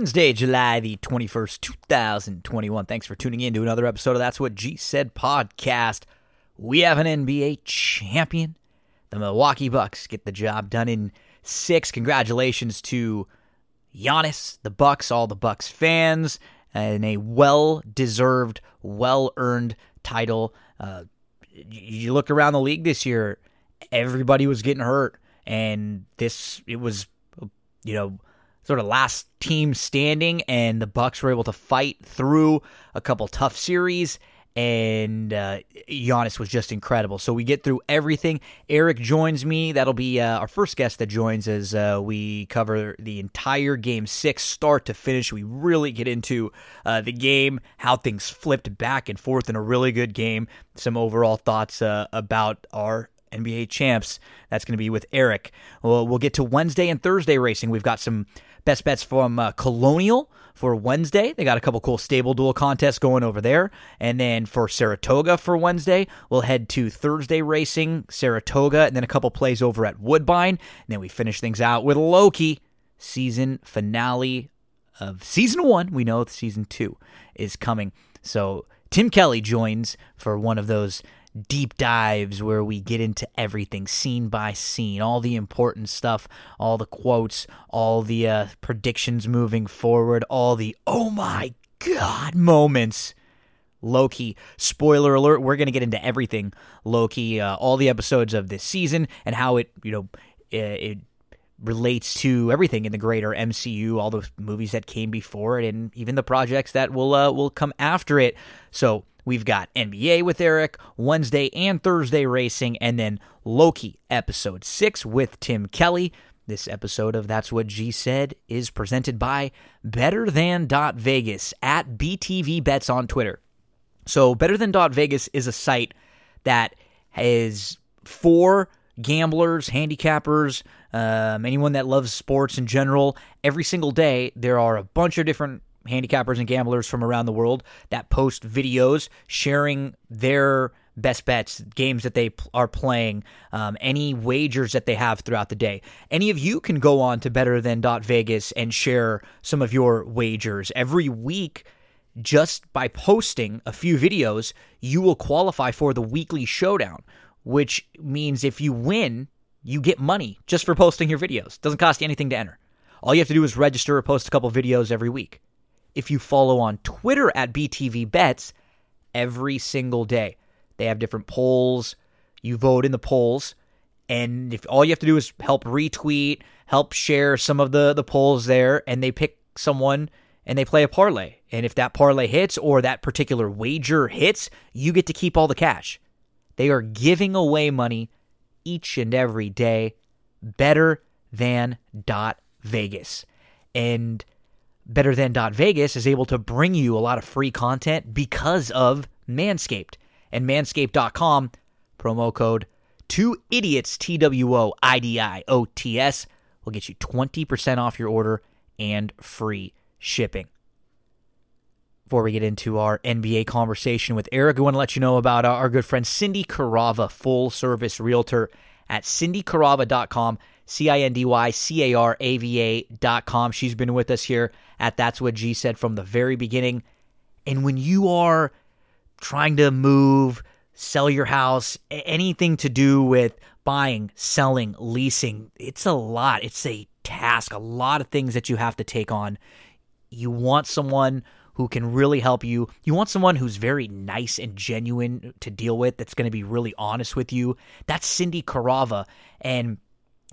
Wednesday, July the 21st, 2021. Thanks for tuning in to another episode of That's What G Said podcast. We have an NBA champion. The Milwaukee Bucks get the job done in six. Congratulations to Giannis, the Bucks, all the Bucks fans, and a well-deserved, well-earned title. Uh, you look around the league this year, everybody was getting hurt, and this it was, you know sort of last team standing, and the Bucks were able to fight through a couple tough series. And uh, Giannis was just incredible. So we get through everything. Eric joins me. That'll be uh, our first guest that joins as uh, we cover the entire game six, start to finish. We really get into uh, the game, how things flipped back and forth in a really good game. Some overall thoughts uh, about our NBA champs. That's going to be with Eric. We'll, we'll get to Wednesday and Thursday racing. We've got some Best bets from uh, Colonial for Wednesday. They got a couple cool stable duel contests going over there. And then for Saratoga for Wednesday, we'll head to Thursday Racing, Saratoga, and then a couple plays over at Woodbine. And then we finish things out with Loki season finale of season one. We know season two is coming. So Tim Kelly joins for one of those deep dives where we get into everything scene by scene, all the important stuff, all the quotes, all the uh, predictions moving forward, all the oh my god moments. Loki, spoiler alert, we're going to get into everything Loki, uh, all the episodes of this season and how it, you know, it, it relates to everything in the greater MCU, all the movies that came before it, and even the projects that will uh, will come after it. So We've got NBA with Eric, Wednesday and Thursday racing, and then Loki episode 6 with Tim Kelly. This episode of That's What G Said is presented by Better Than Vegas at BTV Bets on Twitter. So, Better Than Vegas is a site that is for gamblers, handicappers, um, anyone that loves sports in general. Every single day, there are a bunch of different handicappers and gamblers from around the world that post videos sharing their best bets, games that they are playing, um, any wagers that they have throughout the day. Any of you can go on to Better Than Vegas and share some of your wagers every week. Just by posting a few videos, you will qualify for the weekly showdown, which means if you win, you get money just for posting your videos. Doesn't cost you anything to enter. All you have to do is register or post a couple videos every week if you follow on Twitter at BTV Bets every single day. They have different polls. You vote in the polls, and if all you have to do is help retweet, help share some of the the polls there, and they pick someone and they play a parlay. And if that parlay hits or that particular wager hits, you get to keep all the cash. They are giving away money each and every day. Better than dot Vegas. And Better Than Vegas is able to bring you a lot of free content because of Manscaped. And manscaped.com, promo code 2idiots, T W O I D I O T S, will get you 20% off your order and free shipping. Before we get into our NBA conversation with Eric, I want to let you know about our good friend Cindy Carava, full service realtor at cindycarava.com. C I N D Y C A R A V A dot com. She's been with us here at That's What G Said from the very beginning. And when you are trying to move, sell your house, anything to do with buying, selling, leasing, it's a lot. It's a task, a lot of things that you have to take on. You want someone who can really help you. You want someone who's very nice and genuine to deal with, that's going to be really honest with you. That's Cindy Carava. And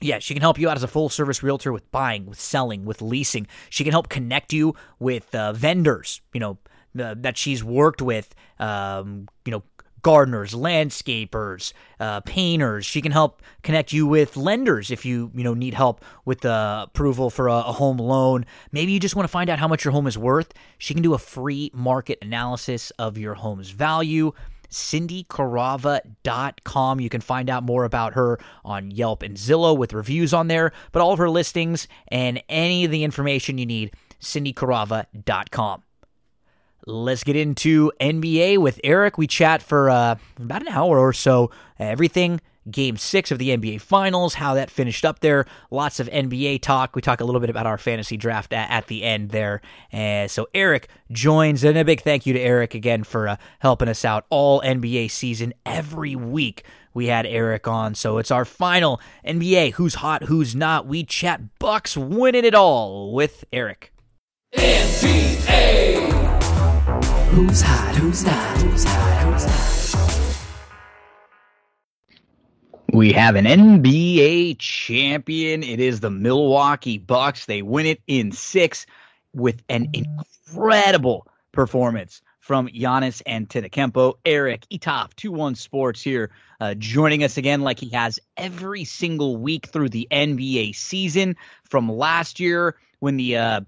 yeah, she can help you out as a full service realtor with buying, with selling, with leasing. She can help connect you with uh, vendors, you know, uh, that she's worked with, um, you know, gardeners, landscapers, uh, painters. She can help connect you with lenders if you you know need help with the approval for a, a, home loan. Maybe you just want to find out how much your home is worth. She can do a free market analysis of your home's value cindycarava.com. You can find out more about her on Yelp and Zillow with reviews on there, but all of her listings and any of the information you need, cindycarava.com. Let's get into NBA with Eric. We chat for uh, about an hour or so. Everything game six of the NBA Finals, how that finished up there. Lots of NBA talk. We talk a little bit about our fantasy draft at, at the end there. Uh, so Eric joins, and a big thank you to Eric again for uh, helping us out all NBA season every week. We had Eric on, so it's our final NBA. Who's hot? Who's not? We chat Bucks winning it all with Eric. NBA. Who's hot? Who's not? Who's hot? Who's not? We have an NBA champion. It is the Milwaukee Bucks. They win it in six with an incredible performance from Giannis and Antetokounmpo. Eric Etop, 2-1 Sports here, uh, joining us again like he has every single week through the NBA season from last year when the uh,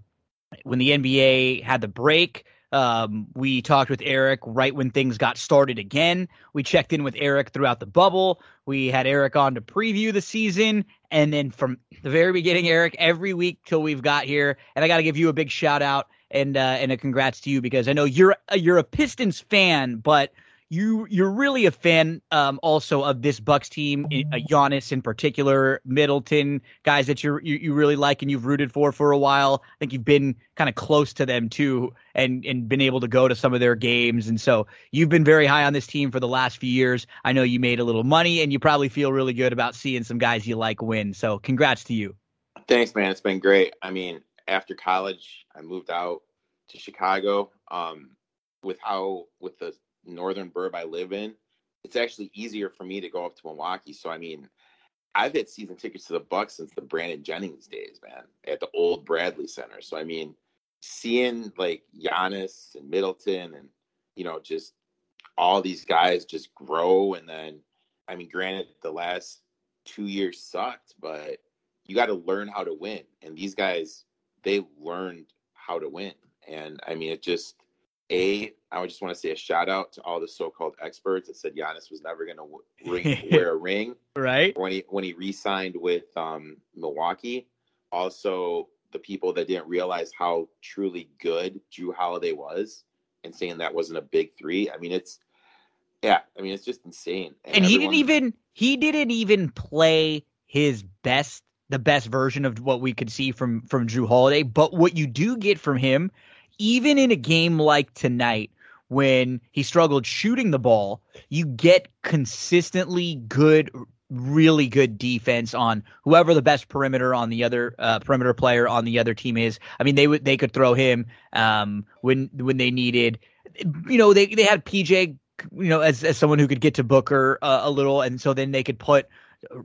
when the NBA had the break. Um, we talked with Eric right when things got started again. We checked in with Eric throughout the bubble. We had Eric on to preview the season. And then from the very beginning, Eric, every week till we've got here. And I got to give you a big shout out and uh, and a congrats to you because I know you're you're a Pistons fan, but you you're really a fan um, also of this Bucks team, uh, Giannis in particular, Middleton, guys that you you really like and you've rooted for for a while. I think you've been kind of close to them too, and and been able to go to some of their games, and so you've been very high on this team for the last few years. I know you made a little money, and you probably feel really good about seeing some guys you like win. So congrats to you. Thanks, man. It's been great. I mean, after college, I moved out to Chicago. Um, with how with the northern burb I live in, it's actually easier for me to go up to Milwaukee. So I mean, I've had season tickets to the Bucks since the Brandon Jennings days, man, at the old Bradley Center. So I mean, seeing like Giannis and Middleton and you know just all these guys just grow, and then I mean, granted, the last two years sucked, but you got to learn how to win, and these guys they learned how to win, and I mean, it just a, I would just want to say a shout out to all the so-called experts that said Giannis was never going to wear a ring, right? When he when he re-signed with um, Milwaukee. Also, the people that didn't realize how truly good Jrue Holiday was, and saying that wasn't a big three. I mean, it's yeah. I mean, it's just insane. And, and everyone, he didn't even he didn't even play his best the best version of what we could see from from Jrue Holiday. But what you do get from him even in a game like tonight when he struggled shooting the ball, you get consistently good, really good defense on whoever the best perimeter on the other uh, perimeter player on the other team is. I mean, they would they could throw him um, when when they needed. You know, they they had PJ, you know, as as someone who could get to Booker uh, a little, and so then they could put.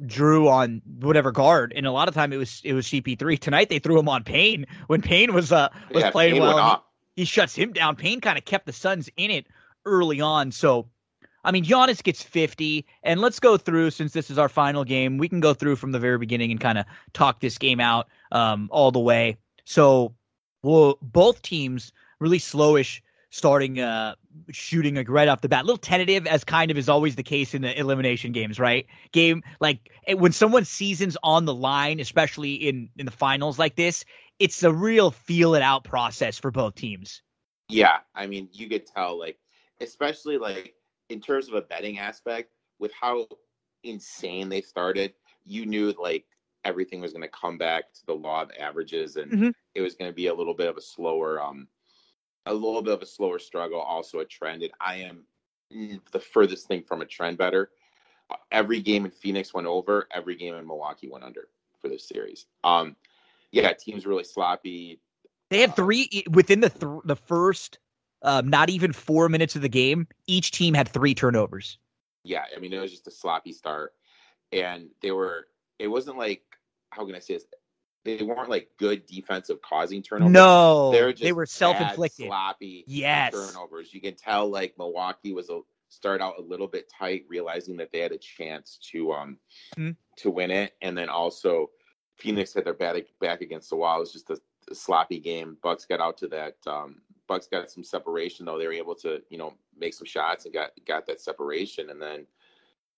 Jrue on whatever guard, and a lot of time it was it was CP3. Tonight they threw him on Payne when Payne was uh was yeah, playing Payne well. He, he, shuts him down. Payne kind of kept the Suns in it early on. So, I mean, Giannis gets 50, and let's go through since this is our final game. We can go through from the very beginning and kind of talk this game out um, all the way. So, well, both teams really slowish starting uh, shooting like right off the bat. A little tentative, as kind of is always the case in the elimination games, right? Game like when someone's season's on the line, especially in in the finals like this, it's a real feel it out process for both teams. Yeah, I mean, you could tell, like, especially like in terms of a betting aspect, with how insane they started, you knew like everything was going to come back to the law of averages, and mm-hmm. it was going to be a little bit of a slower um a little bit of a slower struggle, also a trend. And I am the furthest thing from a trend better. Every game in Phoenix went over, every game in Milwaukee went under for this series. Um, yeah, teams really sloppy. They had three within the th- the first, um, not even four minutes of the game. Each team had three turnovers. Yeah, I mean it was just a sloppy start, and they were. It wasn't like how can I say this? They weren't like good defensive causing turnovers. No, they were, they were self-inflicted, sloppy yes. turnovers. You can tell like Milwaukee was a start out a little bit tight, realizing that they had a chance to um mm-hmm. to win it, and then also Phoenix had their back back against the wall. It was just a, a sloppy game. Bucks got out to that. Um, Bucks got some separation though. They were able to you know make some shots and got got that separation, and then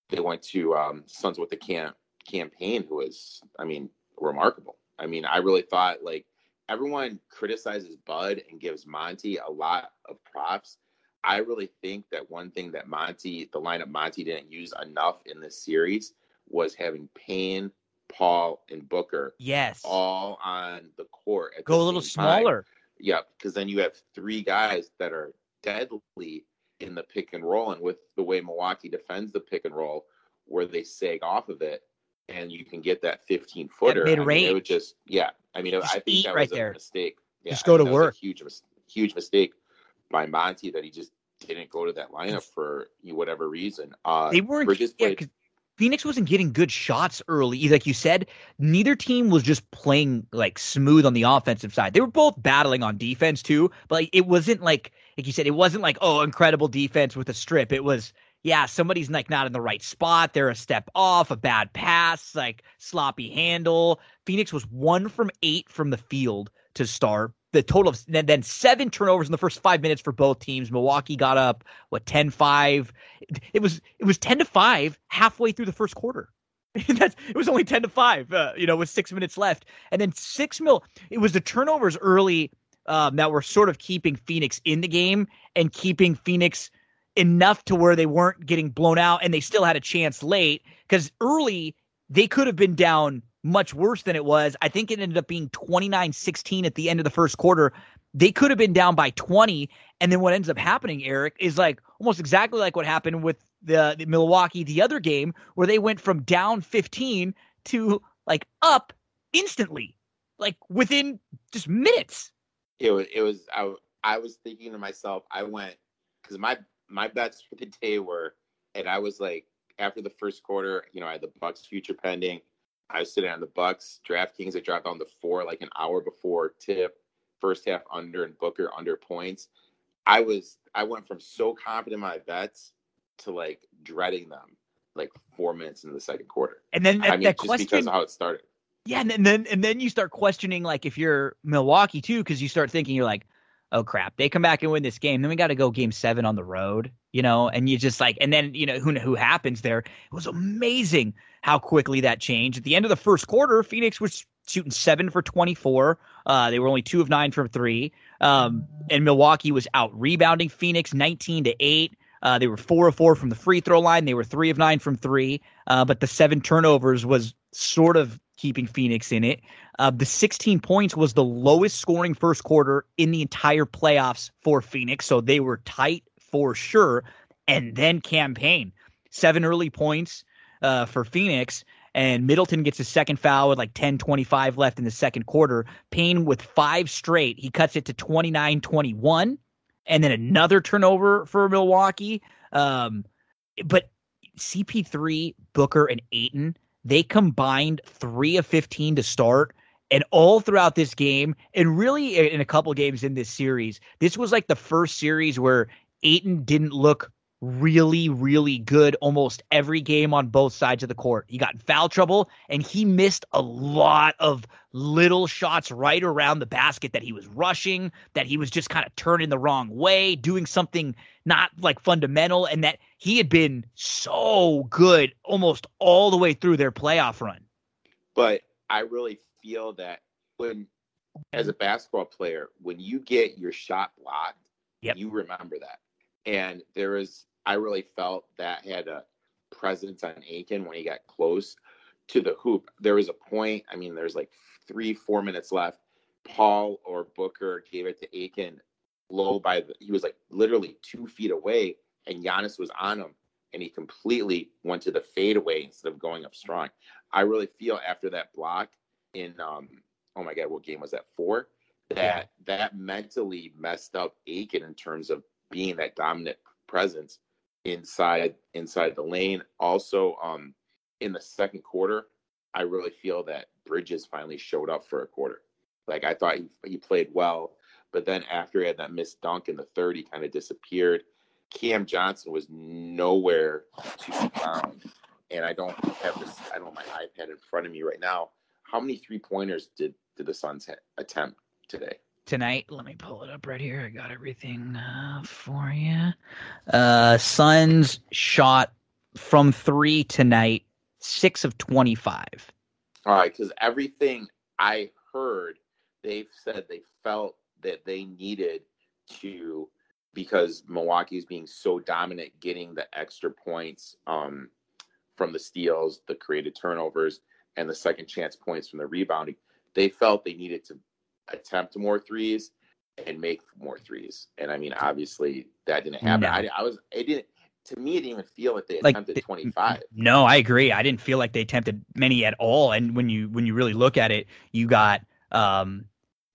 they went to um, Suns with the camp Cam Payne, who was I mean remarkable. I mean, I really thought like everyone criticizes Bud and gives Monty a lot of props. I really think that one thing that Monty, the lineup Monty didn't use enough in this series was having Payne, Paul, and Booker Yes. all on the court. At the Go a little same time. smaller. Yep, because then you have three guys that are deadly in the pick and roll, and with the way Milwaukee defends the pick and roll, where they sag off of it, and you can get that 15 footer. I mean, it would just, yeah. I mean, Just I think that right was there. a mistake. Yeah, Just I go to that was a work. huge, huge mistake by Monty that he just didn't go to that lineup for whatever reason. Uh, They weren't. Bridges Yeah, played Phoenix wasn't getting good shots early. Like you said, neither team was just playing like smooth on the offensive side. They were both battling on defense too, but like, it wasn't like like you said, it wasn't like oh incredible defense with a strip. It was yeah, somebody's like not in the right spot. They're a step off, a bad pass, like sloppy handle. Phoenix was one from eight from the field to start. The total of then, then seven turnovers in the first five minutes for both teams. Milwaukee got up what 10-5. It, it was it was ten to five halfway through the first quarter. That's it was only ten to five. Uh, you know, with six minutes left, and then six mil. It was the turnovers early um, that were sort of keeping Phoenix in the game and keeping Phoenix enough to where they weren't getting blown out and they still had a chance late because early they could have been down much worse than it was. I think it ended up being 29 16 at the end of the first quarter. They could have been down by 20. And then what ends up happening, Eric, is like almost exactly like what happened with the, the Milwaukee, the other game, where they went from down 15 to like up instantly, like within just minutes. it was it was I, I was thinking to myself i went because my my bets for the day were and i was like after the first quarter you know i had the bucks future pending. I was sitting on the bucks. Draftkings i dropped down to four like an hour before tip first half under and booker under points. I was i went from so confident in my bets to like dreading them like four minutes into the second quarter. And then that, i mean that just question, because of how it started. Yeah, and then and then you start questioning like if you're Milwaukee too, because you start thinking you're like, oh crap, they come back and win this game, then we got to go game seven on the road, you know, and you just like, and then you know who who happens there. It was amazing how quickly that changed. At the end of the first quarter, Phoenix was shooting seven for 24. Uh, they were only two of nine from three, um, and Milwaukee was out rebounding Phoenix 19 to eight. Uh, they were four of four from the free throw line. They were three of nine from three. Uh, but the seven turnovers was sort of keeping Phoenix in it. Uh, the 16 points was the lowest scoring first quarter in the entire playoffs for Phoenix. So they were tight for sure. And then Cam Payne seven early points uh, for Phoenix. And Middleton gets his second foul with like 10 25 left in the second quarter. Payne with five straight. He cuts it to 29 21. And then another turnover for Milwaukee. Um, but CP3, Booker, and Ayton, they combined three of 15 to start. And all throughout this game, and really in a couple games in this series, this was like the first series where Ayton didn't look really, really good almost every game on both sides of the court. He got in foul trouble and he missed a lot of little shots right around the basket that he was rushing, that he was just kind of turning the wrong way, doing something not like fundamental, and that he had been so good almost all the way through their playoff run. but I really feel that when, as a basketball player, when you get your shot blocked, Yep. you remember that. And there was, I really felt that had a presence on Ayton when he got close to the hoop. There was a point, I mean, there's like three, four minutes left. Paul or Booker gave it to Ayton low by the, he was like literally two feet away, and Giannis was on him, and he completely went to the fadeaway instead of going up strong. I really feel after that block in um oh my god, what game was that? Four. That that mentally messed up Ayton in terms of being that dominant presence inside inside the lane. Also, um in the second quarter, I really feel that Bridges finally showed up for a quarter. Like I thought he, he played well, but then after he had that missed dunk in the third, he kind of disappeared. Cam Johnson was nowhere to be found and I don't have this. I don't have my iPad in front of me right now. How many three pointers did did the Suns attempt today? Tonight. Let me pull it up right here. I got everything uh, for you. Uh, Suns shot from three tonight, six of 25. All right, because everything I heard, they've said they felt that they needed to because Milwaukee's being so dominant, getting the extra points um, from the steals, the created turnovers, and the second chance points from the rebounding. They felt they needed to attempt more threes and make more threes. And I mean, obviously that didn't happen. No. I, I, was, it didn't, to me, it didn't even feel like they attempted like, 25. No, I agree. I didn't feel like they attempted many at all. And when you, when you really look at it, you got, um,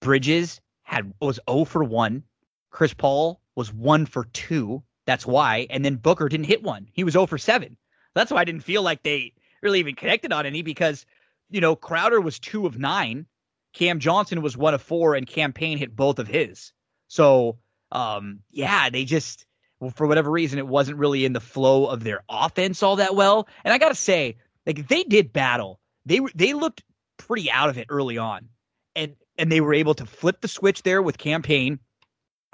Bridges had, was 0 for 1. Chris Paul was 1 for 2. That's why. And then Booker didn't hit one. He was 0 for 7. That's why I didn't feel like they really even connected on any because, you know, Crowder was 2 of 9 Cam Johnson was one of four, and Cam Payne hit both of his. So, um, yeah, they just for whatever reason it wasn't really in the flow of their offense all that well. And I gotta say, like they did battle. They they looked pretty out of it early on, and and they were able to flip the switch there with Cam Payne.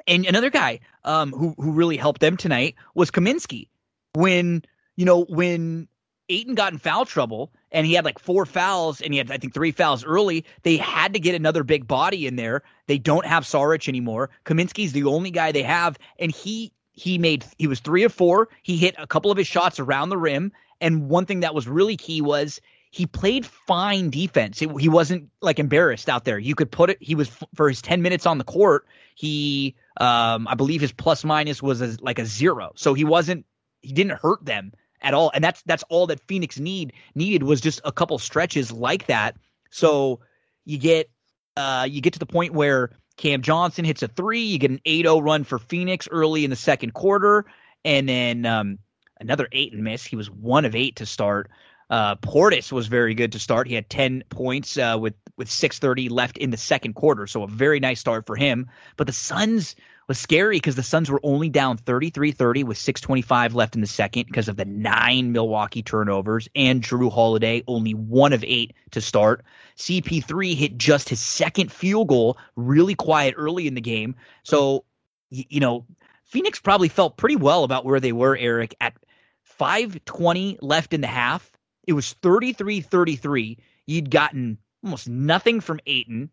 And another guy um, who who really helped them tonight was Kaminsky. When you know when Ayton got in foul trouble and he had like four fouls and he had I think three fouls early. They had to get another big body in there. They don't have Saric anymore. Kaminsky's the only guy they have, and he he made he was three of four. He hit a couple of his shots around the rim, and one thing that was really key was he played fine defense. It, he wasn't like embarrassed out there. You could put it. He was for his ten minutes on the court. He, um, I believe his plus minus was a, like a zero, so he wasn't. He didn't hurt them at all. And that's that's all that Phoenix need needed was just a couple stretches like that. So you get uh, you get to the point where Cam Johnson hits a three, you get an 8-0 run for Phoenix early in the second quarter, and then um, another eight and miss. He was one of eight to start. Uh, Portis was very good to start. He had 10 points uh, with with 6:30 left in the second quarter, so a very nice start for him. But the Suns was scary because the Suns were only down 33-30 with 6:25 left in the second because of the nine Milwaukee turnovers and Jrue Holiday only one of eight to start. CP3 hit just his second field goal, really quiet early in the game. So you know, Phoenix probably felt pretty well about where they were, Eric, at 520 left in the half it was 33 33. You'd gotten almost nothing from Ayton.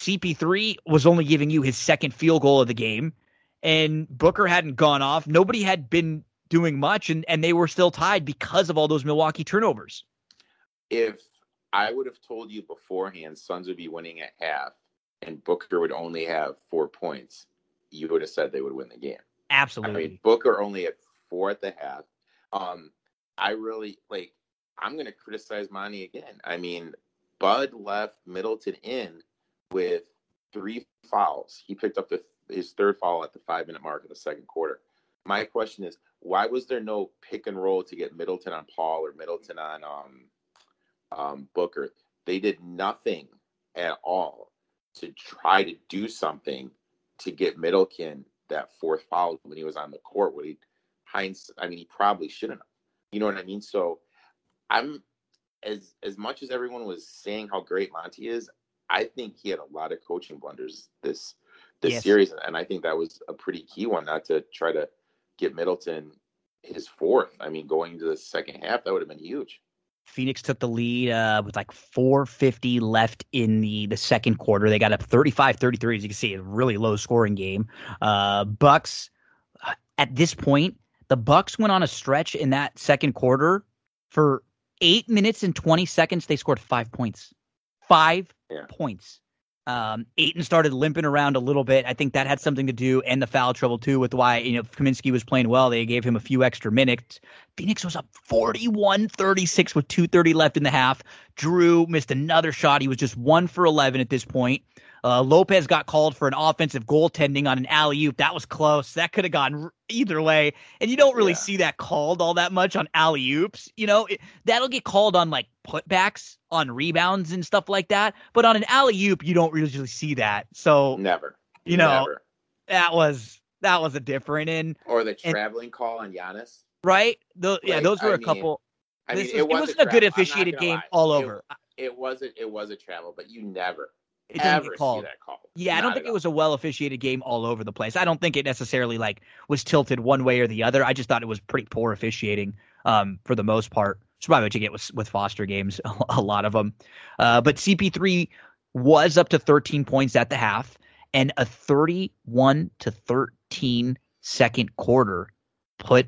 CP3 was only giving you his second field goal of the game, and Booker hadn't gone off. Nobody had been doing much, and, and they were still tied because of all those Milwaukee turnovers. If I would have told you beforehand Suns would be winning at half and Booker would only have four points, you would have said they would win the game. Absolutely. I mean, Booker only at four at the half. Um, I really like I'm going to criticize Monty again. I mean, Bud left Middleton in with three fouls. He picked up the, his third foul at the five minute mark of the second quarter. My question is, why was there no pick and roll to get Middleton on Paul or Middleton on um, um, Booker? They did nothing at all to try to do something to get Middleton that fourth foul when he was on the court. When he, Heinz, I mean, he probably shouldn't have. You know what I mean? So I'm as as much as everyone was saying how great Monty is, I think he had a lot of coaching blunders this this yes. series, and I think that was a pretty key one. Not to try to get Middleton his fourth. I mean, going into the second half, that would have been huge. Phoenix took the lead uh, with like 450 left in the, the second quarter. They got up 35-33, as you can see, a really low scoring game. Uh, Bucks uh, at this point, the Bucks went on a stretch in that second quarter for eight minutes and 20 seconds, they scored five points. Five yeah. points. Um, Ayton started limping around a little bit. I think that had something to do, and the foul trouble too, with why you know Kaminsky was playing well. They gave him a few extra minutes. Phoenix was up 41-36 with 2:30 left in the half. Jrue missed another shot. He was just one for 11 at this point. Uh, Lopez got called for an offensive goaltending on an alley oop. That was close. That could have gone either way. And you don't really yeah. see that called all that much on alley oops. You know, it, that'll get called on like putbacks, on rebounds and stuff like that. But on an alley oop, you don't really see that. So never. You know, never. that was that was a different and or the traveling and, call on Giannis. Right. The, like, yeah, those were I a mean, couple. I mean, was, it, wasn't, it wasn't a, good officiated game lie. all over. It, it wasn't. It was a travel, but you never it didn't get called. Call. Yeah, Not I don't think it was a well officiated game all over the place. I don't think it necessarily like was tilted one way or the other. I just thought it was pretty poor officiating um, for the most part. It's probably what you get with with Foster games, a lot of them. Uh, but CP3 was up to 13 points at the half, and a 31 to 13 second quarter put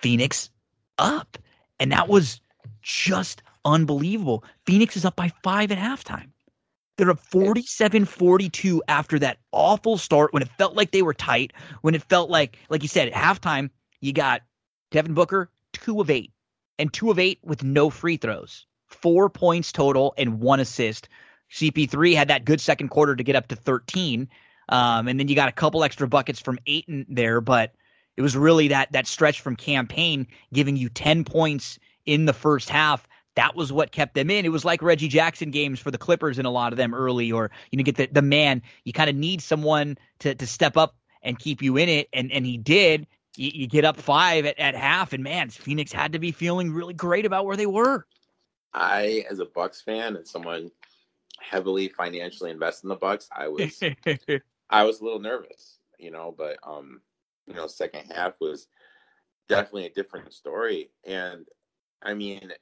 Phoenix up. And that was just unbelievable. Phoenix is up by five at halftime. They're up 47 42 after that awful start when it felt like they were tight, when it felt like, like you said, at halftime, you got Devin Booker, two of eight, and two of eight with no free throws, four points total and one assist. CP3 had that good second quarter to get up to 13. Um, and then you got a couple extra buckets from Ayton there, but it was really that that stretch from Cam Payne giving you 10 points in the first half. That was what kept them in. It was like Reggie Jackson games for the Clippers in a lot of them early, or you know, get the, the man. You kind of need someone to to step up and keep you in it, and and he did. You, you get up five at, at half, and man, Phoenix had to be feeling really great about where they were. I, as a Bucks fan and someone heavily financially invested in the Bucks, I was I was a little nervous, you know, but um, you know, second half was definitely a different story. And I mean,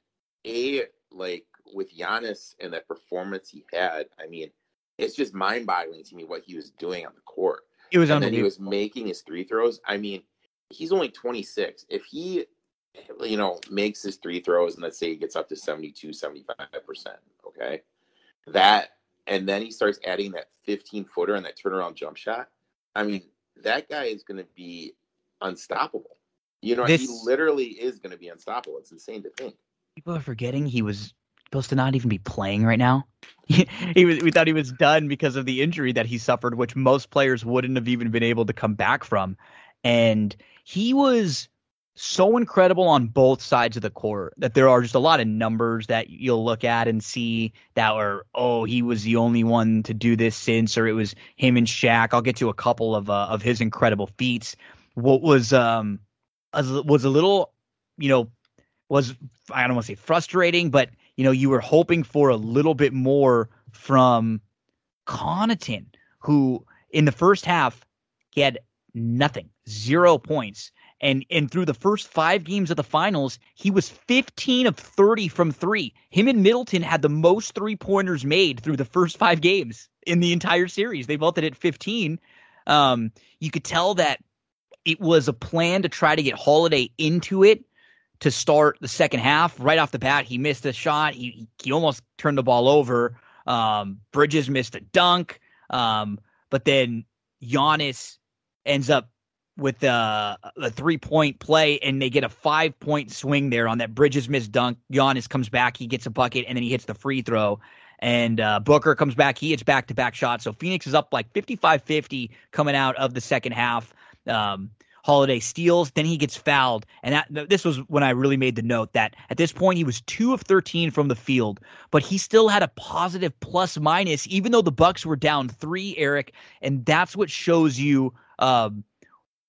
a like with Giannis and that performance he had, I mean, it's just mind boggling to me what he was doing on the court. It was and then he was making his three throws. I mean, he's only 26. If he you know makes his three throws and let's say he gets up to 72 75% okay that and then he starts adding that 15 footer and that turnaround jump shot. I mean, that guy is going to be unstoppable. You know, this, he literally is going to be unstoppable. It's insane to think. People are forgetting he was supposed to not even be playing right now. he was, we thought he was done because of the injury that he suffered, which most players wouldn't have even been able to come back from. And he was so incredible on both sides of the court that there are just a lot of numbers that you'll look at and see that are oh he was the only one to do this since or it was him and Shaq. I'll get to a couple of uh, of his incredible feats. What was um was a little you know was I don't want to say frustrating, but you know you were hoping for a little bit more from Connaughton, who in the first half he had nothing, zero points and and through the first five games of the finals, he was 15 of 30 from three. Him and Middleton had the most three pointers made through the first five games in the entire series. They both at 15. Um, you could tell that it was a plan to try to get Holiday into it to start the second half. Right off the bat, he missed a shot. He he almost turned the ball over. Um, Bridges missed a dunk. Um, but then Giannis ends up with uh, a three point play and they get a five point swing there on that Bridges missed dunk. Giannis comes back, he gets a bucket, and then he hits the free throw. And uh, Booker comes back, he hits back to back shots. So Phoenix is up like 55 50 coming out of the second half. Um, Holiday steals, then he gets fouled. And that, this was when I really made the note that at this point he was 2 of 13 from the field, but he still had a positive plus minus even though the Bucks were down 3, Eric, and that's what shows you um,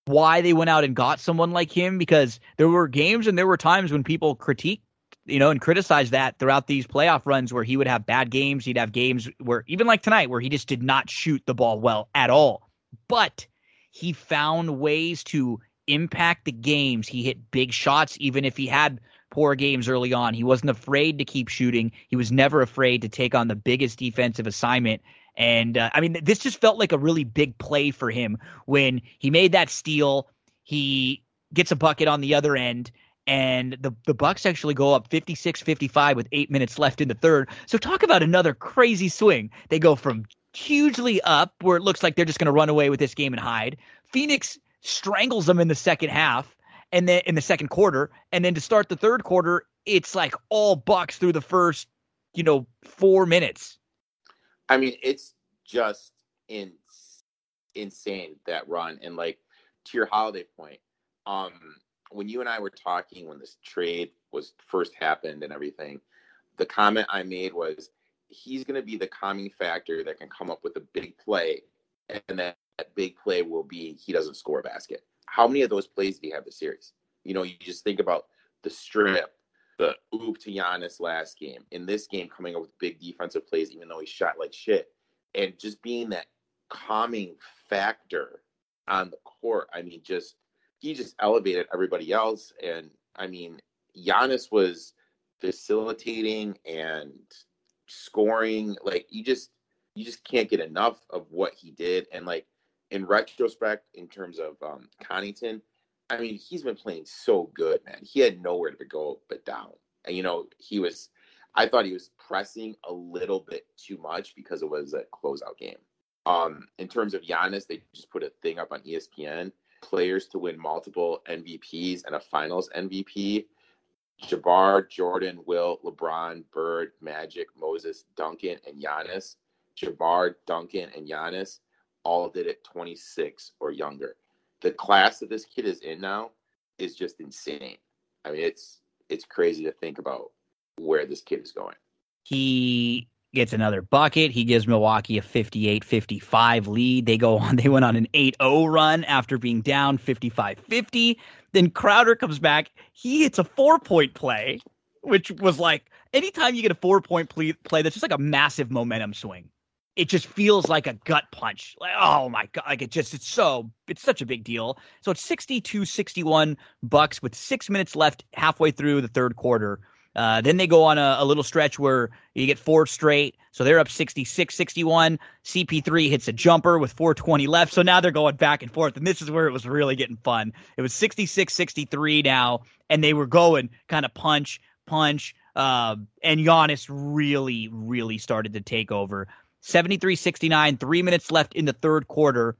why they went out and got someone like him because there were games and there were times when people critiqued you know and criticize that throughout these playoff runs where he would have bad games he'd have games where even like tonight where he just did not shoot the ball well at all but he found ways to impact the games he hit big shots even if he had poor games early on he wasn't afraid to keep shooting he was never afraid to take on the biggest defensive assignment and uh, I mean, this just felt like a really big play for him when he made that steal. He gets a bucket on the other end, and the the Bucks actually go up 56-55 with 8 minutes left in the third. So talk about another crazy swing. They go from hugely up where it looks like they're just going to run away with this game and hide. Phoenix strangles them in the second half and then in the second quarter, and then to start the third quarter, it's like all Bucks through the first, you know, 4 minutes. I mean, it's just in, insane that run. And like to your holiday point, um, when you and I were talking when this trade was first happened and everything, the comment I made was he's going to be the calming factor that can come up with a big play, and that, that big play will be he doesn't score a basket. How many of those plays do you have this series? You know, you just think about the strip, the oop to Giannis last game. In this game, coming up with big defensive plays, even though he shot like shit, and just being that calming factor on the court. I mean, just he just elevated everybody else, and I mean, Giannis was facilitating and scoring. Like you just you just can't get enough of what he did, and like in retrospect, in terms of um, Connaughton, I mean, he's been playing so good, man. He had nowhere to go but down. And you know, he was. I thought he was pressing a little bit too much because it was a closeout game. Um, in terms of Giannis, they just put a thing up on ESPN: players to win multiple MVPs and a Finals MVP. Jabbar, Jordan, Wilt, LeBron, Bird, Magic, Moses, Duncan, and Giannis. Jabbar, Duncan, and Giannis all did it 26 or younger. The class that this kid is in now is just insane. I mean, it's it's crazy to think about where this kid is going. He gets another bucket. He gives Milwaukee a 58-55 lead. They go on they went on an 8-0 run after being down 55-50. Then Crowder comes back. He hits a four-point play, which was like anytime you get a four-point play, play that's just like a massive momentum swing it just feels like a gut punch. Like, oh my god, like it just it's so it's such a big deal. So it's 62-61 Bucks with 6 minutes left halfway through the third quarter. Uh, then they go on a, a, little stretch where you get four straight. So they're up 66 61. CP3 hits a jumper with 420 left. So now they're going back and forth. And this is where it was really getting fun. It was 66 63 now. And they were going kind of punch, punch. Uh, and Giannis really, really started to take over. 73 69, three minutes left in the third quarter.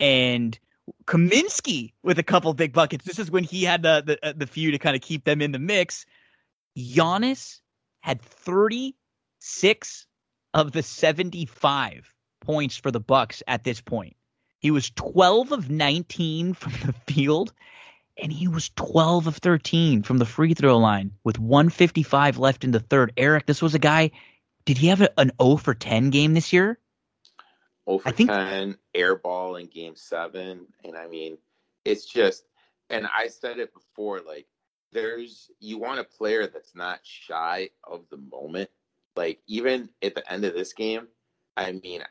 And Kaminsky with a couple big buckets. This is when he had the, the, uh, the few to kind of keep them in the mix. Giannis had 36 of the 75 points for the Bucks at this point. He was 12 of 19 from the field and he was 12 of 13 from the free throw line with 155 left in the third. Eric, this was a guy did he have an 0 for 10 game this year? 0 for I think, 10, air ball in game seven. And I mean, it's just, and I said it before, like, there's, you want a player that's not shy of the moment. Like, even at the end of this game, I mean,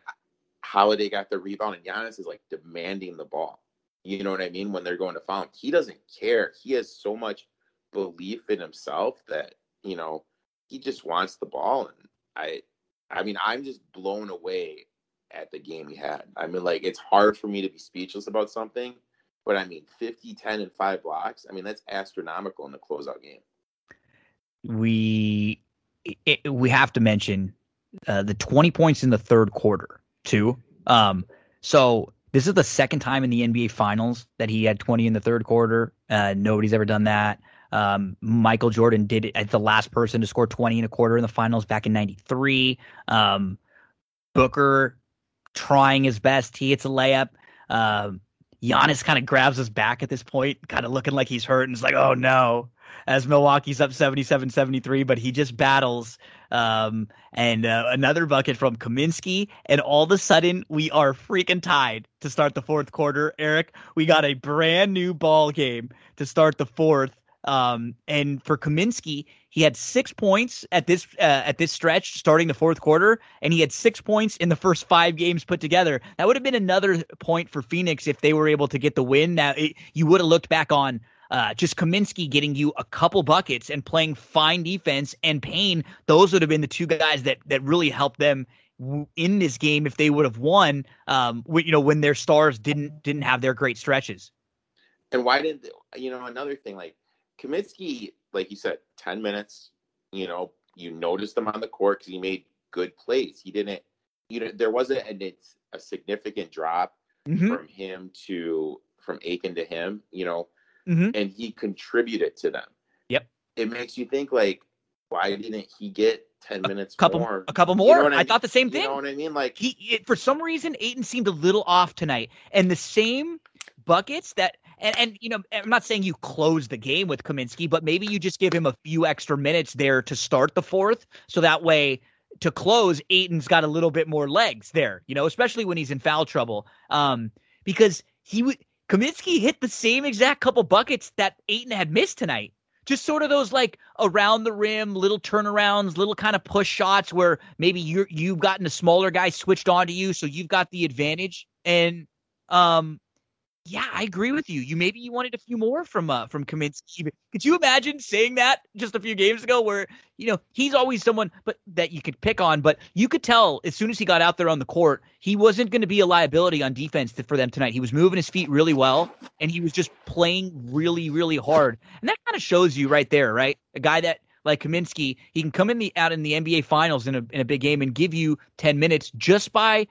Holiday got the rebound, and Giannis is like demanding the ball. You know what I mean? When they're going to foul he doesn't care. He has so much belief in himself that, you know, he just wants the ball. And I I mean, I'm just blown away at the game he had. I mean, like it's hard for me to be speechless about something, but I mean, 50, 10, and five blocks. I mean, that's astronomical in the closeout game. We it, we have to mention uh, the 20 points in the third quarter too. Um, so this is the second time in the NBA Finals that he had 20 in the third quarter. Uh, nobody's ever done that. Um, Michael Jordan did it as the last person to score 20 and a quarter in the finals back in 93. Um, Booker trying his best. He hits a layup. Um, Giannis kind of grabs his back at this point, kind of looking like he's hurt, and it's like, oh no, as Milwaukee's up 77 73, but he just battles. Um, and uh, another bucket from Kaminsky, and all of a sudden we are freaking tied to start the fourth quarter. Eric, we got a brand new ball game to start the fourth. Um, and for Kaminsky, he had six points at this uh, at this stretch starting the fourth quarter, and he had six points in the first five games put together. That would have been another point for Phoenix if they were able to get the win. Now it, you would have looked back on uh, just Kaminsky getting you a couple buckets and playing fine defense, and Payne. Those would have been the two guys that that really helped them in this game if they would have won. Um, you know, when their stars didn't didn't have their great stretches. And why did you know another thing like Kaminsky, like you said, 10 minutes, you know, you noticed him on the court because he made good plays. He didn't, you know, there wasn't a, a significant drop mm-hmm. from him to, from Ayton to him, you know, mm-hmm. and he contributed to them. Yep. It makes you think, like, why didn't he get 10 minutes a couple more? A couple more? You know I, mean? thought the same thing. You know what I mean? Like, he, it, for some reason, Ayton seemed a little off tonight. And the same buckets that and, and you know, I'm not saying you close the game with Kaminsky, but maybe you just give him a few extra minutes there to start the fourth, so that way to close, Ayton's got a little bit more legs there, you know, especially when he's in foul trouble. Um, because he would Kaminsky hit the same exact couple buckets that Ayton had missed tonight. Just sort of those like around the rim, little turnarounds, little kind of push shots where maybe you're you've gotten a smaller guy switched onto you, so you've got the advantage. And um Yeah, I agree with you. You maybe you wanted a few more from uh, from Kaminsky. Could you imagine saying that just a few games ago, where you know he's always someone, but that you could pick on, but you could tell as soon as he got out there on the court, he wasn't going to be a liability on defense for them tonight. He was moving his feet really well, and he was just playing really, really hard, and that kind of shows you right there, right? A guy that like Kaminsky, he can come in the out in the NBA Finals in a in a big game and give you ten minutes just by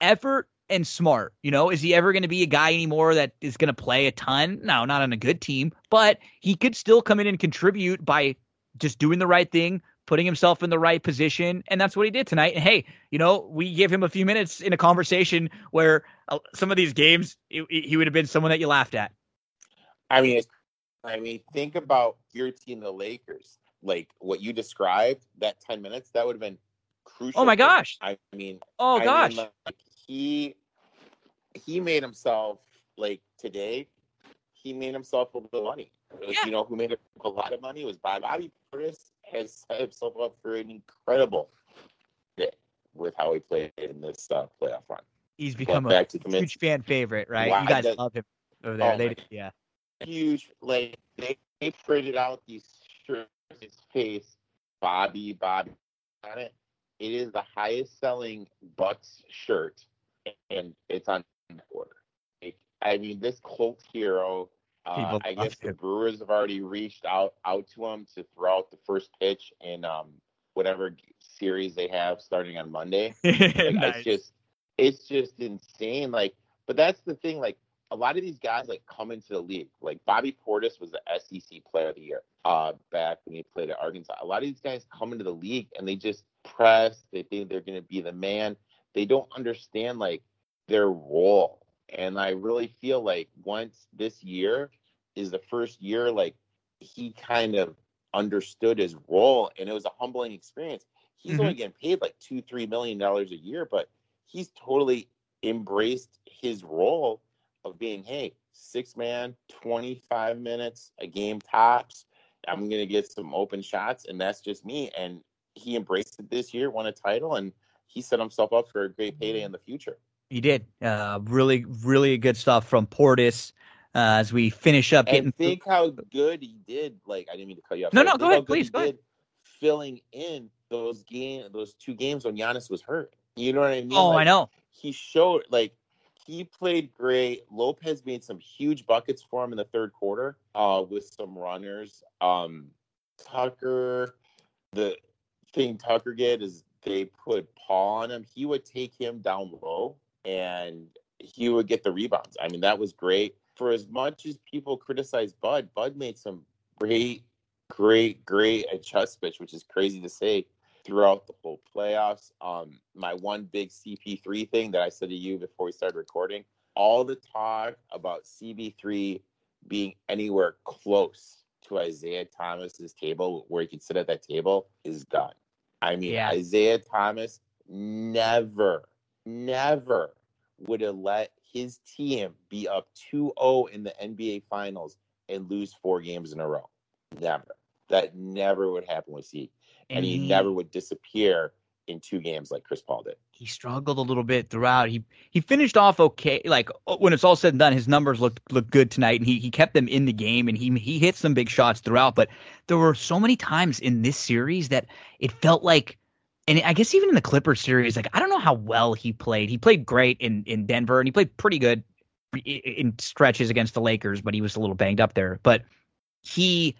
effort and smart. You know, is he ever going to be a guy anymore that is going to play a ton? No, not on a good team, but he could still come in and contribute by just doing the right thing, putting himself in the right position, and that's what he did tonight. And hey, you know, we gave him a few minutes in a conversation where uh, some of these games he, he would have been someone that you laughed at. I mean, I mean, think about your team, the Lakers. Like what you described, that ten minutes, that would have been crucial. Oh my gosh! I mean, oh I gosh, mean, like, he he made himself like today. He made himself a little money. Yeah. You know who made a lot of money was Bobby. Bobby Portis has set himself up for an incredible day with how he played in this uh, playoff run. he's become back a huge fan favorite, right? Why you guys does- love him over there. Oh they my- yeah. huge. Like they, they printed out these shirts, his face, Bobby, Bobby on it. It is the highest selling Bucks shirt, and it's on order. Like, I mean, this cult hero. Uh, I guess the. Brewers have already reached out out to him to throw out the first pitch in um, whatever series they have starting on Monday. Like, Nice. It's just it's just insane. Like, but that's the thing. Like, a lot of these guys like come into the league. Like Bobby Portis was the SEC Player of the Year uh, back when he played at Arkansas. A lot of these guys come into the league and they just press. They think they're going to be the man. They don't understand like their role. And I really feel like once this year is the first year, like he kind of understood his role, and it was a humbling experience. He's Mhm. only getting paid like two, three million dollars a year, but he's totally embraced his role of being, hey, six man, 25 minutes a game tops. I'm going to get some open shots, and that's just me. And he embraced it this year, won a title, and he set himself up for a great payday in the future. You did. Uh, really, really good stuff from Portis uh, as we finish up getting And think how good he did. Like, I didn't mean to cut you off. No, no, go ahead, please, go ahead. Filling in those game, those two games when Giannis was hurt. You know what I mean? Oh, I know. he showed like he played great. Lopez made some huge buckets for him in the third quarter uh, with some runners. Um, Tucker, the thing Tucker did is they put Paul on him. He would take him down low and he would get the rebounds. I mean, that was great. For as much as people criticize Bud, Bud made some great, great, great adjustments, which is crazy to say throughout the whole playoffs. Um, my one big CP3 thing that I said to you before we started recording, all the talk about CP3 being anywhere close to Isaiah Thomas's table, where he can sit at that table, is done. I mean, Yeah. Isaiah Thomas never, never would have let his team be up 2-0 in the NBA Finals and lose four games in a row. Never. That never would happen with Zeke and he never would disappear in two games like Chris Paul did. he struggled a little bit throughout. He he finished off okay. Like uh, when it's all said and done, his numbers looked looked good tonight, and he he kept them in the game, and he he hit some big shots throughout. But there were so many times in this series that it felt like, and I guess even in the Clippers series, like I don't know how well he played. He played great in in Denver, and he played pretty good in stretches against the Lakers, but he was a little banged up there. But he,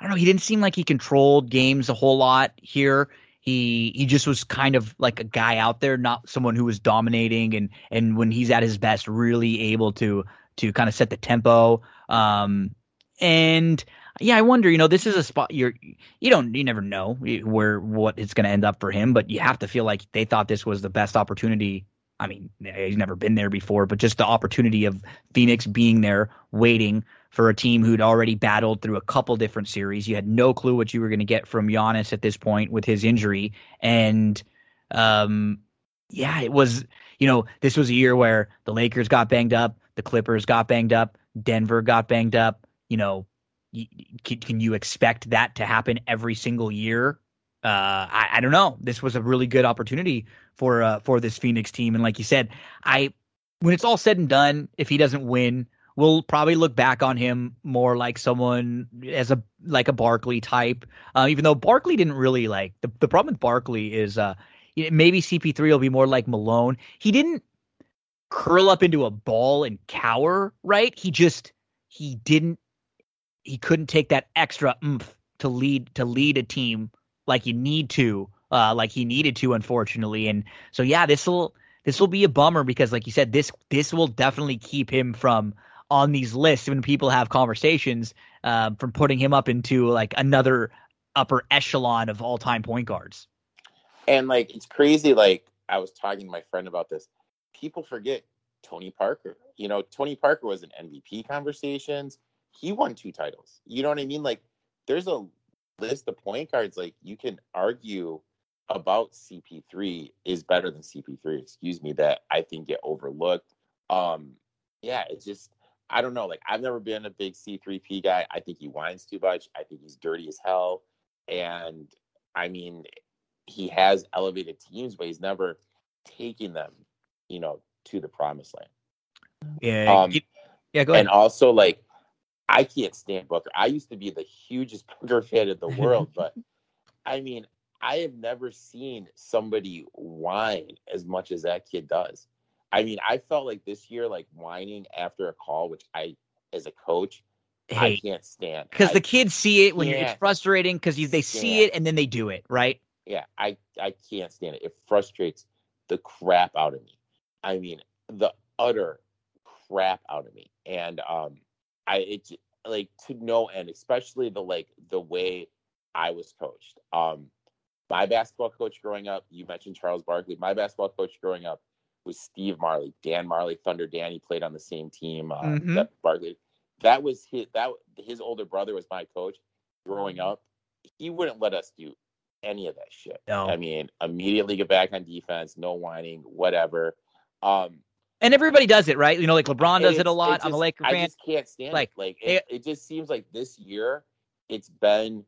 I don't know, he didn't seem like he controlled games a whole lot here he he just was kind of like a guy out there, not someone who was dominating and and when he's at his best, really able to to kind of set the tempo. Um, and yeah, I wonder, you know, this is a spot you're you don't you never know where what it's going to end up for him, but you have to feel like they thought this was the best opportunity. I mean, he's never been there before, but just the opportunity of Phoenix being there, waiting for a team who'd already battled through a couple different series. You had no clue what you were going to get from Giannis at this point with his injury, and um, yeah, it was. You know, this was a year where the Lakers got banged up, the Clippers got banged up, Denver got banged up. You know, can, can you expect that to happen every single year? Uh, I, I don't know. This was a really good opportunity for uh, for this Phoenix team, and like you said, I when it's all said and done, if he doesn't win, we'll probably look back on him more like someone as a like a Barkley type. Uh, even though Barkley didn't really like the the problem with Barkley is uh maybe CP3 will be more like Malone. He didn't curl up into a ball and cower, right? He just he didn't he couldn't take that extra oomph to lead to lead a team like you need to, uh, like he needed to, unfortunately. And so yeah, this will this will be a bummer because, like you said, this this will definitely keep him from on these lists when people have conversations uh, from putting him up into like another upper echelon of all time point guards. And like it's crazy. Like I was talking to my friend about this. People forget Tony Parker. You know, Tony Parker was in MVP conversations. He won two titles. You know what I mean? Like there's a list of point guards. Like you can argue about CP3 is better than CP3. Excuse me, that I think get overlooked. Um, yeah, it's just I don't know. Like I've never been a big C3P guy. I think he whines too much. I think he's dirty as hell. And I mean, he has elevated teams, but he's never taken them, you know, to the promised land. Yeah. Um, yeah, go ahead. And also like I can't stand Booker. I used to be the hugest Booker fan in the world, but I mean, I have never seen somebody whine as much as that kid does. I mean, I felt like this year, like whining after a call, which I, as a coach, I can't stand. Because the kids see it when it's frustrating because they see it and then they do it, right? Yeah, I, I can't stand it. It frustrates the crap out of me. I mean, the utter crap out of me. And um, I it like to no end, especially the like the way I was coached. Um, my basketball coach growing up, you mentioned Charles Barkley. My basketball coach growing up was Steve Majerle, Dan Majerle, Thunder Danny played on the same team. Uh, mm-hmm. that Barkley, that was his that his older brother was my coach growing up. He wouldn't let us do any of that shit. No. I mean, immediately get back on defense, no whining, whatever. Um, and everybody does it, right? You know, like LeBron does it, it a lot. Just, I'm a Laker fan. I just can't stand like, it. Like it, it just seems like this year it's been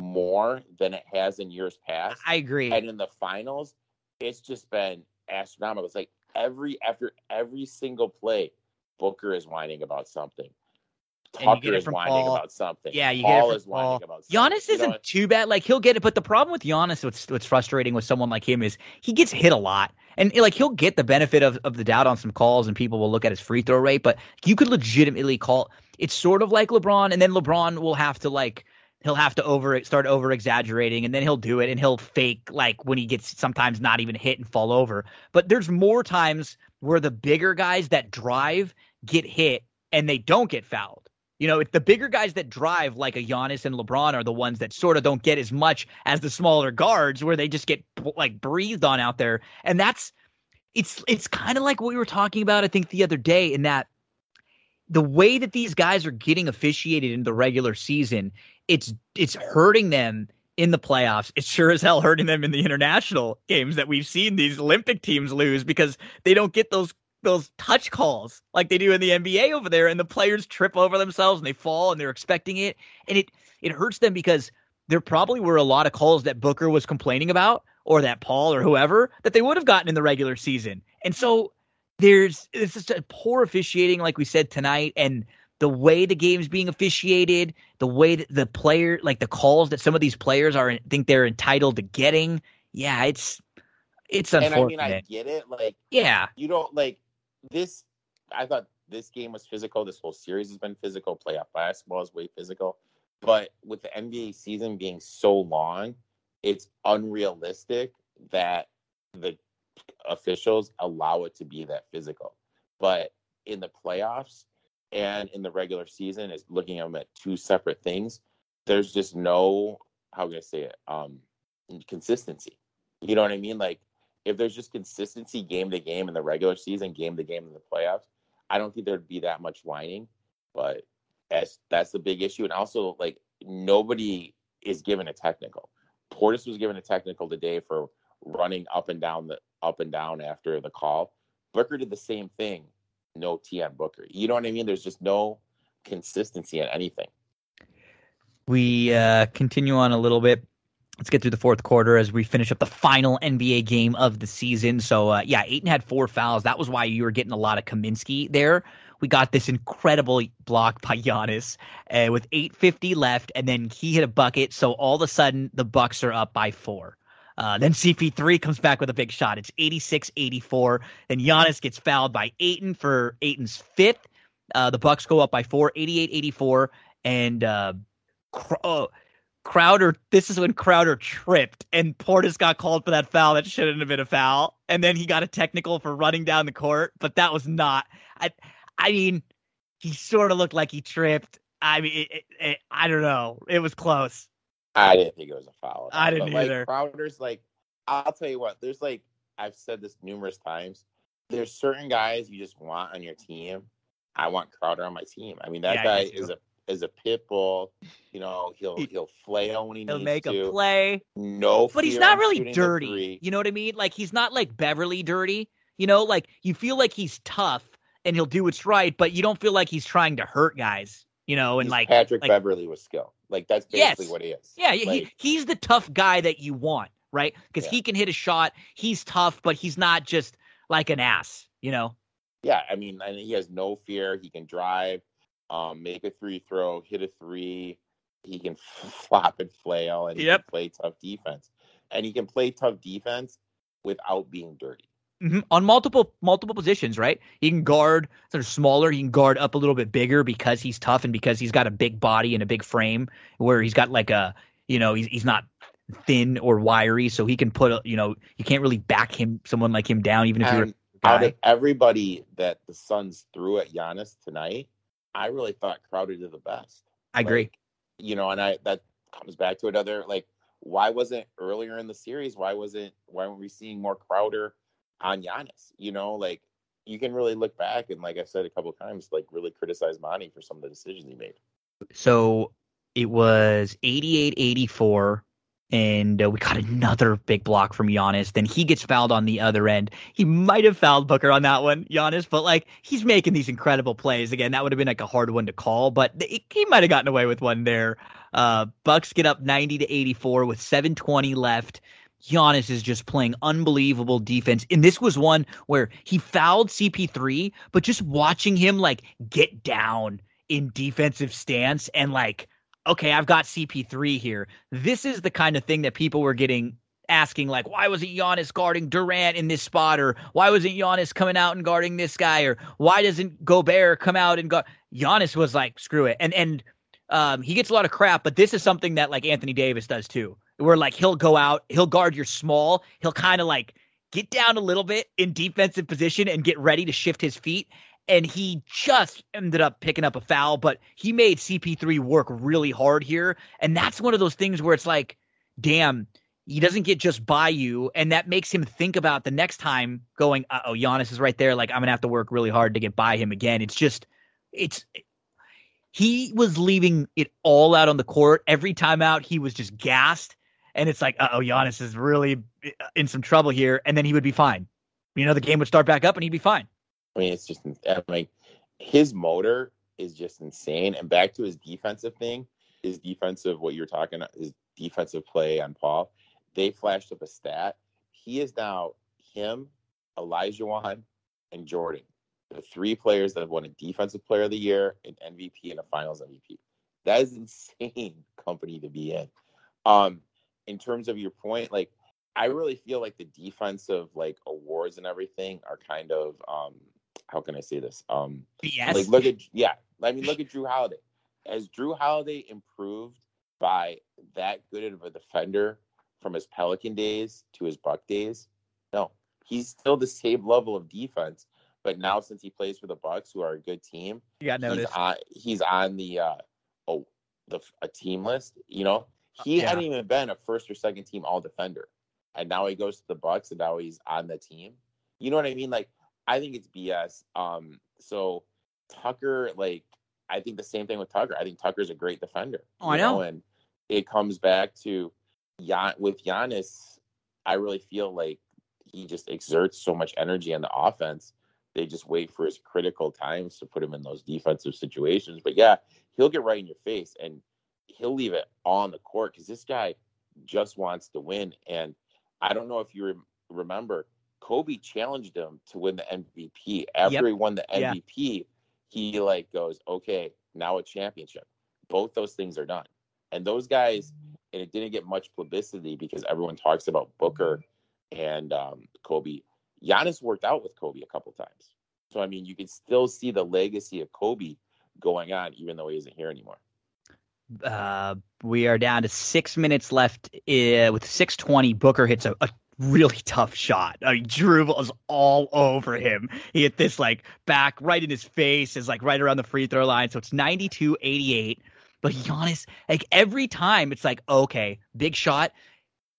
more than it has in years past. I agree. And in the finals, it's just been astronomical. It's like every after every single play, Booker is whining about something. Tucker is whining Paul. about something. Yeah, you Paul get it is Paul. whining about something. Giannis isn't know? too bad. Like he'll get it, but the problem with Giannis, what's what's frustrating with someone like him is he gets hit a lot. And like he'll get the benefit of, of the doubt on some calls and people will look at his free throw rate, but you could legitimately call it's sort of like LeBron, and then LeBron will have to like he'll have to over start over exaggerating and then he'll do it and he'll fake like when he gets sometimes not even hit and fall over. But there's more times where the bigger guys that drive get hit and they don't get fouled. You know, the bigger guys that drive, like a Giannis and LeBron, are the ones that sort of don't get as much as the smaller guards, where they just get like breathed on out there. And that's it's it's kind of like what we were talking about, I think, the other day, in that the way that these guys are getting officiated in the regular season, it's it's hurting them in the playoffs. It's sure as hell hurting them in the international games that we've seen these Olympic teams lose because they don't get those those touch calls like they do in the NBA over there, and the players trip over themselves and they fall and they're expecting it, and it it hurts them because there probably were a lot of calls that Booker was complaining about, or that Paul or whoever that they would have gotten in the regular season, and so there's it's just a poor officiating, like we said tonight, and the way the game's being officiated, the way that the player, like the calls that some of these players are think they're entitled to getting. Yeah, it's it's unfortunate. And I mean, I get it. Like, yeah, you don't like this, I thought this game was physical. This whole series has been physical. Playoff basketball is way physical. But with the NBA season being so long, it's unrealistic that the officials allow it to be that physical. But in the playoffs and in the regular season, is looking at them at two separate things. There's just no how can I say it? Um, consistency. You know what I mean? Like if there's just consistency game to game in the regular season, game to game in the playoffs, I don't think there'd be that much whining. But that's that's the big issue. And also, like nobody is given a technical. Portis was given a technical today for running up and down the up and down after the call. Booker did the same thing. No T on Booker. You know what I mean? There's just no consistency in anything. We uh, continue on a little bit let's get through the fourth quarter as we finish up the final NBA game of the season. So, uh, yeah, Ayton had four fouls. That was why you were getting a lot of Kaminsky there we got this incredible block by Giannis uh, with 8:50 left, and then he hit a bucket. So all of a sudden, the Bucks are up by four. Uh, then CP3 comes back with a big shot. It's 86-84. Then Giannis gets fouled by Ayton for Ayton's fifth. Uh, the Bucks go up by four, 88-84, and uh, oh, Crowder. This is when Crowder tripped, and Portis got called for that foul that shouldn't have been a foul, and then he got a technical for running down the court, but that was not. I, I mean, he sort of looked like he tripped. I mean, it, it, it, I don't know. It was close. I didn't think it was a foul. I didn't but, either. Like, Crowder's like, I'll tell you what. There's like, I've said this numerous times. There's certain guys you just want on your team. I want Crowder on my team. I mean, that Yeah, guy is a is a pit bull. You know, he'll He- he'll flail when he He'll needs make to. a play. No, but he's not really dirty. You know what I mean? Like he's not like Beverley dirty. You know, like you feel like he's tough and he'll do what's right, but you don't feel like he's trying to hurt guys. You know, and He's like Patrick like- Beverley with skill. Like that's Yes. basically what he is. yeah, he, he's the tough guy that you want, right? Because Yeah. he can hit a shot. He's tough, but he's not just like an ass. You know? yeah, I mean, and he has no fear. He can drive, um, make a three throw, hit a three. He can flop and flail, and he can play tough defense. And he can play tough defense without being dirty. Mhm. On multiple multiple positions, right? He can guard sort of smaller. He can guard up a little bit bigger because he's tough and because he's got a big body and a big frame. Where he's got like a, you know, he's he's not thin or wiry, so he can put, a, you know, you can't really back him someone like him down, even if you're And out of everybody that the Suns threw at Giannis tonight, I really thought Crowder did the best. I agree. You know, and I that comes back to another like why wasn't earlier in the series? Why wasn't why weren't we seeing more Crowder on Giannis? You know, like you can really look back and like I said a couple of times, like really criticize Monty for some of the decisions he made. So it was 88 84. And uh, we got another big block from Giannis. Then he gets fouled on the other end. He might have fouled Booker on that one, Giannis, but like he's making these incredible plays. Again, that would have been like a hard one to call, but th- he might have gotten away with one there. Uh, Bucks get up 90 to 84 with 720 left. Giannis is just playing unbelievable defense. And this was one where he fouled CP3, but just watching him like get down in defensive stance and like, okay, I've got CP3 here. This is the kind of thing that people were getting asking, like, why wasn't Giannis guarding Durant in this spot? Or why wasn't Giannis coming out and guarding this guy? Or why doesn't Gobert come out and guard? Giannis was like, screw it. And, and, um, he gets a lot of crap, but this is something that like Anthony Davis does too, where like he'll go out, he'll guard your small, he'll kind of like get down a little bit in defensive position and get ready to shift his feet. And he just ended up picking up a foul, but he made CP3 work really hard here. And that's one of those things where it's like, damn, he doesn't get just by you. And that makes him think about the next time going, uh oh, Giannis is right there. Like, I'm going to have to work really hard to get by him again. It's just, it's, he was leaving it all out on the court. Every time out, he was just gassed. And it's like, uh oh, Giannis is really in some trouble here. And then he would be fine. You know, the game would start back up and he'd be fine. I mean, it's just I mean, his motor is just insane. And back to his defensive thing, his defensive what you're talking about, his defensive play on Paul. They flashed up a stat. He is now him, Olajuwon, and Jordan, the three players that have won a defensive player of the year, an MVP, and a finals MVP. That is insane company to be in. Um, in terms of your point, like I really feel like the defensive like awards and everything are kind of um how can I say this? Um BS. like look at yeah, I mean look at Jrue Holiday. Has Jrue Holiday improved by that good of a defender from his Pelican days to his Buck days? No. He's still the same level of defense, but now since he plays for the Bucks, who are a good team, you got he's on he's on the uh oh the a team list, you know. He Yeah. hadn't even been a first or second team all defender. And now he goes to the Bucks and now he's on the team. You know what I mean? Like I think it's BS. Um so Tucker, like I think the same thing with Tucker. I think Tucker's a great defender. Oh, I you know. And it comes back to Gian with Giannis, I really feel like he just exerts so much energy on the offense. They just wait for his critical times to put him in those defensive situations. But yeah, he'll get right in your face and he'll leave it all on the court because this guy just wants to win. And I don't know if you rem- remember, Kobe challenged him to win the MVP. After Yep. he won the Yeah. MVP, he like goes, okay, now a championship. Both those things are done. And those guys, and it didn't get much publicity because everyone talks about Booker and um, Kobe. Giannis worked out with Kobe a couple times. So, I mean, you can still see the legacy of Kobe going on, even though he isn't here anymore. Uh, we are down to six minutes left uh, with 620. Booker hits a, a really tough shot. I mean, Jrue was all over him. He hit this like back right in his face, is like right around the free throw line. So it's 92 88. But Giannis, like every time, it's like, okay, big shot.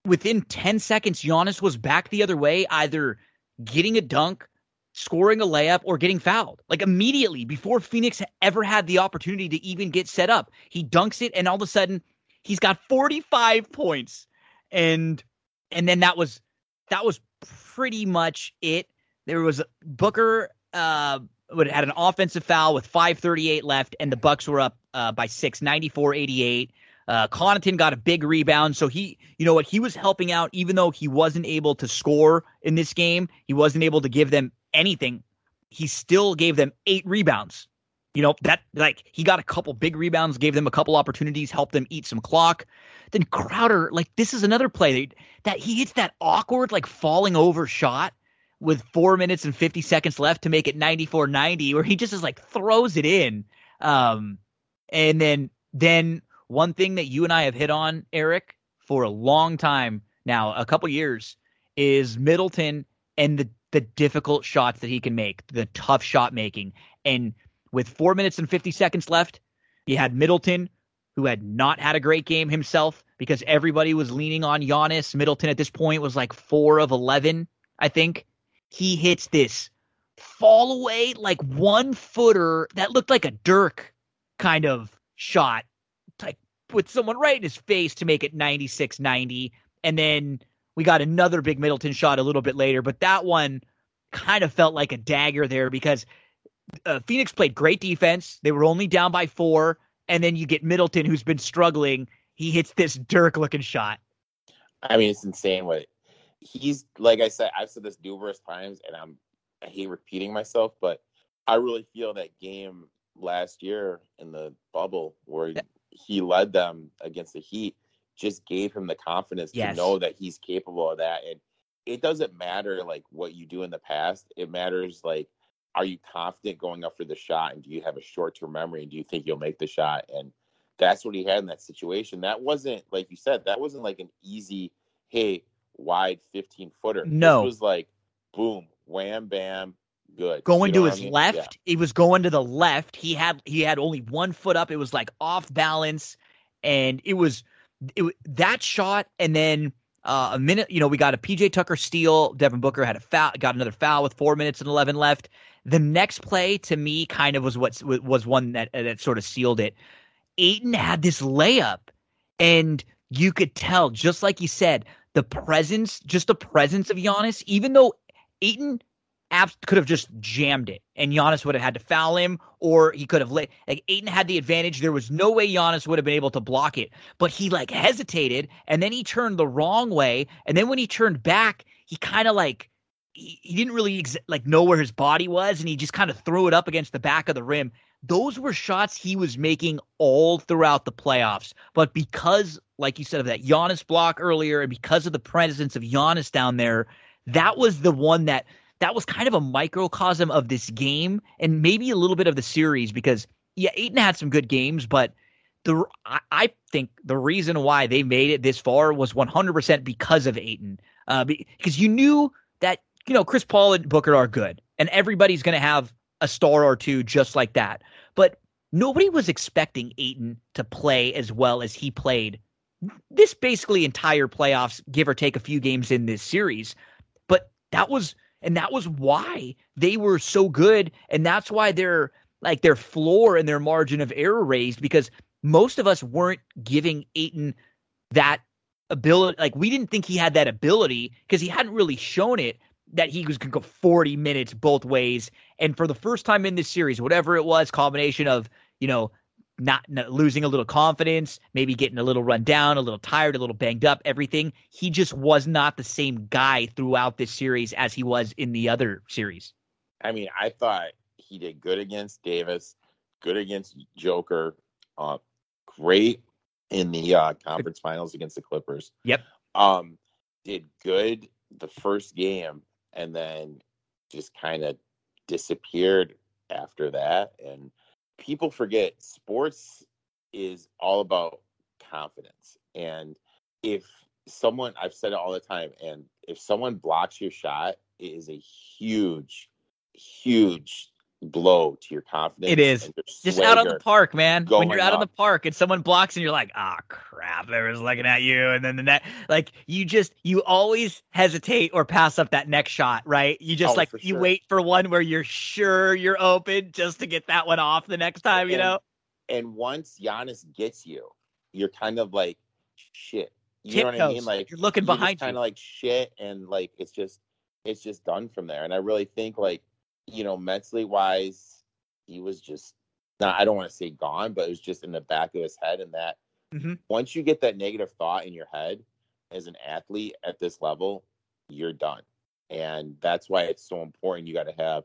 Within 10 seconds, Giannis was back the other way, either getting a dunk, scoring a layup, or getting fouled. Like immediately before Phoenix ever had the opportunity to even get set up, he dunks it, and all of a sudden, he's got 45 points. And and then that was that was pretty much it. There was Booker uh had an offensive foul with 538 left and the Bucks were up uh, by 6 94-88. Uh, Connaughton got a big rebound, so he, you know what, he was helping out even though he wasn't able to score in this game. He wasn't able to give them anything. He still gave them eight rebounds. You know that like he got a couple big rebounds, gave them a couple opportunities, helped them eat some clock. Then Crowder, like this is another play that, that he hits that awkward like falling over shot with four minutes and 50 seconds left to make it 94 90, where he just is like throws it in. Um, and then, then one thing that you and I have hit on, Eric, for a long time now, a couple years, is Middleton and the, the difficult shots that he can make, the tough shot making. And with four minutes and 50 seconds left, you had Middleton, who had not had a great game himself because everybody was leaning on Giannis. Middleton at this point was like four of 11, I think he hits this fall away like one footer that looked like a Dirk kind of shot, like with someone right in his face to make it 96 90. And then we got another big Middleton shot a little bit later, but that one kind of felt like a dagger there because uh, Phoenix played great defense. They were only down by four. And then you get Middleton, who's been struggling. He hits this Dirk looking shot. I mean, it's insane what he's like I said, I've said this numerous times, and I'm I hate repeating myself, but I really feel that game last year in the bubble where yeah. he led them against the Heat just gave him the confidence yes. to know that he's capable of that. And it doesn't matter like what you do in the past. It matters like are you confident going up for the shot and do you have a short term memory and do you think you'll make the shot? And that's what he had in that situation. That wasn't like you said, that wasn't like an easy, hey, wide 15 footer. No. It was like boom, wham bam, good. Going you know to his I mean? left, yeah. he was going to the left. He had he had only one foot up. It was like off balance, and it was it that shot, and then uh, a minute. You know, we got a PJ Tucker steal. Devin Booker had a foul, got another foul with four minutes and eleven left. The next play to me kind of was what was one that that sort of sealed it. Ayton had this layup, and you could tell, just like you said, the presence, just the presence of Giannis, even though Ayton abs- could have just jammed it and Giannis would have had to foul him or he could have let like Ayton had the advantage. There was no way Giannis would have been able to block it, but he like hesitated and then he turned the wrong way. And then when he turned back, he kind of like he, he didn't really ex- like know where his body was and he just kind of threw it up against the back of the rim. Those were shots he was making all throughout the playoffs. But because like you said, of that Giannis block earlier, and because of the presence of Giannis down there, that was the one that that was kind of a microcosm of this game and maybe a little bit of the series because yeah, Ayton had some good games, but the I, think the reason why they made it this far was 100% because of Ayton, uh, because you knew that you know Chris Paul and Booker are good, and everybody's going to have a star or two just like that, but nobody was expecting Ayton to play as well as he played this basically entire playoffs, give or take a few games in this series. But that was and that was why they were so good, and that's why their like their floor and their margin of error raised because most of us weren't giving Ayton that ability. Like we didn't think he had that ability because he hadn't really shown it that he was going to go 40 minutes both ways. And for the first time in this series, whatever it was, combination of you know not, not, losing a little confidence, maybe getting a little run down, a little tired, a little banged up, everything. He just was not the same guy throughout this series as he was in the other series. I mean, I thought he did good against Davis, good against Joker, uh, great in the uh, conference finals against the Clippers. Yep. Um, did good the first game and then just kind of disappeared after that. And people forget sports is all about confidence. And if someone, I've said it all the time, and if someone blocks your shot, it is a huge, huge blow to your confidence. It is. Just out on the park, man. When you're out on the park and someone blocks and you're like, ah, oh, crap, was looking at you. And then the net, like, you just, you always hesitate or pass up that next shot, right? You just, oh, like, you wait for one where you're sure you're open just to get that one off the next time, you know? And once Giannis gets you, you're kind of like, shit. You know what I mean? Like, you're looking you're behind kind of like shit. And, like, it's just, it's just done from there. And I really think, like, you know, mentally wise, he was just not, I don't want to say gone, but it was just in the back of his head. And that mm-hmm. once you get that negative thought in your head as an athlete at this level, you're done. And that's why it's so important. You got to have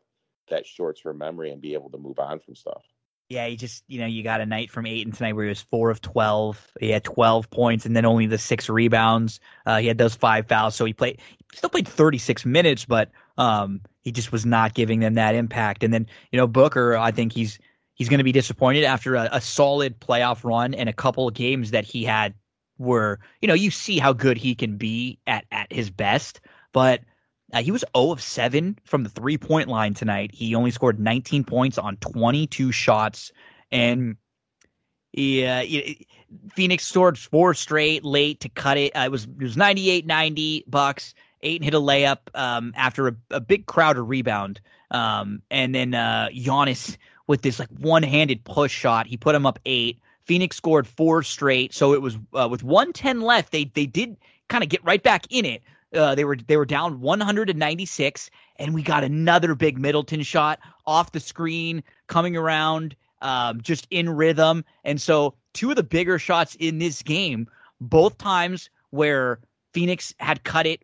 that short term memory and be able to move on from stuff. Yeah, he just, you know, you got a night from Ayton tonight where he was four of 12. He had 12 points and then only the six rebounds. Uh, he had those five fouls. So he played, still played 36 minutes, but um, he just was not giving them that impact. And then, you know, Booker, I think he's, he's going to be disappointed after a, a solid playoff run and a couple of games that he had were, you know, you see how good he can be at, at his best, but uh, he was 0 of 7 from the three point line tonight. He only scored 19 points on 22 shots. And yeah, Phoenix scored four straight late to cut it. Uh, it was it was 98 90 bucks. Ayton hit a layup um, after a, a, big Crowder rebound. Um, and then uh, Giannis with this like one handed push shot. He put him up eight. Phoenix scored four straight. So it was uh, with 110 left. They they did kind of get right back in it. Uh, they were they were down 196, and we got another big Middleton shot off the screen, coming around, um, just in rhythm. And so two of the bigger shots in this game, both times where Phoenix had cut it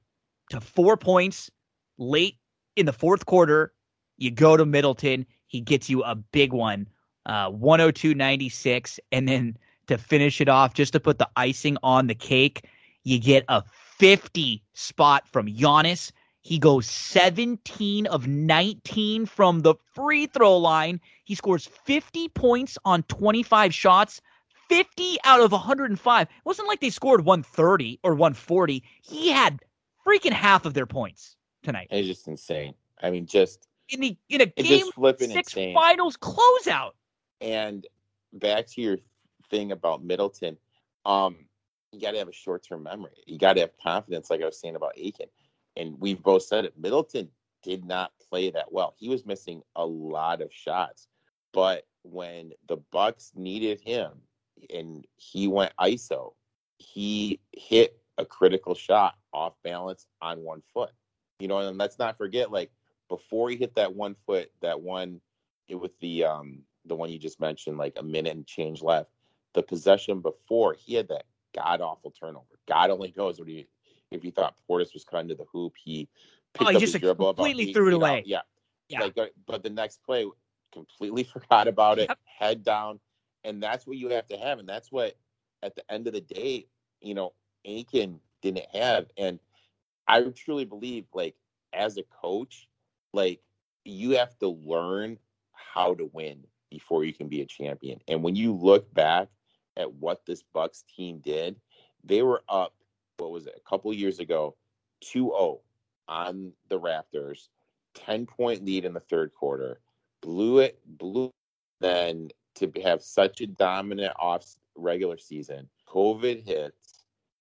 to four points late in the fourth quarter. You go to Middleton, he gets you a big one, uh, 102.96, and then to finish it off, just to put the icing on the cake, you get a 50 spot from Giannis. He goes 17 of 19 from the free throw line. He scores 50 points on 25 shots. 50 out of 105. It wasn't like they scored 130 or 140. He had freaking half of their points tonight. It's just insane. I mean, just in the in a game six insane. finals closeout. And back to your thing about Middleton, um, you got to have a short term memory. You got to have confidence, like I was saying about Aiken, And we've both said it. Middleton did not play that well. He was missing a lot of shots. But when the Bucks needed him and he went ISO, he hit a critical shot off balance on one foot. You know, and let's not forget, like before he hit that one foot, that one with the um the one you just mentioned, like a minute and change left. The possession before he had that god awful turnover. God only knows what he if he thought Portis was cutting to the hoop. He picked oh, he up just dribble completely threw it away. Yeah, yeah. Like, uh, but the next play, completely forgot about it. Yep. Head down, and that's what you have to have, and that's what at the end of the day, you know, Aiken didn't have. And I truly believe, like, as a coach, like, you have to learn how to win before you can be a champion. And when you look back at what this Bucks team did, they were up, what was it, a couple years ago, 2 0 on the Raptors, 10 point lead in the third quarter, blew it, blew then to have such a dominant off regular season. COVID hits,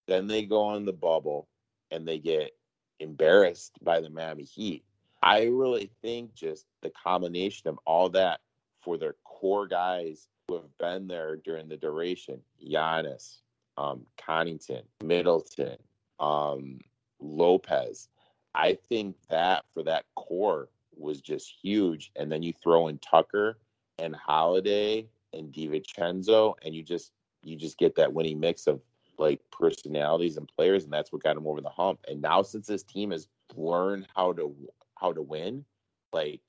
then they go on the bubble and they get embarrassed by the Miami Heat. I really think just the combination of all that for their core guys who have been there during the duration Giannis, um, Connaughton, Middleton, um, Lopez. I think that for that core was just huge. And then you throw in Tucker and Holiday and DiVincenzo, and you just you just get that winning mix of like personalities and players, and that's what got him over the hump. And now since this team has learned how to how to win, like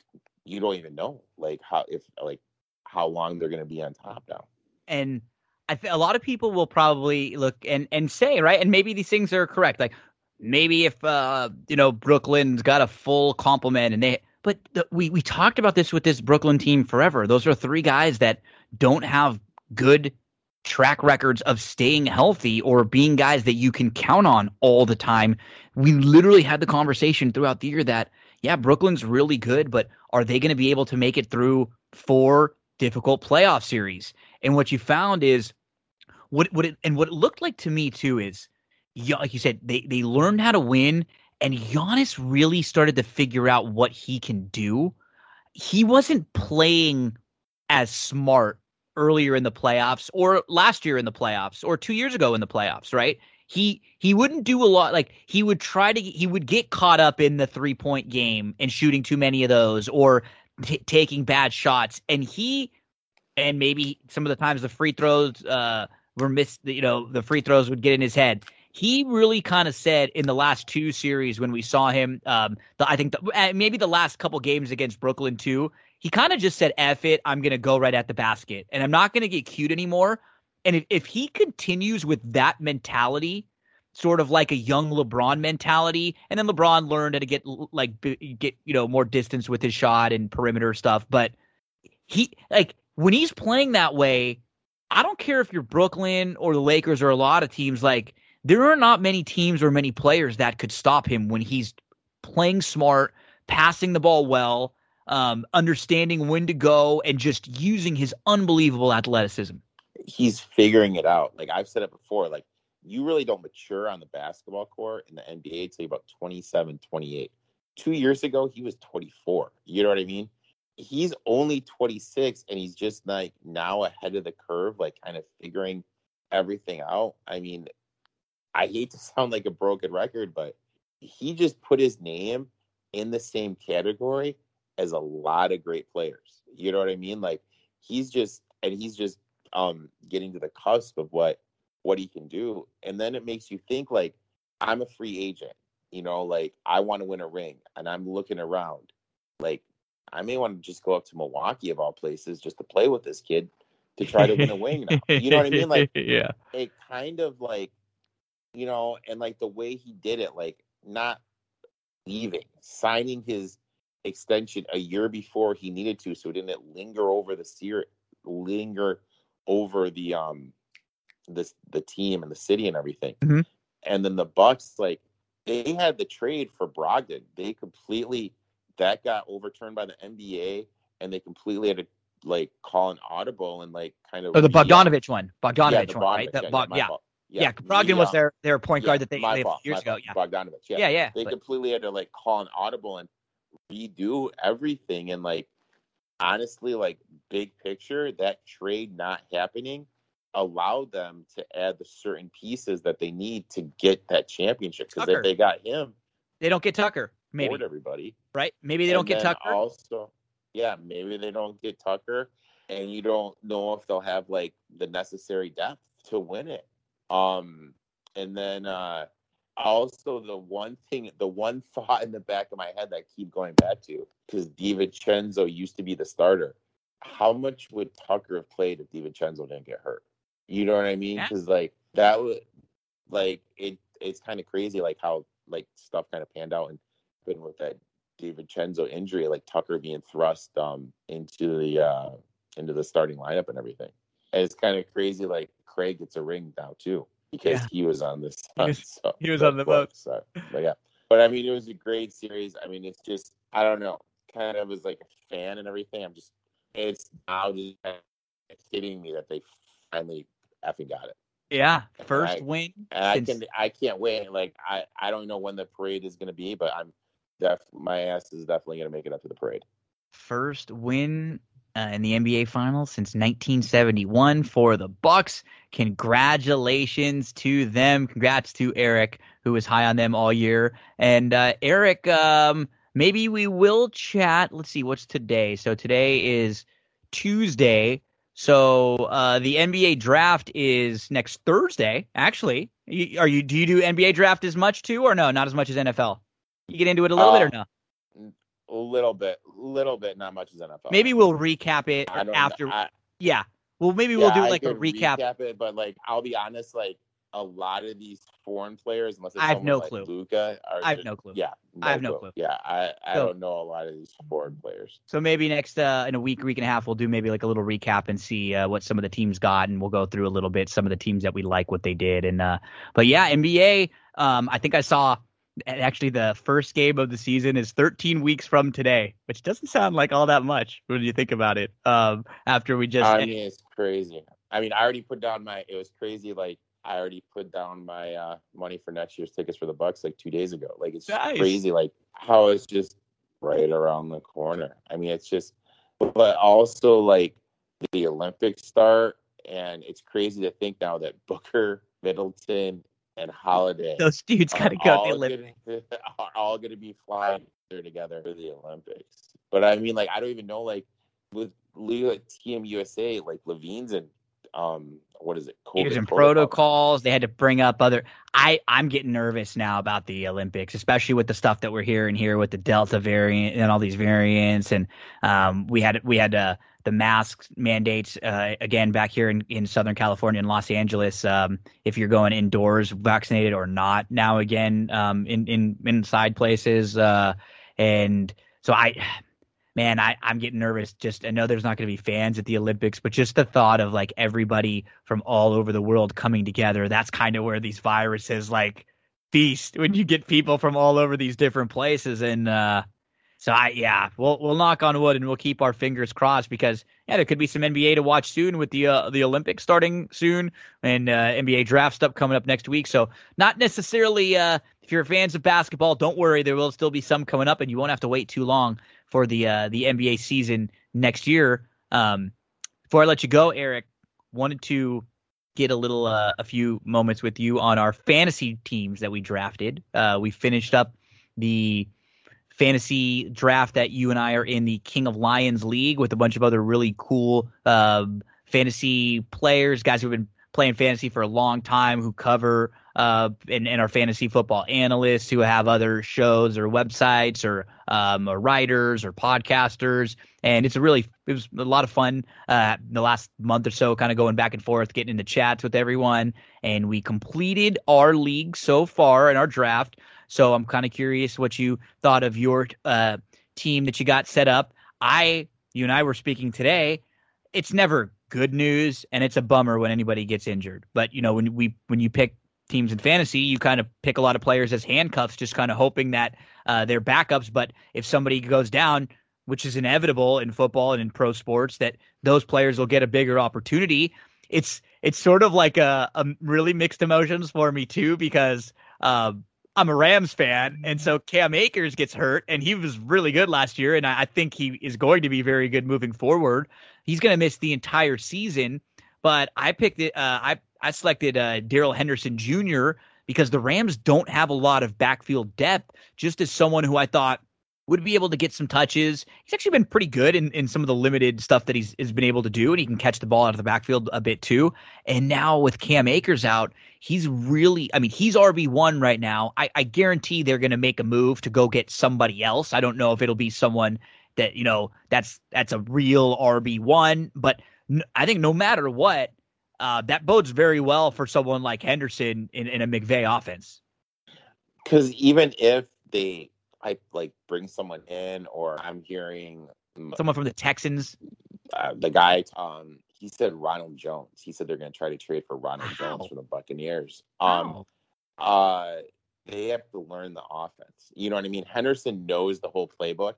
you don't even know like how if like how long they're going to be on top now. And I th- a lot of people will probably look and and say right, and maybe these things are correct. Like maybe if uh you know Brooklyn's got a full complement and they, but the, we we talked about this with this Brooklyn team forever. Those are three guys that don't have good track records of staying healthy or being guys that you can count on all the time. We literally had the conversation throughout the year that yeah, Brooklyn's really good, but are they going to be able to make it through four difficult playoff series? And what you found is what what it and what it looked like to me too is like you said they they learned how to win and Giannis really started to figure out what he can do. He wasn't playing as smart earlier in the playoffs or last year in the playoffs or 2 years ago in the playoffs, right? He he wouldn't do a lot like he would try to he would get caught up in the three-point game and shooting too many of those or t- taking bad shots and he and maybe some of the times the free throws uh were missed you know the free throws would get in his head he really kind of said in the last two series when we saw him um the, i think the, maybe the last couple games against brooklyn too he kind of just said F it, I'm going to go right at the basket and I'm not going to get cute anymore. And if, if he continues with that mentality, sort of like a young LeBron mentality, and then LeBron learned how to get like get you know more distance with his shot and perimeter stuff, but he like when he's playing that way, I don't care if you're Brooklyn or the Lakers or a lot of teams like there are not many teams or many players that could stop him when he's playing smart, passing the ball well, um, understanding when to go, and just using his unbelievable athleticism. He's figuring it out. Like I've said it before, like you really don't mature on the basketball court in the NBA until about 27, 28. Two years ago, he was 24. You know what I mean? He's only 26 and he's just like now ahead of the curve, like kind of figuring everything out. I mean, I hate to sound like a broken record, but he just put his name in the same category as a lot of great players. You know what I mean? Like he's just and he's just um getting to the cusp of what what he can do. And then it makes you think like I'm a free agent. You know, like I want to win a ring and I'm looking around. Like I may want to just go up to Milwaukee of all places just to play with this kid to try to win a wing now. You know what I mean? Like yeah. It kind of like you know, and like the way he did it, like not leaving, signing his extension a year before he needed to, so it didn't it linger over the seer, linger over the um this the team and the city and everything. Mm-hmm. And then the Bucks, like they had the trade for Brogdon. They completely that got overturned by the NBA, and they completely had to like call an audible and like kind of. Oh, the Bogdanovich one, Bogdanovich yeah, one, right? The, yeah, yeah. yeah. yeah. Brogdon was their their point guard that they, they years ago. Yeah, Bogdanovich. Yeah, yeah, yeah. They but... completely had to like call an audible and redo everything and like honestly like big picture that trade not happening allowed them to add the certain pieces that they need to get that championship because if they got him they don't get tucker maybe. everybody. Right? Maybe they don't get tucker. also yeah maybe they don't get tucker and you don't know if they'll have like the necessary depth to win it. Um and then uh also the one thing the one thought in the back of my head that I keep going back to because DiVincenzo used to be the starter. How much would Tucker have played if DiVincenzo didn't get hurt? You know what I mean? Because yeah. like that would like it it's kind of crazy like how like stuff kind of panned out and been with that DiVincenzo injury, like Tucker being thrust um into the uh into the starting lineup and everything. And it's kind of crazy like Craig gets a ring now too because yeah. he was on this. He was, so, he was on the boat. So, uh, but yeah, but I mean, it was a great series. I mean, it's just I don't know, kind of was like a fan and everything. I'm just it's now just hitting me that they finally effing got it. Yeah, first and I, win. And I can I can't wait. Like I I don't know when the parade is going to be, but I'm def my ass is definitely going to make it up to the parade. First win uh, in the NBA Finals since 1971 for the Bucks. Congratulations to them. Congrats to Eric, who was high on them all year. And uh, Eric, um, maybe we will chat. Let's see, what's today? So today is Tuesday. So uh, the NBA draft is next Thursday. Actually, are you? Do you do NBA draft as much too, or no? Not as much as NFL. You get into it a little bit or uh, no? A little bit, little bit, not much as NFL. Maybe we'll recap it after. I, yeah. Well, maybe we'll yeah, do I like a could recap. it, but like I'll be honest, like a lot of these foreign players, unless it's I have no like clue. Luca, are I have just- no clue. Yeah, I have no clue. Yeah, I I So- don't know a lot of these foreign players. So maybe next uh, in a week, week and a half, we'll do maybe like a little recap and see uh, what some of the teams got, and we'll go through a little bit some of the teams that we like, what they did, and uh, but yeah, NBA. Um, I think I saw actually the first game of the season is 13 weeks from today, which doesn't sound like all that much when you think about it. Um, after we just I mean, it's crazy. I mean, I already put down my. It was crazy. Like I already put down my uh, money for next year's tickets for the Bucks like two days ago. Like it's Nice. crazy. Like how it's just right around the corner. I mean, it's just, but also like the Olympics start, and it's crazy to think now that Booker, Middleton, and Holiday those dudes got to go to the Olympics. gonna- are all going to be flying there together for the Olympics. But I mean, like, I don't even know, like, with Leo at Team USA, like LaVine's and um, what is it? He was COVID in protocol. protocols. They had to bring up other. I I'm getting nervous now about the Olympics, especially with the stuff that we're hearing here with the Delta variant and all these variants. And um, we had we had uh, the mask mandates uh, again back here in, in Southern California and Los Angeles. Um, if you're going indoors, vaccinated or not, now again um, in in inside places. Uh, and so I man, I, I'm getting nervous. Just I know there's not going to be fans at the Olympics, but just the thought of like everybody from all over the world coming together, that's kind of where these viruses like feast when you get people from all over these different places. And uh so I yeah, we'll we'll knock on wood and we'll keep our fingers crossed because yeah, there could be some NBA to watch soon with the uh, the Olympics starting soon and uh, NBA draft stuff coming up next week. So not necessarily uh if you're fans of basketball, don't worry, there will still be some coming up and you won't have to wait too long for the uh, the NBA season next year. Um, before I let you go, Eric, wanted to get a little uh, a few moments with you on our fantasy teams that we drafted. Uh, we finished up the fantasy draft that you and I are in the King of Lions League with a bunch of other really cool um, fantasy players, guys who've been playing fantasy for a long time, who cover uh, and, and are fantasy football analysts who have other shows or websites or, um, or writers or podcasters. And it's a really, it was a lot of fun uh, the last month or so, kind of going back and forth, getting into chats with everyone. And we completed our league so far in our draft. So I'm kind of curious what you thought of your uh, team that you got set up. I, you and I were speaking today. It's never good news, and it's a bummer when anybody gets injured. But you know, when we when you pick teams in fantasy, you kind of pick a lot of players as handcuffs, just kind of hoping that uh, they're backups. But if somebody goes down, which is inevitable in football and in pro sports, that those players will get a bigger opportunity. It's it's sort of like a, a really mixed emotions for me too because um, I'm a Rams fan, and so Cam Akers gets hurt, and he was really good last year, and I, I think he is going to be very good moving forward. He's going to miss the entire season, but I picked it. Uh, I I selected uh, Darrell Henderson Jr. because the Rams don't have a lot of backfield depth. Just as someone who I thought would be able to get some touches. He's actually been pretty good in, in some of the limited stuff that he's has been able to do, and he can catch the ball out of the backfield a bit too. And now with Cam Akers out, he's really I mean, he's RB one right now. I, I guarantee they're gonna make a move to go get somebody else. I don't know if it'll be someone that, you know, that's that's a real RB one, but n- I think no matter what, uh, that bodes very well for someone like Henderson in, in a McVay offense. Because even if they I like bring someone in, or I'm hearing Someone from the Texans. uh, the guy, um, he said Ronald Jones. He said they're going to try to trade for Ronald. Jones for the Buccaneers. Um, uh, they have to learn the offense. You know what I mean? Henderson knows the whole playbook.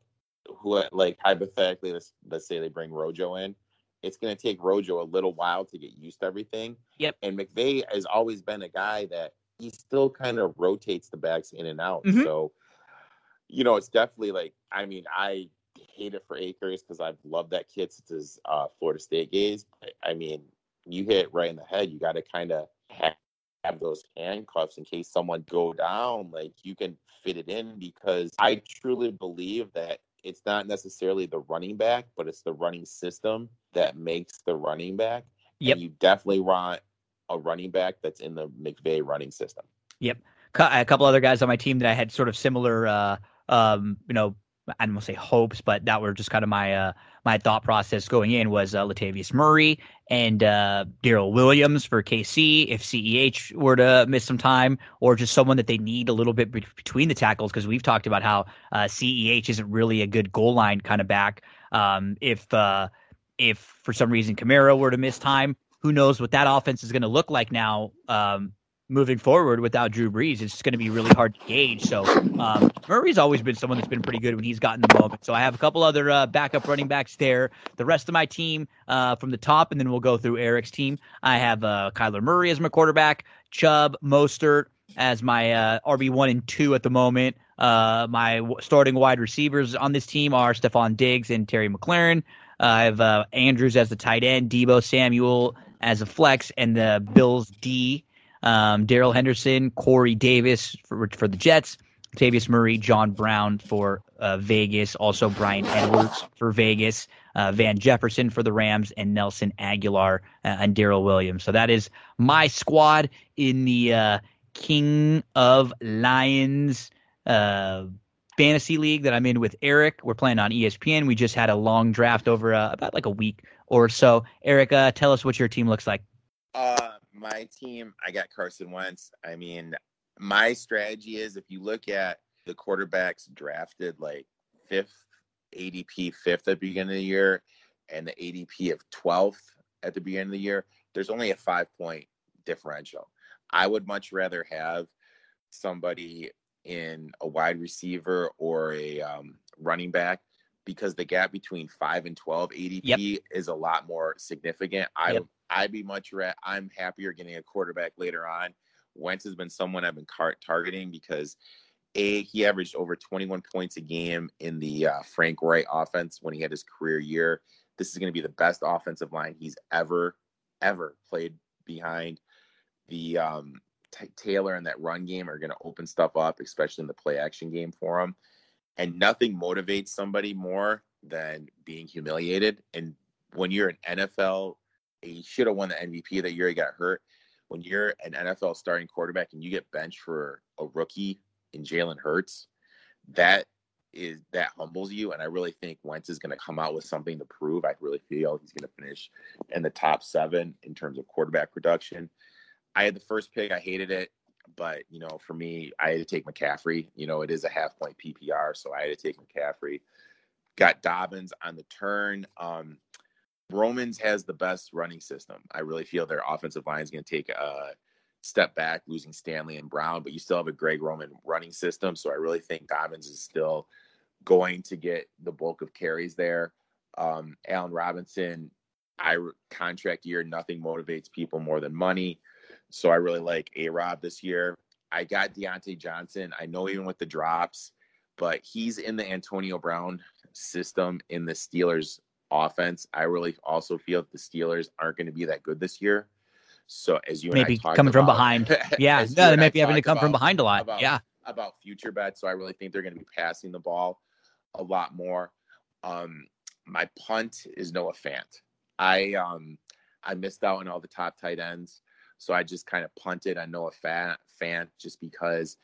Who, like hypothetically, let's let's say they bring Rojo in. It's going to take Rojo a little while to get used to everything. Yep. And McVay has always been a guy that he still kind of rotates the backs in and out. Mhm. So, you know, it's definitely like I mean, I hate it for Akers because I've loved that kid since his uh, Florida State days. I, I mean, you hit right in the head. You got to kind of have, have those handcuffs in case someone go down. Like you can fit it in because I truly believe that it's not necessarily the running back, but it's the running system that makes the running back. Yep. And you definitely want a running back that's in the McVay running system. Yep. a couple other guys on my team that I had sort of similar, uh, um, you know, I don't want to say hopes, but that were just kind of my uh, my thought process going in was uh, Latavius Murray and uh, Darrel Williams for KC if CEH were to miss some time, or just someone that they need a little bit be- between the tackles because we've talked about how uh, CEH isn't really a good goal line kind of back. Um, if uh, if for some reason Kamara were to miss time, who knows what that offense is going to look like now um, moving forward without Drew Brees. It's going to be really hard to gauge. So um, Murray's always been someone that's been pretty good when he's gotten the moment. So I have a couple other uh, backup running backs there. The rest of my team uh, from the top, and then we'll go through Eric's team. I have uh, Kyler Murray as my quarterback, Chubb, Mostert as my uh, RB one and two at the moment. Uh, my w- starting wide receivers on this team are Stefon Diggs and Terry McLaurin. I have uh, Andrews as the tight end, Deebo Samuel as a flex, and the Bills D um, Darrell Henderson, Corey Davis for, for the Jets, Tavius Murray, John Brown for uh, Vegas, also Bryan Edwards for Vegas, uh, Van Jefferson for the Rams, and Nelson Agholor uh, and Darrel Williams. So that is my squad in the uh, King of Lions uh, fantasy league that I'm in with Eric. We're playing on ESPN. We just had a long draft over uh, about like a week or so. Eric, tell us what your team looks like. My team, I got Carson Wentz. I mean, my strategy is if you look at the quarterbacks drafted like fifth, ADP fifth at the beginning of the year, and the ADP of 12th at the beginning of the year, there's only a five point differential. I would much rather have somebody in a wide receiver or a um, running back because the gap between five and 12 ADP yep. is a lot more significant. I yep. I'd be much I'm happier getting a quarterback later on. Wentz has been someone I've been car- targeting because a he averaged over 21 points a game in the uh, Frank Reich offense when he had his career year. This is going to be the best offensive line he's ever ever played behind. The um, t- Taylor and that run game are going to open stuff up, especially in the play action game for him. And nothing motivates somebody more than being humiliated. And when you're an NFL he should have won the MVP that year. He got hurt. When you're an NFL starting quarterback and you get benched for a rookie in Jalen Hurts, that is that humbles you. And I really think Wentz is going to come out with something to prove. I really feel he's going to finish in the top seven in terms of quarterback production. I had the first pick. I hated it. But, you know, for me, I had to take McCaffrey. You know, it is a half point PPR. So I had to take McCaffrey. Got Dobbins on the turn. Um, Roman's has the best running system. I really feel their offensive line is going to take a step back, losing Stanley and Brown, but you still have a Greg Roman running system. So I really think Dobbins is still going to get the bulk of carries there. Um, Allen Robinson, I contract year, nothing motivates people more than money. So I really like A Rob this year. I got Diontae Johnson. I know even with the drops, but he's in the Antonio Brown system in the Steelers offense. I really also feel that the Steelers aren't going to be that good this year. So as you maybe coming about, from behind, yeah, no, they might be having to come from behind a lot. About, yeah, about future bets. So I really think they're going to be passing the ball a lot more. Um, my punt is Noah Fant. I um I missed out on all the top tight ends, so I just kind of punted on Noah Fant, Fant just because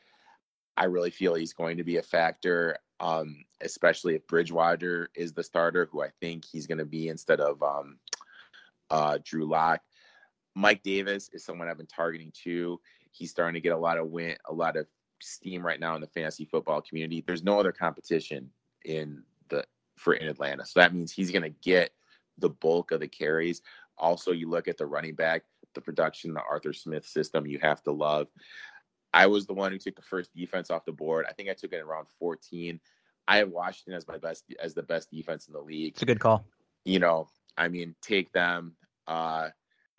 I really feel he's going to be a factor um, especially if Bridgewater is the starter, who I think he's going to be instead of um, uh, Drew Lock. Mike Davis is someone I've been targeting too. He's starting to get a lot of win, a lot of steam right now in the fantasy football community. There's no other competition in the for in Atlanta, so that means he's going to get the bulk of the carries. Also, you look at the running back, the production, the Arthur Smith system. You have to love. I was the one who took the first defense off the board. I think I took it around 14. I have Washington as my best as the best defense in the league. It's a good call. You know, I mean, take them. Uh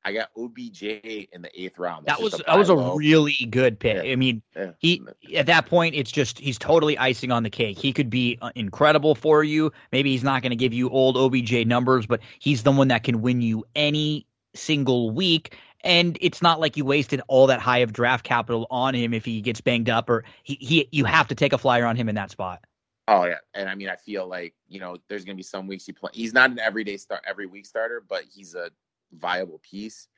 I got OBJ in the eighth round. That's that was that was a really good pick. Yeah. I mean, yeah. he at that point it's just he's totally icing on the cake. He could be uh, incredible for you. Maybe he's not going to give you old OBJ numbers, but he's the one that can win you any single week. And it's not like you wasted all that high of draft capital on him if he gets banged up or he, he you have to take a flyer on him in that spot. Oh yeah, and I mean I feel like you know there's gonna be some weeks he play. He's not an everyday start every week starter, but he's a viable piece.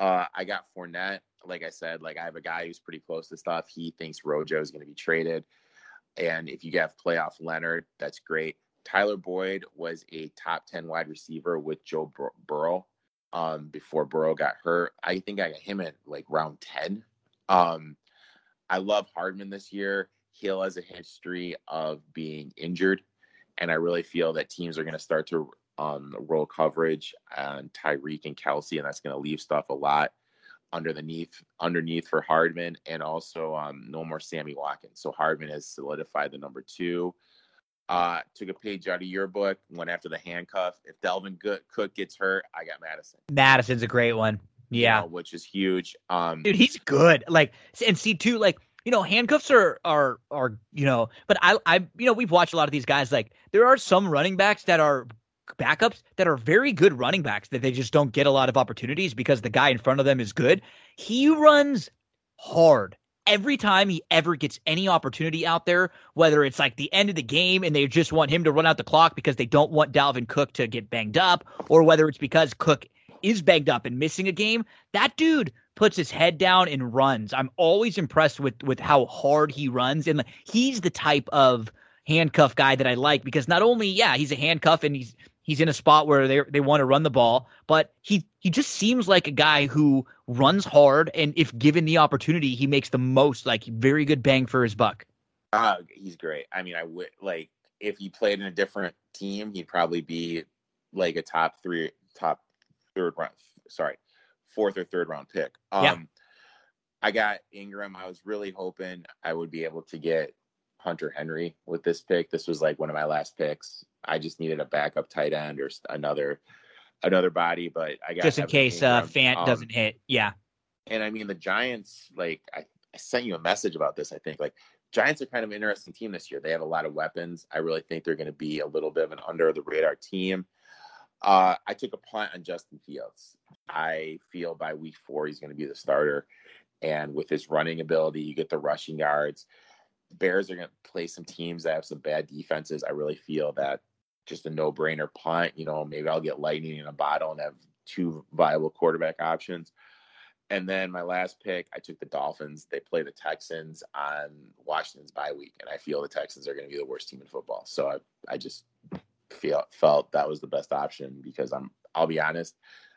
Uh, I got Fournette. Like I said, like I have a guy who's pretty close to stuff. He thinks Rojo is to be traded, And if you have playoff Leonard, that's great. Tyler Boyd was a top 10 wide receiver with Joe Bur- Burrow um, before Burrow got hurt. I think I got him at like round 10. Um, I love Hardman this year. Hill has a history of being injured, and I really feel that teams are going to start to um, roll coverage on Tyreek and Kelce, and that's going to leave stuff a lot underneath underneath for Hardman, and also um, no more Sammy Watkins. So Hardman has solidified the number two. Uh, took a page out of your book, went after the handcuff. If Dalvin Cook gets hurt, I got Mattison. Mattison's a great one. Yeah, you know, which is huge. Um, dude, he's good. Like, and see too, like you know, handcuffs are are are you know, but I I you know we've watched a lot of these guys. Like, there are some running backs that are backups that are very good running backs that they just don't get a lot of opportunities because the guy in front of them is good. He runs hard every time he ever gets any opportunity out there, whether it's like the end of the game and they just want him to run out the clock because they don't want Dalvin Cook to get banged up, or whether it's because Cook is banged up and missing a game, that dude puts his head down and runs. I'm always impressed with with how hard he runs, and he's the type of handcuff guy that I like because not only yeah he's a handcuff and he's he's in a spot where they they want to run the ball, but he he just seems like a guy who runs hard and if given the opportunity, he makes the most like very good bang for his buck. Uh, he's great. I mean, I would like if he played in a different team, he'd probably be like a top three, top third round. Sorry, fourth or third round pick. Um, yeah. I got Ingram. I was really hoping I would be able to get Hunter Henry with this pick. This was like one of my last picks. I just needed a backup tight end or another another body, but I got just in case uh, Fant um, doesn't hit. Yeah. And I mean the Giants, like I, I sent you a message about this. I think like Giants are kind of an interesting team this year. They have a lot of weapons. I really think they're going to be a little bit of an under the radar team. Uh, I took a punt on Justin Fields. I feel by week four he's going to be the starter, and with his running ability, you get the rushing yards. Bears are going to play some teams that have some bad defenses. I really feel that just a no brainer punt. You know, maybe I'll get lightning in a bottle and have two viable quarterback options. And then my last pick, I took the Dolphins. They play the Texans on Washington's bye week, and I feel the Texans are going to be the worst team in football. So I, I just feel felt that was the best option because I'm. I'll be honest,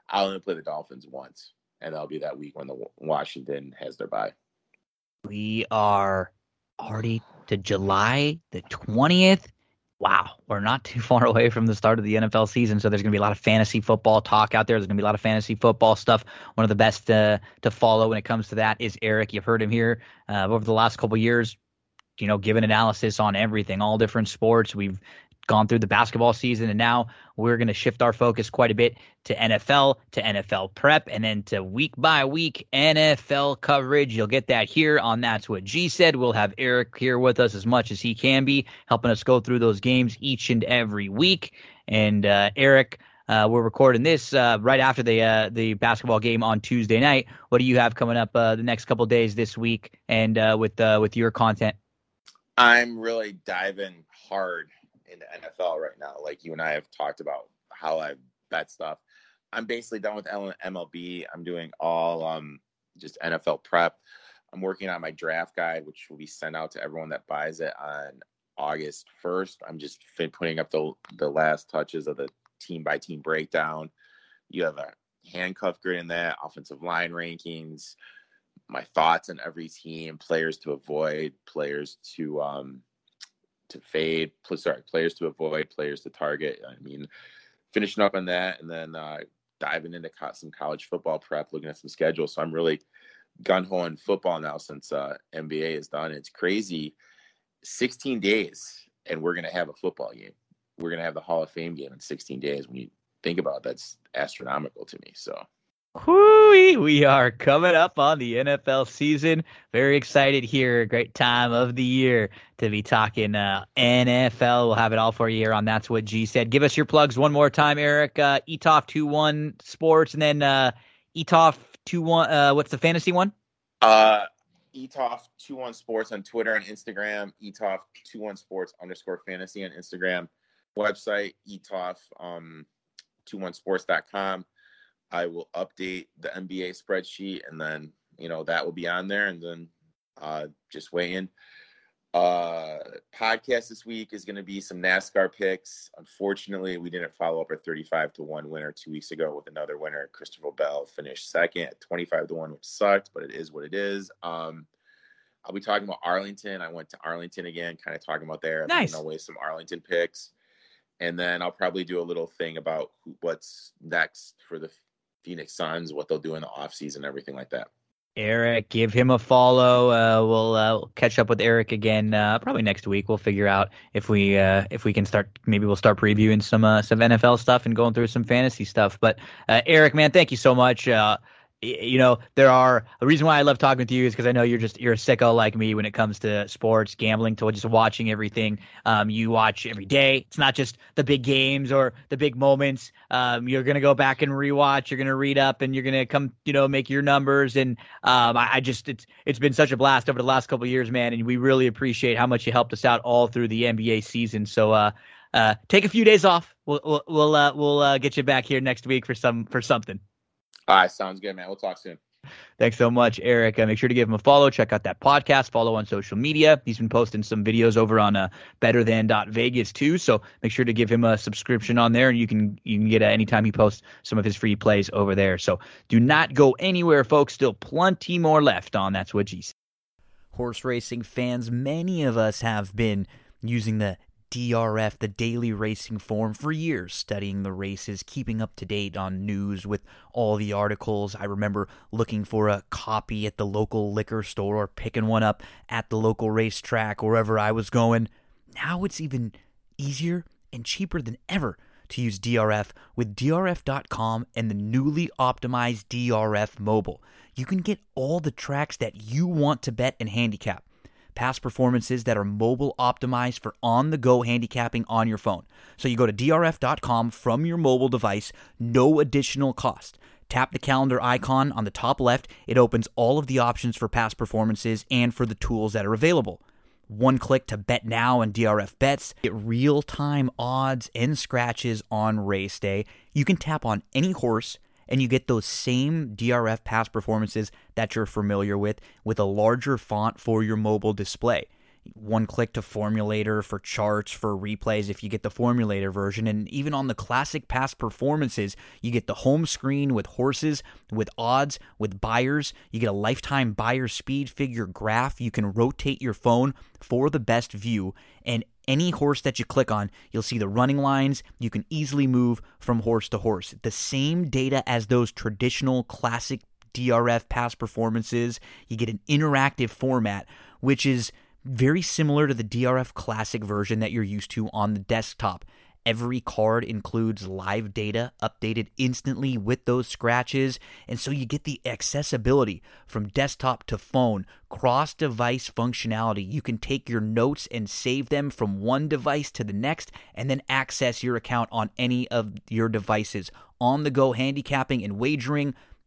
I'll only play the Dolphins once, and that'll be that week when the Washington has their bye. We are already to July the 20th. Wow, we're not too far away from the start of the NFL season, so there's going to be a lot of fantasy football talk out there. There's going to be a lot of fantasy football stuff. One of the best uh, to follow when it comes to that is Eric. You've heard him here uh, over the last couple years. You know, giving analysis on everything, all different sports. We've gone through the basketball season, and now we're going to shift our focus quite a bit to NFL, to NFL prep, and then to week by week NFL coverage. You'll get that here on That's What G Said. We'll have Eric here with us as much as he can be, helping us go through those games each and every week. And uh, Eric, uh, we're recording this uh, right after the uh, the basketball game on Tuesday night. What do you have coming up uh, the next couple days this week, and uh, with with your content? I'm really diving hard into NFL right now. Like you and I have talked about how I bet stuff. I'm basically done with MLB. I'm doing all um, just NFL prep. I'm working on my draft guide, which will be sent out to everyone that buys it on August 1st. I'm just putting up the the last touches of the team by team breakdown. You have a handcuff grid in that, offensive line rankings, my thoughts on every team, players to avoid, players to um, to fade, sorry, players to avoid, players to target. I mean, finishing up on that and then uh, diving into some college football prep, looking at some schedules. So I'm really gun ho in football now since uh, NBA is done. It's crazy. 16 days, and we're going to have a football game. We're going to have the Hall of Fame game in 16 days. When you think about it, that's astronomical to me. So Whoo, we are coming up on the NFL season. Very excited here. Great time of the year to be talking uh, NFL. We'll have it all for you here on That's What G Said. Give us your plugs one more time, Eric. Uh, ETOF21 Sports, and then uh, ETOF21, uh, what's the fantasy one? Uh, ETOF21 Sports on Twitter and Instagram. ETOF21 Sports underscore fantasy on Instagram. Website, ETOF um, 21sports.com I will update the NBA spreadsheet, and then you know that will be on there, and then uh, just weigh in Uh, podcast this week is going to be some NASCAR picks. Unfortunately, we didn't follow up our 35 to 1 winner two weeks ago with another winner. Christopher Bell finished second at 25 to 1, which sucked, but it is what it is. Um, I'll be talking about Arlington. I went to Arlington again, kind of talking about there. Nice. Away some Arlington picks. And then I'll probably do a little thing about who, what's next for the Phoenix Suns, what they'll do in the offseason, everything like that. Eric, give him a follow. Uh, we'll uh, catch up with Eric again uh, probably next week. We'll figure out if we uh, if we can start. Maybe we'll start previewing some uh, some NFL stuff and going through some fantasy stuff. But uh, Eric, man, thank you so much you know, there are a reason why I love talking to you is because I know you're just you're a sicko like me when it comes to sports, gambling, to just watching everything. Um, you watch every day. It's not just the big games or the big moments. Um, you're gonna go back and rewatch. You're gonna read up, and you're gonna come, you know, make your numbers. And um, I, I, just it's it's been such a blast over the last couple years, man. And we really appreciate how much you helped us out all through the NBA season. So uh, uh, take a few days off. We'll we'll we'll, uh, we'll uh, get you back here next week for some for something. All right, sounds good, man. We'll talk soon. Thanks so much, Eric. Uh, make sure to give him a follow. Check out that podcast. Follow on social media. He's been posting some videos over on uh, Better Than Vegas too. So make sure to give him a subscription on there, and you can you can get uh, anytime he posts some of his free plays over there. So do not go anywhere, folks. Still plenty more left on That's What G said. Horse racing fans, many of us have been using the DRF, the daily racing form, for years, studying the races, keeping up to date on news with all the articles. I remember looking for a copy at the local liquor store or picking one up at the local racetrack, wherever I was going. Now it's even easier and cheaper than ever to use DRF with DRF.com and the newly optimized DRF mobile. You can get all the tracks that you want to bet and handicap past performances that are mobile optimized for on the go handicapping on your phone. So you go to drf.com from your mobile device, no additional cost. Tap the calendar icon on the top left. It opens all of the options for past performances and for the tools that are available. One click to bet now and DRF bets. Get real time odds and scratches on race day. You can tap on any horse and you get those same DRF past performances that you're familiar with with a larger font for your mobile display. One click to Formulator for charts, for replays if you get the Formulator version. And even on the classic past performances, you get the home screen with horses, with odds, with Beyers. You get a lifetime Beyer speed figure graph. You can rotate your phone for the best view. And any horse that you click on, you'll see the running lines. You can easily move from horse to horse. The same data as those traditional classic DRF past performances. You get an interactive format, which is very similar to the DRF Classic version that you're used to on the desktop. Every card includes live data updated instantly with those scratches, and so you get the accessibility from desktop to phone, cross device functionality. You can take your notes and save them from one device to the next, and then access your account on any of your devices. On the go handicapping and wagering,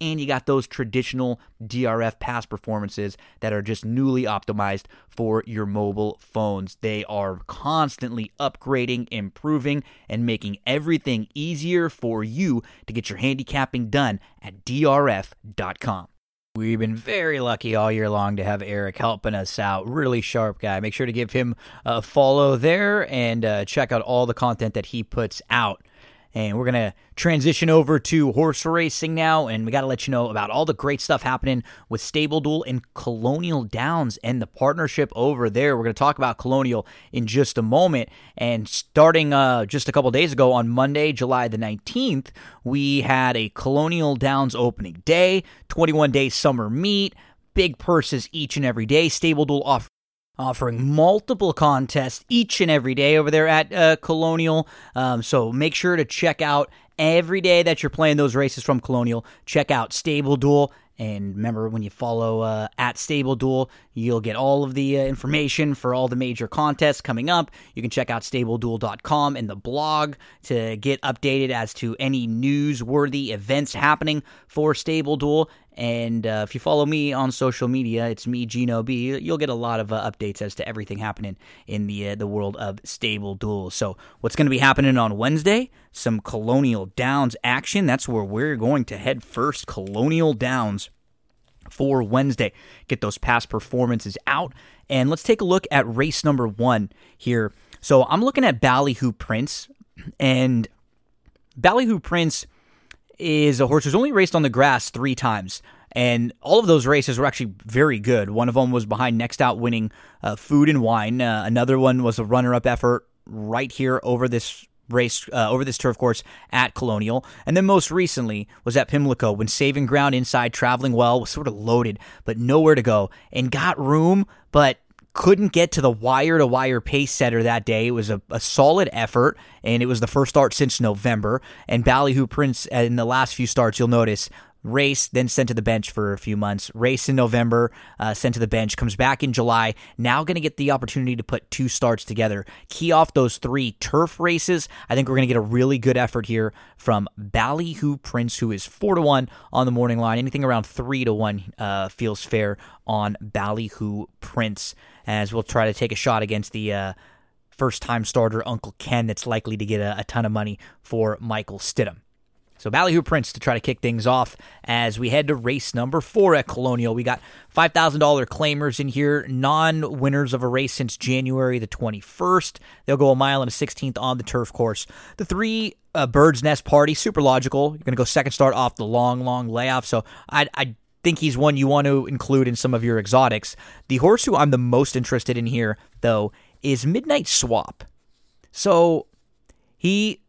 and you got those traditional DRF pass performances that are just newly optimized for your mobile phones. They are constantly upgrading, improving, and making everything easier for you to get your handicapping done at drf.com. We've been very lucky all year long to have Eric helping us out. Really sharp guy. Make sure to give him a follow there and uh, check out all the content that he puts out. And we're going to transition over to horse racing now. And we got to let you know about all the great stuff happening with Stable Duel and Colonial Downs and the partnership over there. We're going to talk about Colonial in just a moment. And starting uh, just a couple days ago on Monday, July the 19th, we had a Colonial Downs opening day, 21 day summer meet big purses each and every day. Stable Duel off- offering multiple contests each and every day over there at uh, Colonial. Um, so make sure to check out every day that you're playing those races from Colonial. Check out Stable Duel. And remember, when you follow uh, at Stable Duel, you'll get all of the uh, information for all the major contests coming up. You can check out StableDuel.com and the blog to get updated as to any newsworthy events happening for Stable Duel. And uh, if you follow me on social media, it's me, Gino B. You'll get a lot of uh, updates as to everything happening in the uh, the world of stable duels. So, what's going to be happening on Wednesday? Some Colonial Downs action. That's where we're going to head first. Colonial Downs for Wednesday. Get those past performances out. And let's take a look at race number one here. So I'm looking at Ballyhoo Prince, and Ballyhoo Prince is a horse who's only raced on the grass three times. And all of those races were actually very good. One of them was behind Next Out winning uh, Food and Wine. Uh, another one was a runner up effort right here over this race uh, over this turf course at Colonial. And then most recently was at Pimlico when saving ground inside, traveling well, was sort of loaded, but nowhere to go, and got room, but couldn't get to the wire to wire pace setter that day. It was a, a, solid effort, and it was the first start since November. And Ballyhoo Prince, uh, in the last few starts, you'll notice race, then sent to the bench for a few months. Race in November, uh, sent to the bench, comes back in July. Now going to get the opportunity to put two starts together. Key off those three turf races. I think we're going to get a really good effort here from Ballyhoo Prince, who is four to one on the morning line. Anything around three to one uh, feels fair on Ballyhoo Prince, as we'll try to take a shot against the. Uh, First time starter Uncle Ken, that's likely to get a, a ton of money for Michael Stidham. So Ballyhoo Prince to try to kick things off as we head to race number four at Colonial. We got $5,000 claimers in here, non winners of a race since January the 21st. They'll go a mile and a 16th on the turf course. The three uh, Bird's Nest Party, super logical. You're going to go second start off the long, long layoff. So I, I think he's one you want to include in some of your exotics. The horse who I'm the most interested in here, though, is Midnight Swap. So he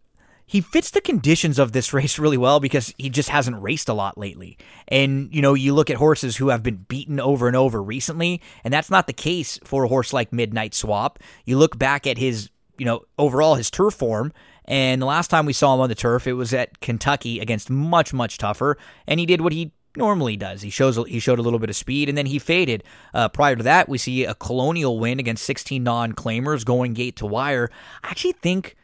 he fits the conditions of this race really well because he just hasn't raced a lot lately. And, you know, you look at horses who have been beaten over and over recently, and that's not the case for a horse like Midnight Swap. You look back at his, you know, overall his turf form, and the last time we saw him on the turf, it was at Kentucky against much, much tougher, and he did what he normally does. He shows he showed a little bit of speed and then he faded. Uh, prior to that, we see a Colonial win against 16 non-claimers going gate to wire. I actually think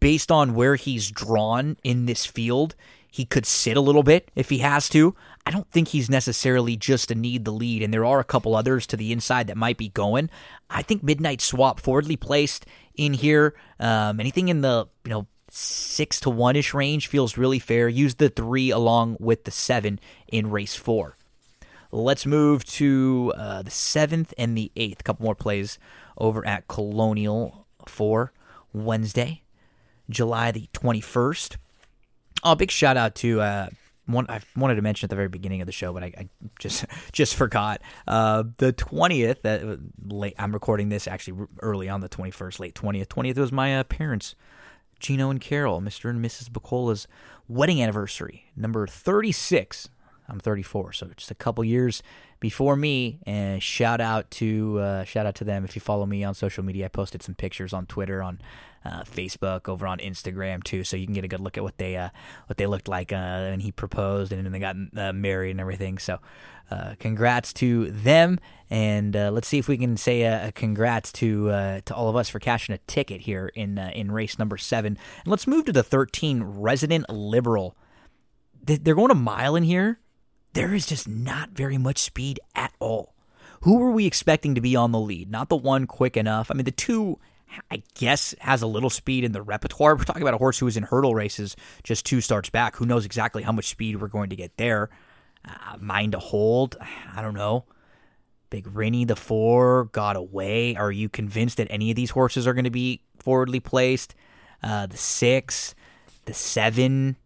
based on where he's drawn in this field, he could sit a little bit if he has to. I don't think he's necessarily just a need the lead, and there are a couple others to the inside that might be going. I think Midnight Swap forwardly placed in here. Um, anything in the you know six to one ish range feels really fair. Use the three along with the seven in race four. Let's move to uh, the seventh and the eighth. A couple more plays over at Colonial for Wednesday. July the 21st. Oh, big shout out to uh, one I wanted to mention at the very beginning of the show, but I, I just just forgot. Uh, the 20th, uh, late, I'm recording this actually early on the 21st, late 20th. 20th was my uh, parents, Gino and Carol, Mr. and Mrs. Bacola's wedding anniversary, number 36. I'm 34, so just a couple years before me. And shout out to uh, shout out to them. If you follow me on social media, I posted some pictures on Twitter, on uh, Facebook, over on Instagram too, so you can get a good look at what they uh, what they looked like uh, when he proposed and then they got uh, married and everything. So, uh, congrats to them, and let's see if we can say a, congrats to to all of us for cashing a ticket here in in race number seven. And let's move to the thirteen Resident Liberal. They're going a mile in here. There is just not very much speed at all. Who were we expecting to be on the lead? Not the one quick enough. I mean, the two I guess has a little speed in the repertoire. We're talking about a horse who was in hurdle races just two starts back. Who knows exactly how much speed we're going to get there? Uh, mind to hold? I don't know. Big Rennie, the four, got away. Are you convinced that any of these horses are going to be forwardly placed? Uh, the six, the seven.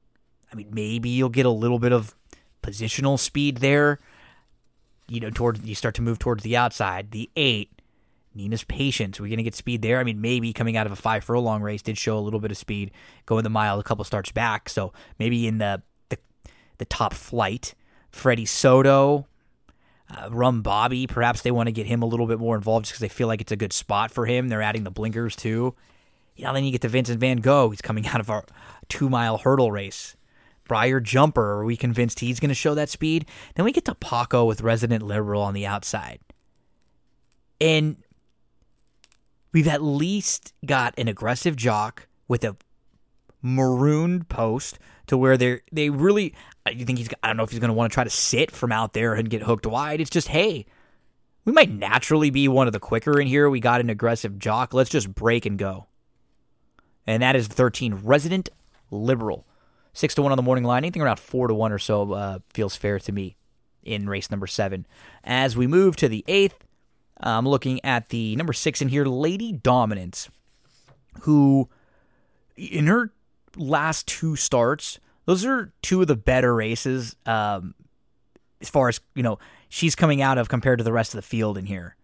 I mean, maybe you'll get a little bit of positional speed there. You know, toward you start to move towards the outside. The eight, Nina's patience. We're going to get speed there. I mean, maybe coming out of a five furlong race did show a little bit of speed going the mile a couple starts back. So maybe in the the, the top flight, Freddie Soto, uh, Rum Bobby. Perhaps they want to get him a little bit more involved just because they feel like it's a good spot for him. They're adding the blinkers too. You know, then you get to Vincent Van Gogh. He's coming out of a two mile hurdle race. Briar Jumper. Are we convinced he's going to show that speed? Then we get to Paco with Resident Liberal on the outside. And we've at least got an aggressive jock with a marooned post to where they they really. You think he's? I don't know if he's going to want to try to sit from out there and get hooked wide. It's just hey, we might naturally be one of the quicker in here. We got an aggressive jock. Let's just break and go. And that is 13 Resident Liberal. Six to one on the morning line. Anything around four to one or so uh, feels fair to me in race number seven. As we move to the eighth, I'm looking at the number six in here, Lady Dominance, who in her last two starts, those are two of the better races um, as far as you know she's coming out of compared to the rest of the field in here.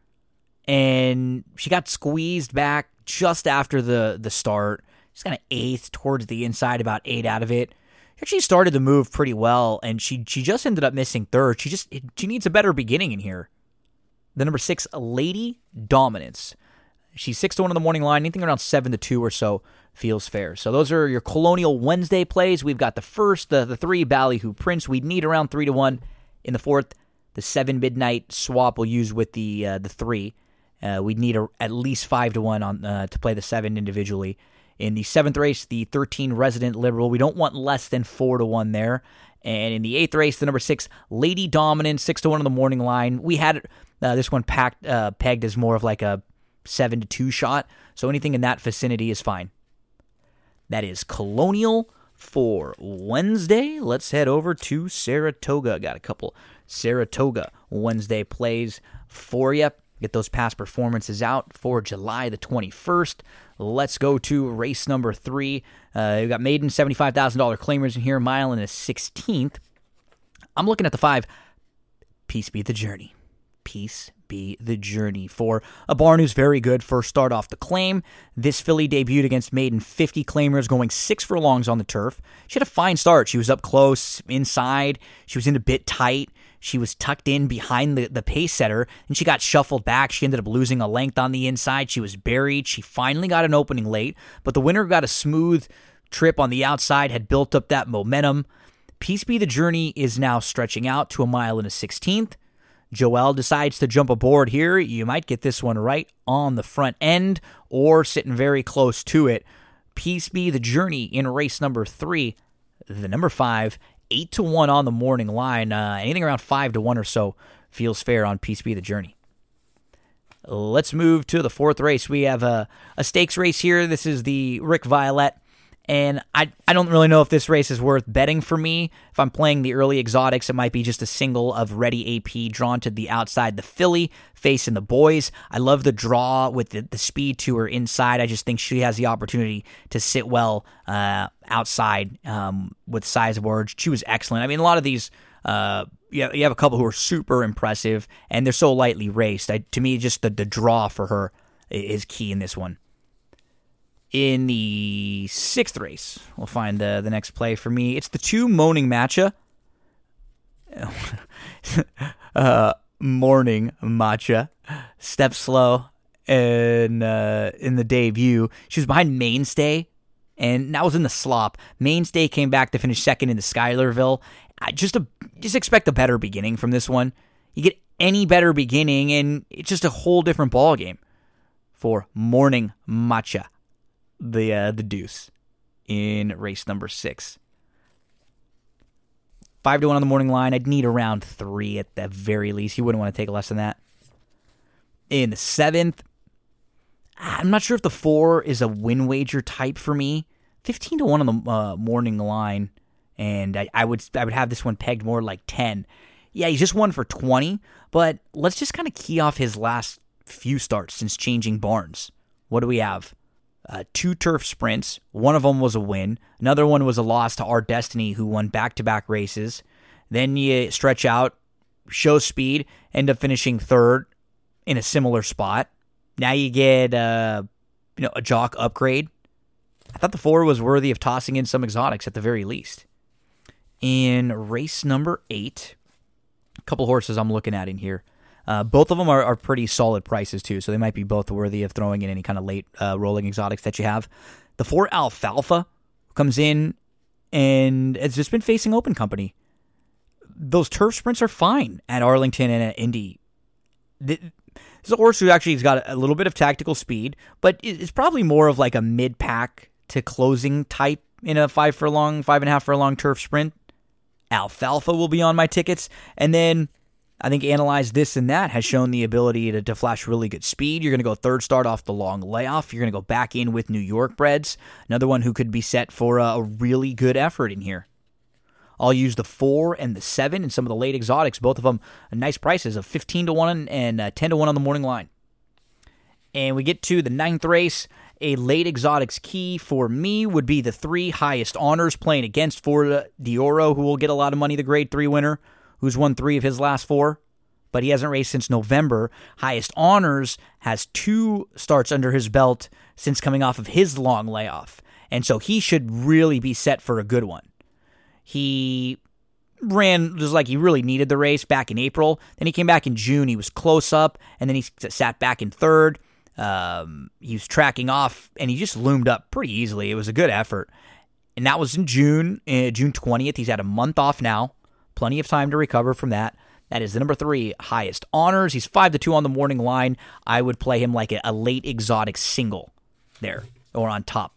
And she got squeezed back just after the the start. She's kind of eighth towards the inside, about eight out of it. She actually started the move pretty well, and she she just ended up missing third. She just she needs a better beginning in here. The number six, Lady Dominance. She's six to one in the morning line. Anything around seven to two or so feels fair. So those are your Colonial Wednesday plays. We've got the first, the the three Ballyhoo Prince. We'd need around three to one in the fourth. The seven midnight swap we'll use with the uh, the three. Uh, we'd need a, at least five to one on uh, to play the seven individually. In the seventh race, the 13 resident liberal, we don't want less than four to one there. And in the eighth race, the number six Lady Dominant, six to one on the morning line. We had uh, this one packed uh, pegged as more of like a seven to two shot. So anything in that vicinity is fine. That is Colonial for Wednesday. Let's head over to Saratoga. Got a couple Saratoga Wednesday plays for you. Get those past performances out for July the 21st. Let's go to race number three. Uh, we got maiden $75,000 claimers in here, mile and a 16th. I'm looking at the five. Peace be the journey. Peace be the journey for a barn who's very good first start off the claim. This filly debuted against maiden 50 claimers, going six furlongs on the turf. She had a fine start. She was up close, inside. She was in a bit tight. She was tucked in behind the, the pace setter and she got shuffled back. She ended up losing a length on the inside. She was buried. She finally got an opening late, but the winner got a smooth trip on the outside, had built up that momentum. Peace be the journey is now stretching out to a mile and a 16th. Joel decides to jump aboard here. You might get this one right on the front end or sitting very close to it. Peace be the journey in race number three. The number five eight to one on the morning line. Uh, anything around five to one or so feels fair on Peace Be the Journey. Let's move to the fourth race. We have a, a stakes race here. This is the Rick Violette and I, I don't really know if this race is worth betting for me. If I'm playing the early exotics, it might be just a single of Ready AP drawn to the outside. The filly facing the boys. I love the draw with the, the speed to her inside. I just think she has the opportunity to sit well uh, outside um, with size of words. She was excellent. I mean, a lot of these. Uh, you have, a couple who are super impressive, and they're so lightly raced. I, to me, just the, the draw for her is key in this one in the sixth race. We'll find the, the next play for me. It's the two Moaning Matcha. uh, morning matcha. Step slow in, uh, in the debut. She was behind Mainstay, and that was in the slop. Mainstay came back to finish second in the Schuylerville. I just a, just expect a better beginning from this one. You get any better beginning, and it's just a whole different ball game for Morning Matcha the uh, the deuce in race number six. Five to one on the morning line. I'd need around three at the very least. You wouldn't want to take less than that. In the seventh, I'm not sure if the four is a win wager type for me. Fifteen to one on the uh, morning line, and I, I would I would have this one pegged more like ten. Yeah, he's just won for twenty, but let's just kind of key off his last few starts since changing barns. What do we have? Uh, two turf sprints. One of them was a win. Another one was a loss to Our Destiny, who won back to back races. Then you stretch out, show speed, end up finishing third in a similar spot. Now you get uh, you know a jock upgrade. I thought the four was worthy of tossing in some exotics at the very least. In race number eight, a couple horses I'm looking at in here. Uh, both of them are, are pretty solid prices too, so they might be both worthy of throwing in any kind of late uh, rolling exotics that you have. The four alfalfa comes in and it's just been facing open company. Those turf sprints are fine at Arlington and at Indy. This is a horse who actually has got a little bit of tactical speed, but it's probably more of like a mid pack to closing type in a five furlong, five and a half for furlong turf sprint. Alfalfa will be on my tickets. And then I think Analyze This and That has shown the ability to, to flash really good speed. You're going to go third start off the long layoff. You're going to go back in with New York Breds, another one who could be set for a, a really good effort in here. I'll use the four and the seven and some of the late exotics, both of them nice prices of 15 to 1 and uh, 10 to 1 on the morning line. And we get to the ninth race. A late exotics key for me would be the three highest honors playing against Florida Dioro, who will get a lot of money, the grade three winner, who's won three of his last four, but he hasn't raced since November. Highest honors has two starts under his belt since coming off of his long layoff. And so he should really be set for a good one. He ran just like he really needed the race back in April. Then he came back in June. He was close up, and then he sat back in third. Um, he was tracking off, and he just loomed up pretty easily. It was a good effort, and that was in June, uh, June twentieth. He's had a month off now, plenty of time to recover from that. That is the number three highest honors. He's five to two on the morning line. I would play him like a, a late exotic single there or on top.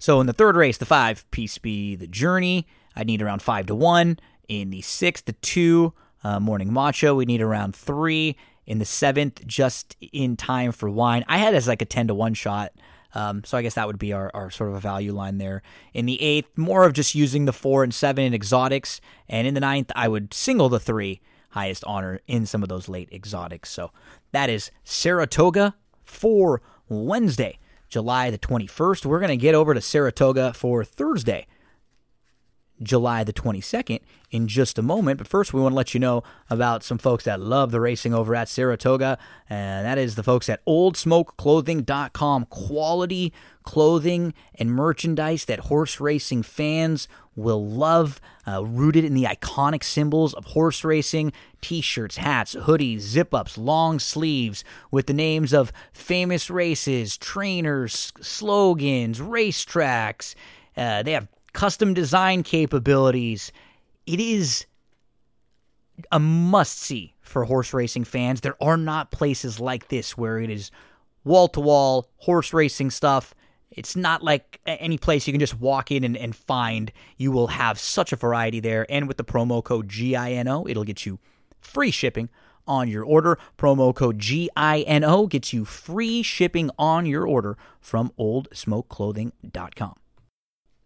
So in the third race, the five Peace Be the Journey. I'd need around five to one. In the sixth, the two uh, Morning Macho. We need around three in the seventh, just in time for wine. I had as like a 10 to 1 shot. Um, so I guess that would be our, our sort of a value line there. In the eighth, more of just using the four and seven in exotics. And in the ninth, I would single the three highest honor in some of those late exotics. So that is Saratoga for Wednesday, July the 21st. We're going to get over to Saratoga for Thursday, July the 22nd in just a moment. But first, we want to let you know about some folks that love the racing over at Saratoga, and that is the folks at oldsmokeclothing.com. Quality clothing and merchandise that horse racing fans will love, uh, rooted in the iconic symbols of horse racing t shirts, hats, hoodies, zip ups, long sleeves with the names of famous races, trainers, slogans, racetracks. Uh, they have custom design capabilities. It is a must see for horse racing fans. There are not places like this where it is wall to wall horse racing stuff. It's not like any place you can just walk in and, and find. You will have such a variety there. And with the promo code GINO, it'll get you free shipping on your order. Promo code GINO gets you free shipping on your order from oldsmokeclothing.com.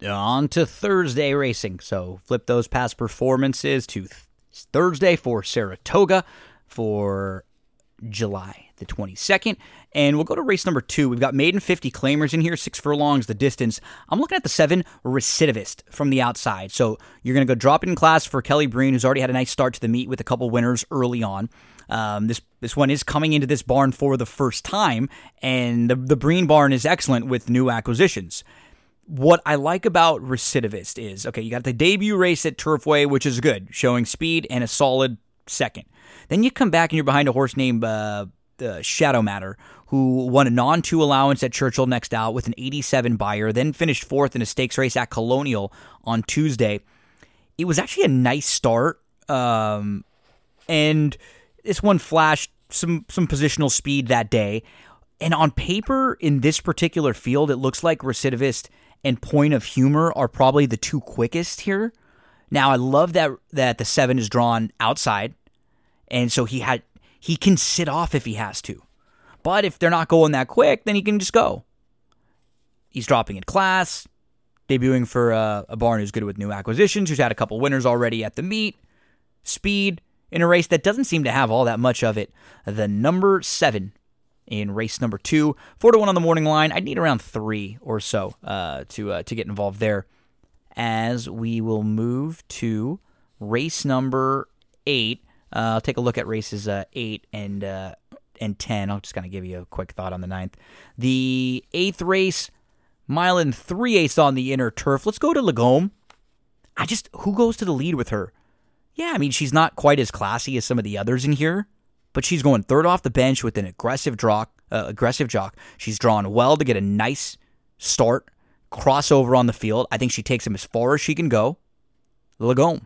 On to Thursday racing. So flip those past performances to th- Thursday for Saratoga for July the 22nd. And we'll go to race number two. We've got maiden 50 claimers in here, six furlongs the distance. I'm looking at the seven recidivist from the outside. So you're going to go drop in class for Kelly Breen, who's already had a nice start to the meet with a couple winners early on. Um, this this one is coming into this barn for the first time, and the the Breen barn is excellent with new acquisitions what I like about Recidivist is okay, you got the debut race at Turfway, which is good, showing speed and a solid second. Then you come back and you're behind a horse named uh, uh, Shadow Matter, who won a non two allowance at Churchill next out with an 87 Beyer, then finished fourth in a stakes race at Colonial on Tuesday. It was actually a nice start, um, and this one flashed some some positional speed that day. And on paper, in this particular field, it looks like Recidivist and Point of Humor are probably the two quickest here. Now I love that that the seven is drawn outside, and so he had he can sit off if he has to. But if they're not going that quick, then he can just go. He's dropping in class, debuting for a, a barn who's good with new acquisitions, who's had a couple winners already at the meet. Speed in a race that doesn't seem to have all that much of it. The number seven in race number two. Four to one on the morning line. I'd need around three or so uh, to uh, to get involved there. As we will move to race number eight. Uh, I'll take a look at races uh, eight and uh, and ten. I'll just kind of give you a quick thought on the ninth. The eighth race, mile and three eighths on the inner turf. Let's go to Lagome. I just who goes to the lead with her? Yeah, I mean she's not quite as classy as some of the others in here but she's going third off the bench with an aggressive jock. Uh, aggressive jock. She's drawn well to get a nice start, crossover on the field. I think she takes him as far as she can go. Lagome.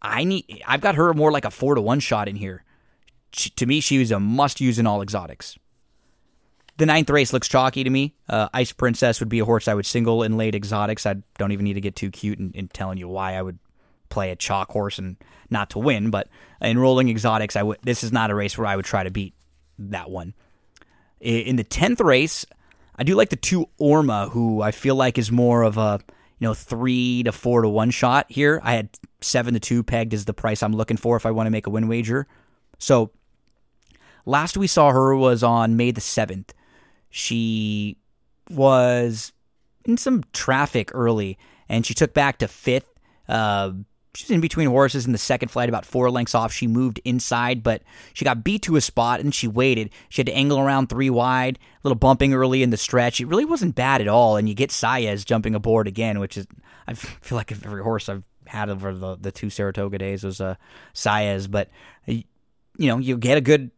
I need. I've got her more like a four to one shot in here. She, to me, she was a must use in all exotics. the ninth race looks chalky to me. Uh, Ice Princess would be a horse I would single in late exotics. I don't even need to get too cute in, in telling you why I would play a chalk horse and not to win. But in rolling exotics, I. This is not a race where I would try to beat that one. In the tenth race, I do like the two Orma, who I feel like is more of a you know three to four to one shot here. I had seven to two pegged as the price I'm looking for if I want to make a win wager. So last we saw her was on May the seventh. She was in some traffic early, and she took back to fifth. Uh, she's in between horses in the second flight, about four lengths off. She moved inside, but she got beat to a spot and she waited. She had to angle around three wide, a little bumping early in the stretch. It really wasn't bad at all. And you get Saez jumping aboard again, which is, I feel like every horse I've had over the, the two Saratoga days was uh, Saez. But, you know, you get a good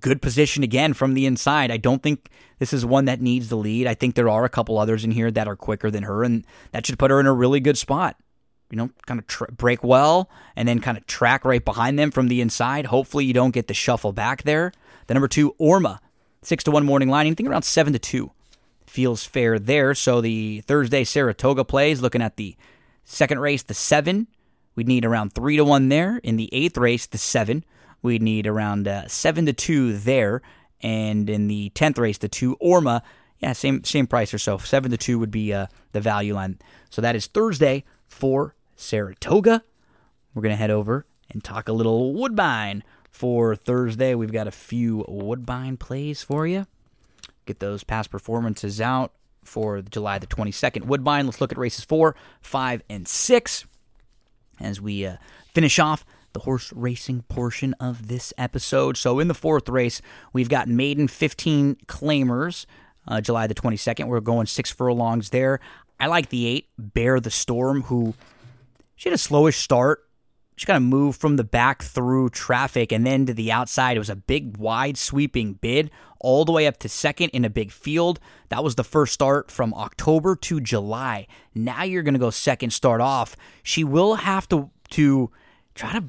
good position again from the inside. I don't think this is one that needs the lead. I think there are a couple others in here that are quicker than her, and that should put her in a really good spot you know, kind of break well and then kind of track right behind them from the inside. Hopefully, you don't get the shuffle back there. The number two, Orma, six to one morning line. Anything around seven to two feels fair there. So the Thursday Saratoga plays, looking at the second race, the seven, we'd need around three to one there. In the eighth race, the seven, we'd need around uh, seven to two there. And in the tenth race, the two Orma, yeah, same same price or so. Seven to two would be uh, the value line. So that is Thursday for Saratoga. We're going to head over and talk a little Woodbine for Thursday. We've got a few Woodbine plays for you. Get those past performances out for July the 22nd. Woodbine, let's look at races four, five, and six as we uh, finish off the horse racing portion of this episode. So, in the fourth race, we've got maiden 15 claimers. Uh, July the 22nd. We're going six furlongs there. I like the eight, Bear the Storm, who she had a slowish start. She kind of moved from the back through traffic and then to the outside. It was a big, wide, sweeping bid all the way up to second in a big field. That was the first start from October to July. Now you're going to go second start off. She will have to to try to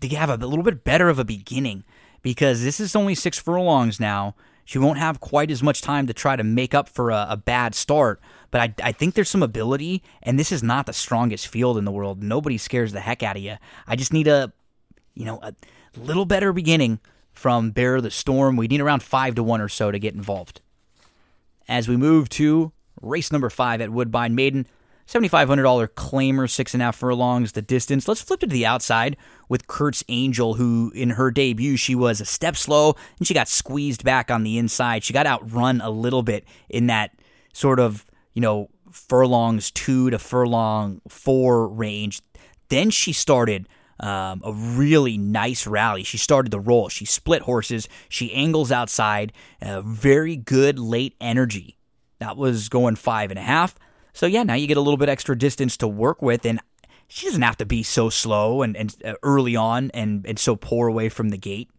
to have a little bit better of a beginning because this is only six furlongs now. She won't have quite as much time to try to make up for a, a bad start. But I, I think there's some ability, and this is not the strongest field in the world. Nobody scares the heck out of you. I just need a, you know, a little better beginning from Bear the Storm. We need around five to one or so to get involved. As we move to race number five at Woodbine Maiden, $7,500 claimer, six and a half furlongs the distance. Let's flip it to the outside with Kurt's Angel, who in her debut, she was a step slow and she got squeezed back on the inside. She got outrun a little bit in that sort of you know, furlongs two to furlong four range. Then she started um, a really nice rally. She started the roll. She split horses. She angles outside. Uh, very good late energy. That was going five and a half. So yeah, now you get a little bit extra distance to work with, and she doesn't have to be so slow and, and uh, early on and, and so poor away from the gate.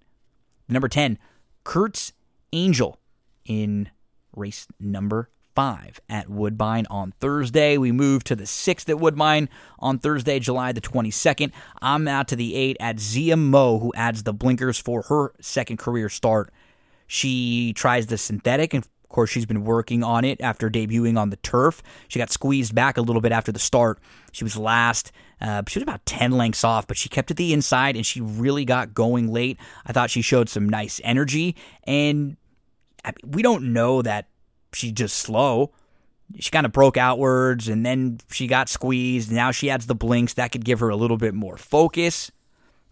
Number 10, Kurt's Angel in race number five at Woodbine on Thursday. We move to the sixth at Woodbine on Thursday, July the 22nd. I'm out to the eight at Zia Mo, who adds the blinkers for her second career start. She tries the synthetic, and of course, she's been working on it after debuting on the turf. She got squeezed back a little bit after the start. She was last. Uh, she was about 10 lengths off, but she kept it the inside and she really got going late. I thought she showed some nice energy. And we don't know that she's just slow. She kind of broke outwards and then she got squeezed. Now she adds the blinks. That could give her a little bit more focus.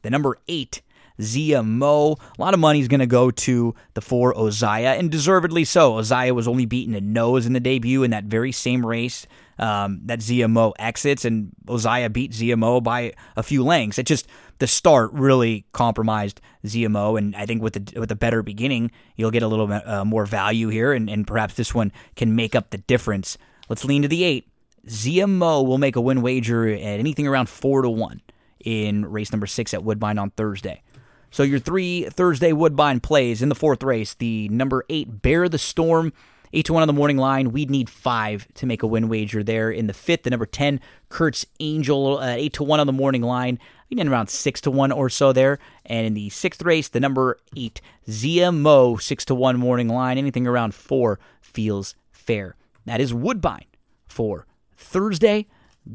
The number eight, Zia Mo. A lot of money is going to go to the four Ozaya, and deservedly so. Ozaya was only beaten a nose in the debut in that very same race um, that Zia Mo exits, and Ozaya beat Zia Mo by a few lengths. It just the start really compromised ZMO, and I think with the with a better beginning, you'll get a little bit uh, more value here, and, and perhaps this one can make up the difference. Let's lean to the eight. ZMO will make a win wager at anything around four to one in race number six at Woodbine on Thursday. So your three Thursday Woodbine plays in the fourth race: the number eight Bear the Storm 8 to 1 on the morning line. We'd need 5 to make a win wager there. In the fifth, the number 10, Kurt's Angel, uh, 8 to 1 on the morning line. In around six to one or so there. And in the sixth race, the number eight Zia Mo six to one morning line. Anything around four feels fair. That is Woodbine for Thursday.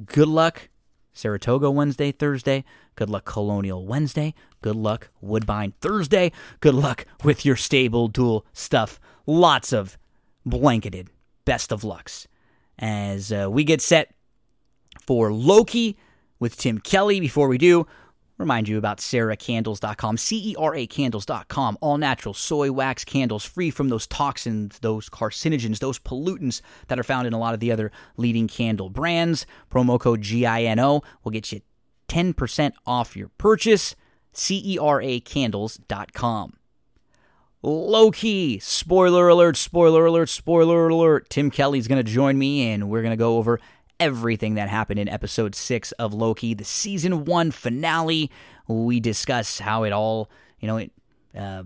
Good luck, Saratoga Wednesday, Thursday. Good luck, Colonial Wednesday. Good luck, Woodbine Thursday. Good luck with your stable dual stuff. Lots of blanketed best of lucks as uh, we get set for Loki with Tim Kelly. Before we do, remind you about ceracandles.com, C E R A candles.com, all natural soy wax candles, free from those toxins, those carcinogens, those pollutants that are found in a lot of the other leading candle brands. Promo code GINO will get you 10% off your purchase. C E R A candles.com. Low key, spoiler alert, spoiler alert, spoiler alert. Tim Kelly's going to join me, and we're going to go over everything that happened in episode six of Loki, the season one finale. We discuss how it all, you know, it uh,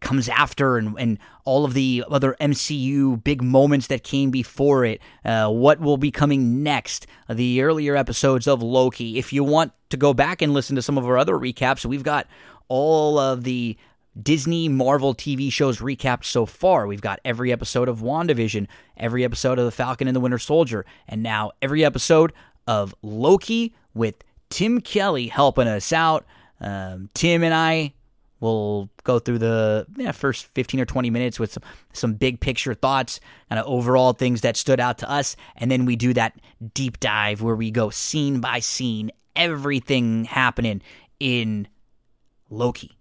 comes after and, and all of the other MCU big moments that came before it, uh, what will be coming next, the earlier episodes of Loki. If you want to go back and listen to some of our other recaps, we've got all of the Disney Marvel TV shows recapped so far. We've got every episode of WandaVision, every episode of The Falcon and the Winter Soldier, and now every episode of Loki with Tim Kelly helping us out. Um, Tim and I will go through the yeah, first 15 or 20 minutes with some, some big picture thoughts, kind of overall things that stood out to us. And then we do that deep dive where we go scene by scene, everything happening in Loki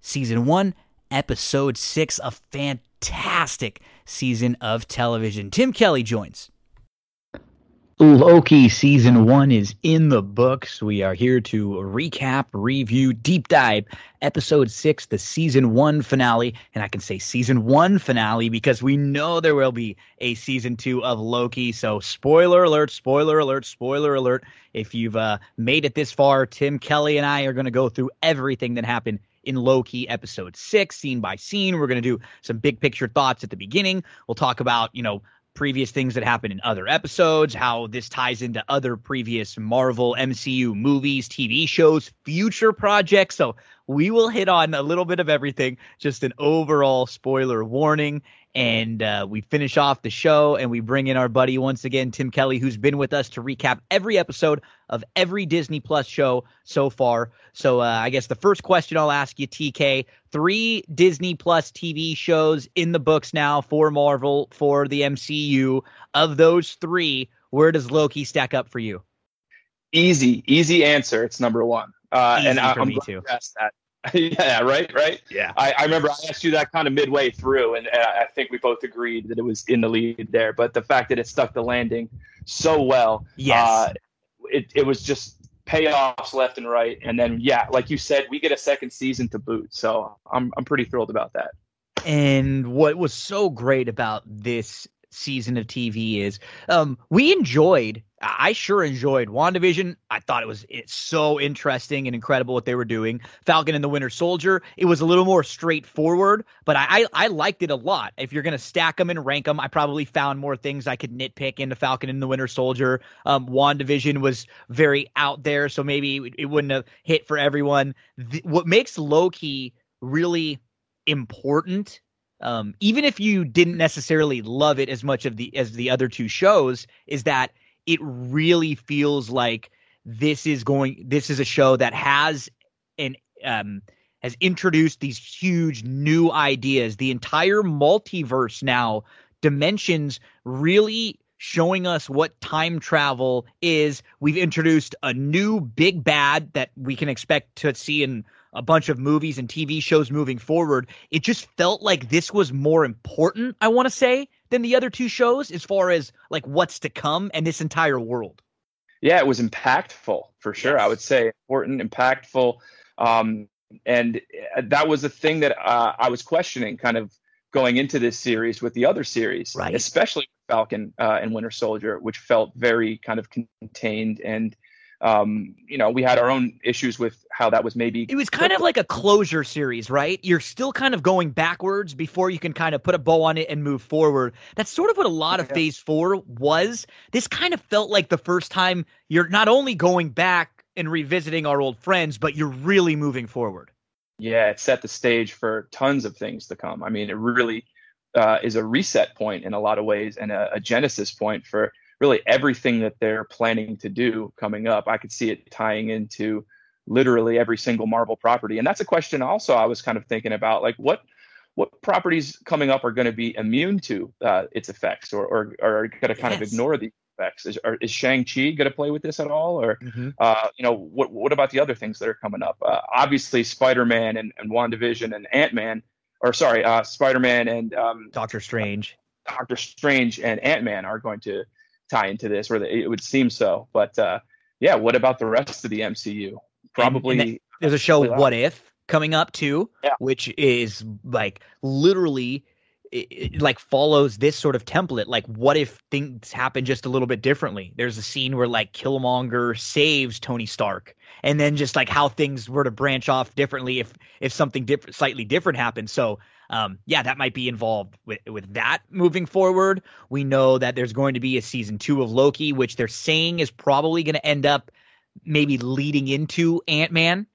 season one, episode six, a fantastic season of television. Tim Kelly joins. Loki season one is in the books. We are here to recap, review, deep dive episode six, the season one finale. And I can say season one finale because we know there will be a season two of Loki. So, spoiler alert, spoiler alert, spoiler alert. If you've uh, made it this far, Tim Kelly and I are going to go through everything that happened in Loki episode six, scene by scene. We're going to do some big picture thoughts at the beginning. We'll talk about, you know, previous things that happened in other episodes, how this ties into other previous Marvel MCU movies, TV shows, future projects. So we will hit on a little bit of everything, just an overall spoiler warning and uh, we finish off the show and we bring in our buddy once again, Tim Kelly, who's been with us to recap every episode of every Disney Plus show so far. So uh, I guess the first question I'll ask you, TK, three Disney Plus TV shows in the books now for Marvel, for the MCU. Of those three, where does Loki stack up for you? Easy, easy answer. It's number one. Uh, and I, am glad too. that. yeah, right, right. Yeah. I, I, remember I asked you that kind of midway through, and, and I think we both agreed that it was in the lead there. But the fact that it stuck the landing so well, yes, uh, it it was just payoffs left and right. And then, yeah, like you said, we get a second season to boot. So I'm I'm pretty thrilled about that. And what was so great about this season of TV is um, we enjoyed I sure enjoyed WandaVision. I thought it was it's so interesting and incredible what they were doing. Falcon and the Winter Soldier, it was a little more straightforward, but I I, I liked it a lot. If you're gonna stack them and rank them, I probably found more things I could nitpick into Falcon and the Winter Soldier. Um, WandaVision was very out there, so maybe it wouldn't have hit for everyone. The, what makes Loki really important um, even if you didn't necessarily love it as much of the as the other two shows, is that it really feels like this is going this is a show that has an um has introduced these huge new ideas. The entire multiverse now dimensions really showing us what time travel is. We've introduced a new big bad that we can expect to see in a bunch of movies and TV shows moving forward. It just felt like this was more important, I want to say, than the other two shows as far as like what's to come and this entire world. Yeah, it was impactful for sure. Yes. I would say important, impactful. Um, and uh, that was a thing that uh, I was questioning kind of going into this series with the other series, right. especially Falcon uh, and Winter Soldier, which felt very kind of contained and um, you know, we had our own issues with how that was maybe. It was kind of like a closure series, right? You're still kind of going backwards before you can kind of put a bow on it and move forward. That's sort of what a lot of yeah. Phase Four was. This kind of felt like the first time you're not only going back and revisiting our old friends, but you're really moving forward. Yeah, it set the stage for tons of things to come. I mean, it really uh, is a reset point in a lot of ways and a, a, genesis point for really everything that they're planning to do coming up. I could see it tying into literally every single Marvel property, and that's a question also I was kind of thinking about, like what what properties coming up are going to be immune to uh, its effects or, or, or are going to kind yes. of ignore the effects? Is, are, is Shang-Chi going to play with this at all? Or, mm-hmm. uh, you know, what, what about the other things that are coming up? Uh, obviously, Spider-Man and, and WandaVision and Ant-Man, or sorry, uh, Spider-Man and um, Doctor Strange. Doctor Strange and Ant-Man are going to tie into this, or it would seem so. But uh, yeah, what about the rest of the MCU? Probably. And, and there's a show, What If, coming up too, yeah. which is like literally it, it, like follows this sort of template. Like, what if things happen just a little bit differently? There's a scene where like Killmonger saves Tony Stark, and then just like how things were to branch off differently if if something different, slightly different happened. So, um, yeah, that might be involved with with that moving forward. We know that there's going to be a season two of Loki, which they're saying is probably going to end up maybe leading into Ant Man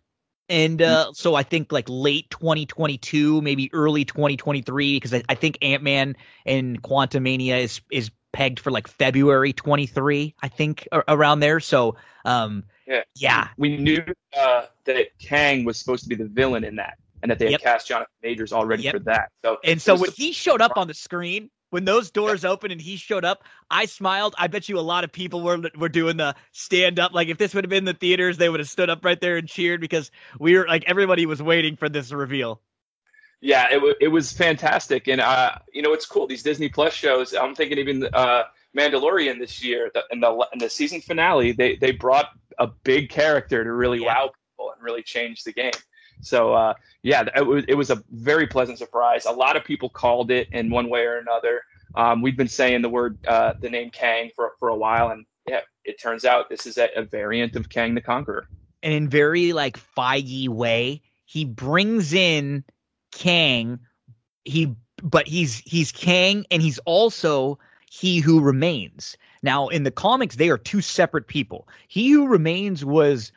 and uh, so I think like late 2022, maybe early 2023, because I, I think Ant Man and Quantumania is is pegged for like February 23, I think around there. So um, yeah, yeah, we knew uh, that Kang was supposed to be the villain in that, and that they had cast Jonathan Majors already yep. for that. So and so when he showed up on the screen, when those doors opened and he showed up, I smiled. I bet you a lot of people were were doing the stand up. Like if this would have been the theaters, they would have stood up right there and cheered because we were like everybody was waiting for this reveal. Yeah, it, w- it was fantastic, and uh, you know it's cool. These Disney Plus shows. I'm thinking even uh, Mandalorian this year, the, in the in the season finale, they they brought a big character to really yeah. wow people and really change the game. So uh, yeah, it was, it was a very pleasant surprise. A lot of people called it in one way or another. Um, we've been saying the word, uh, the name Kang for for a while, and yeah, it turns out this is a, a variant of Kang the Conqueror. And in very like Feige way, he brings in Kang. He but he's he's Kang, and he's also he who remains. Now, in the comics, they are two separate people. He who remains was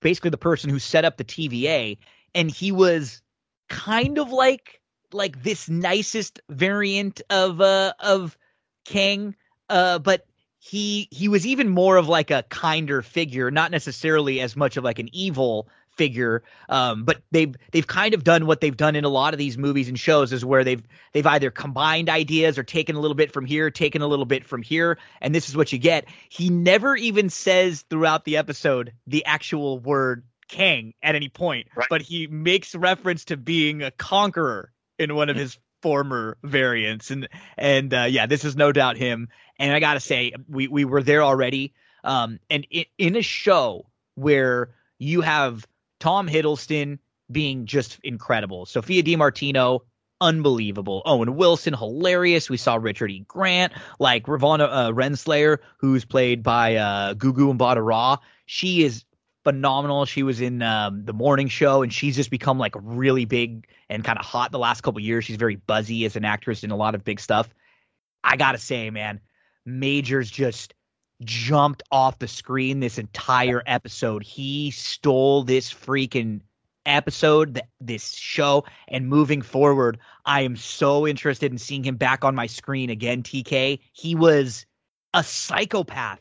basically the person who set up the TVA, and he was kind of like like this nicest variant of uh of Kang, uh, but he he was even more of like a kinder figure, not necessarily as much of like an evil figure. Um, but they've they've kind of done what they've done in a lot of these movies and shows is where they've they've either combined ideas or taken a little bit from here, taken a little bit from here, and this is what you get. He never even says throughout the episode the actual word Kang at any point, right. but he makes reference to being a conqueror in one of his former variants, and and uh, yeah, this is no doubt him. And I gotta say, we we were there already, um, and in, in a show where you have Tom Hiddleston being just incredible, Sophia DiMartino unbelievable. Owen Wilson, hilarious. We saw Richard E. Grant, like Ravonna uh, Renslayer, who's played by uh, Gugu Mbatha-Raw. She is phenomenal. She was in um, the morning show, and she's just become like really big and kind of hot the last couple years. She's very buzzy as an actress in a lot of big stuff. I gotta say, man, Majors just jumped off the screen this entire episode. He stole this freaking episode, this show, and moving forward, I am so interested in seeing him back on my screen again. TK, he was a psychopath,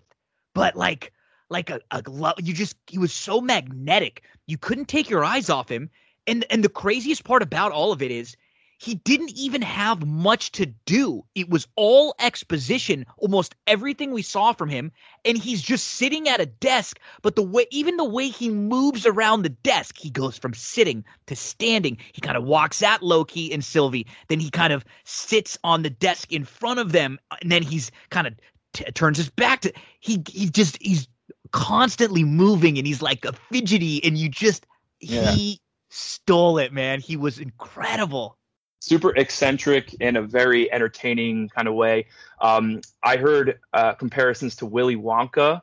but like like a, a you just he was so magnetic you couldn't take your eyes off him. And and the craziest part about all of it is he didn't even have much to do. It was all exposition almost everything we saw from him. And he's just sitting at a desk but the way even the way he moves around the desk he goes from sitting to standing. He kind of walks at loki and sylvie then he kind of sits on the desk in front of them and then he's kind of T- turns his back to he he just he's constantly moving and he's like a fidgety and you just yeah. he stole it, man. He was incredible. Super eccentric in a very entertaining kind of way. Um, I heard uh, comparisons to Willy Wonka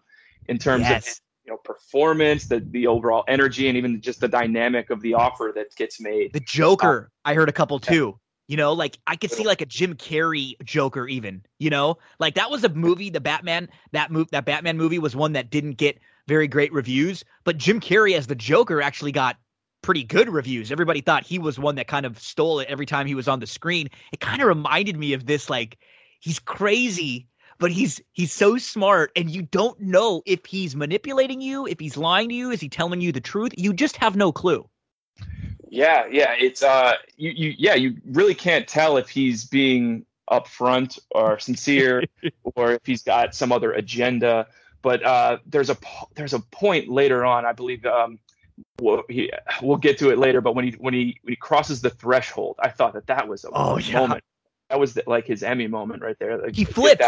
in terms yes. of you know performance, the the overall energy, and even just the dynamic of the offer that gets made. The Joker, uh, I heard a couple too. You know, like I could see like a Jim Carrey Joker even, you know? Like that was a movie, the Batman, that move that Batman movie was one that didn't get very great reviews, but Jim Carrey as the Joker actually got pretty good reviews. Everybody thought he was one that kind of stole it every time he was on the screen. It kind of reminded me of this like he's crazy but he's he's so smart and you don't know if he's manipulating you, if he's lying to you, is he telling you the truth? You just have no clue. Yeah, yeah, it's uh you you yeah, you really can't tell if he's being upfront or sincere or if he's got some other agenda. But uh, there's a there's a point later on, I believe. Um, we'll, he, we'll get to it later. But when he when he when he crosses the threshold, I thought that that was a oh, moment. Yeah. That was the, like his Emmy moment right there. Like, he flips.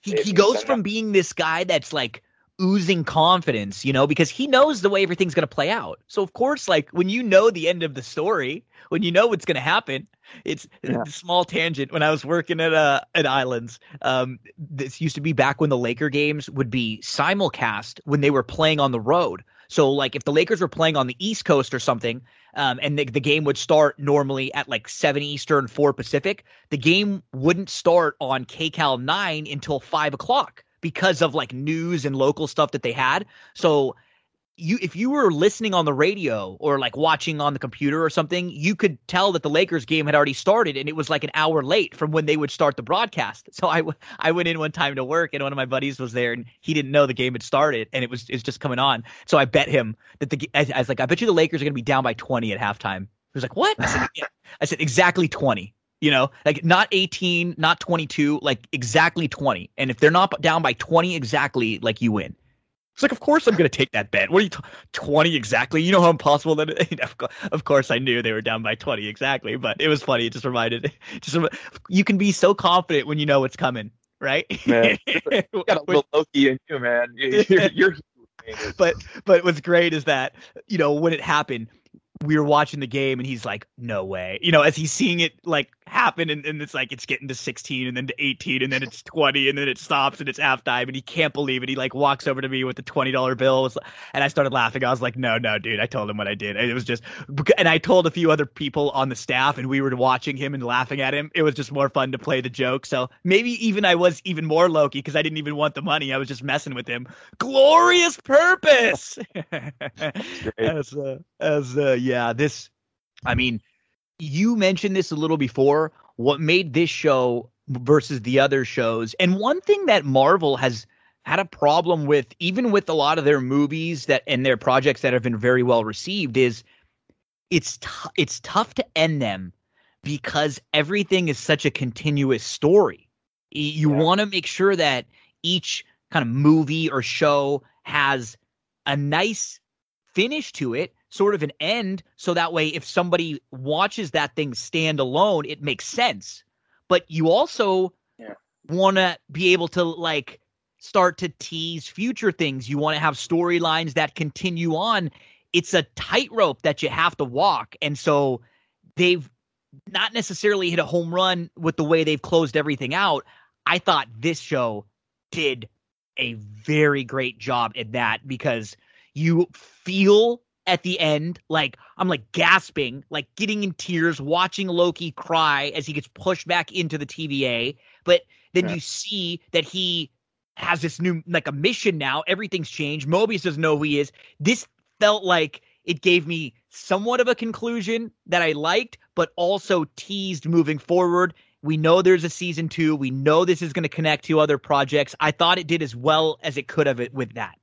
He, he goes from being this guy that's like oozing confidence, you know, because he knows the way everything's going to play out. So of course, like when you know the end of the story, when you know what's going to happen, it's, yeah. a small tangent. When I was working at uh at Islands, um, this used to be back when the Laker games would be simulcast when they were playing on the road. So like if the Lakers were playing on the East Coast or something, um, and the, the game would start normally at like seven Eastern, four Pacific, the game wouldn't start on KCAL nine until five o'clock because of like news and local stuff that they had. So you if you were listening on the radio or like watching on the computer or something, you could tell that the Lakers game had already started and it was like an hour late from when they would start the broadcast. So I I went in one time to work and one of my buddies was there and he didn't know the game had started and it was it's just coming on. So I bet him that the I, I was like I bet you the Lakers are going to be down by 20 at halftime. He was like, "What?" I said, yeah. I said exactly 20 you know, like not 18, not 22, like exactly 20. And if they're not down by 20 exactly, like you win. It's like, of course I'm going to take that bet. What are you, t- 20 exactly? You know how impossible that is? of course I knew they were down by 20 exactly, but it was funny. It just reminded, just you can be so confident when you know what's coming, right? Man, you got a little Loki in you, man. You're, you're, but but what's great is that you know when it happened we were watching the game and he's like, no way. You know, as he's seeing it like happen and, and it's like it's getting to 16 and then to 18 and then it's 20 and then it stops and it's halftime and he can't believe it. He like walks over to me with the $20 bill and I started laughing. I was like, no, no, dude. I told him what I did. It was just, and I told a few other people on the staff and we were watching him and laughing at him. It was just more fun to play the joke. So maybe even I was even more Loki because I didn't even want the money. I was just messing with him. Glorious purpose. as, uh, as, uh, yeah, this, I mean, you mentioned this a little before. What made this show versus the other shows, and one thing that Marvel has had a problem with, even with a lot of their movies that and their projects that have been very well received, is it's t- it's tough to end them because everything is such a continuous story. You yeah. want to make sure that each kind of movie or show has a nice finish to it sort of an end so that way if somebody watches that thing stand alone it makes sense. But you also yeah. want to be able to like start to tease future things. You want to have storylines that continue on. It's a tightrope that you have to walk. And so they've not necessarily hit a home run with the way they've closed everything out. I thought this show did a very great job at that because you feel at the end, like I'm like gasping, like getting in tears, watching Loki cry as he gets pushed back into the TVA. But then yeah. you see that he has this new like a mission now. Everything's changed. Mobius doesn't know who he is. This felt like it gave me somewhat of a conclusion that I liked, but also teased moving forward. We know there's a season two. We know this is going to connect to other projects. I thought it did as well as it could have with that.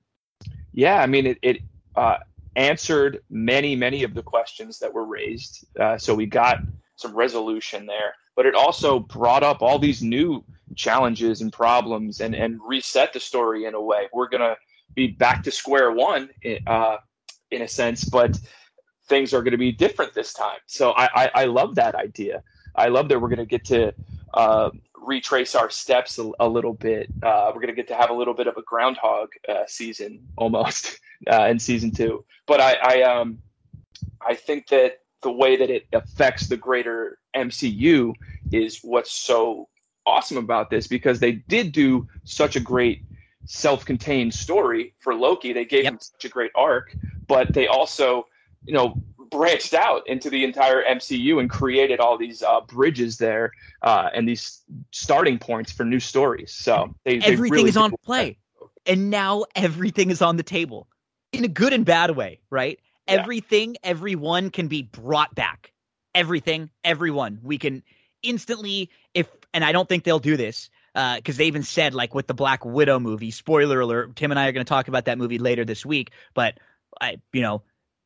Yeah, I mean, it, it uh, answered many, many of the questions that were raised. Uh, so we got some resolution there, but it also brought up all these new challenges and problems and, and reset the story in a way. We're going to be back to square one uh, in a sense, but things are going to be different this time. So I, I, I love that idea. I love that we're going to get to uh, retrace our steps a, a little bit. Uh, we're going to get to have a little bit of a groundhog uh, season almost uh, in season two. But I, I, um, I think that the way that it affects the greater MCU is what's so awesome about this because they did do such a great self-contained story for Loki. They gave yep. him such a great arc, but they also, you know, branched out into the entire MCU and created all these uh, bridges there uh, and these starting points for new stories. So they, everything they really is on play. And now everything is on the table in a good and bad way, right? Yeah. Everything, everyone can be brought back. Everything, everyone. We can instantly, if, and I don't think they'll do this, because uh, they even said, like with the Black Widow movie, spoiler alert, Tim and I are going to talk about that movie later this week, but I, you know,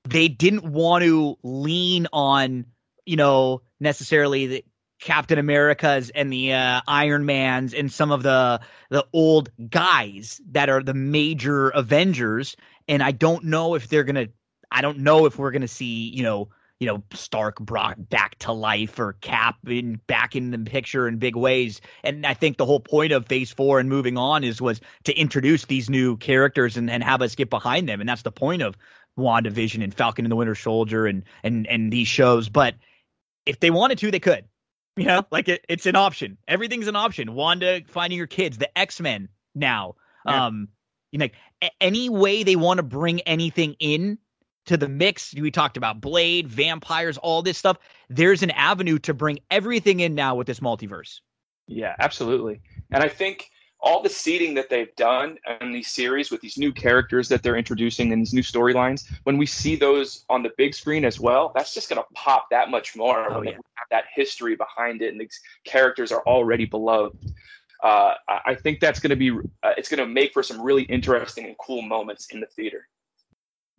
they didn't want to lean on, you know, necessarily the Captain America's and the uh, Iron Man's and some of the the old guys that are the major Avengers. And I don't know if they're gonna. I don't know if we're gonna see, you know, you know, Stark brought back to life or Cap in back in the picture in big ways. And I think the whole point of Phase Four and moving on is was to introduce these new characters and, and have us get behind them. And that's the point of WandaVision and Falcon and the Winter Soldier and and and these shows. But if they wanted to, they could. You know, like it, it's an option. Everything's an option. Wanda finding her kids, the X Men now. Yeah. Um, you know, like, any way they want to bring anything in to the mix. We talked about Blade, vampires, all this stuff. There's an avenue to bring everything in now with this multiverse. Yeah, absolutely. And I think all the seeding that they've done in these series with these new characters that they're introducing and these new storylines, when we see those on the big screen as well, that's just going to pop that much more oh, when yeah. they have that history behind it and these characters are already beloved. Uh, I think that's going to be uh, it's going to make for some really interesting and cool moments in the theater.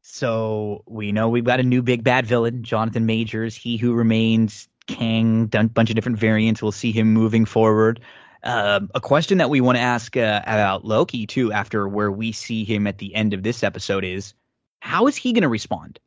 So we know we've got a new big bad villain, Jonathan Majors, he who remains, Kang, done a bunch of different variants. We'll see him moving forward. Uh, a question that we want to ask uh, about Loki too, after where we see him at the end of this episode, is how is he going to respond?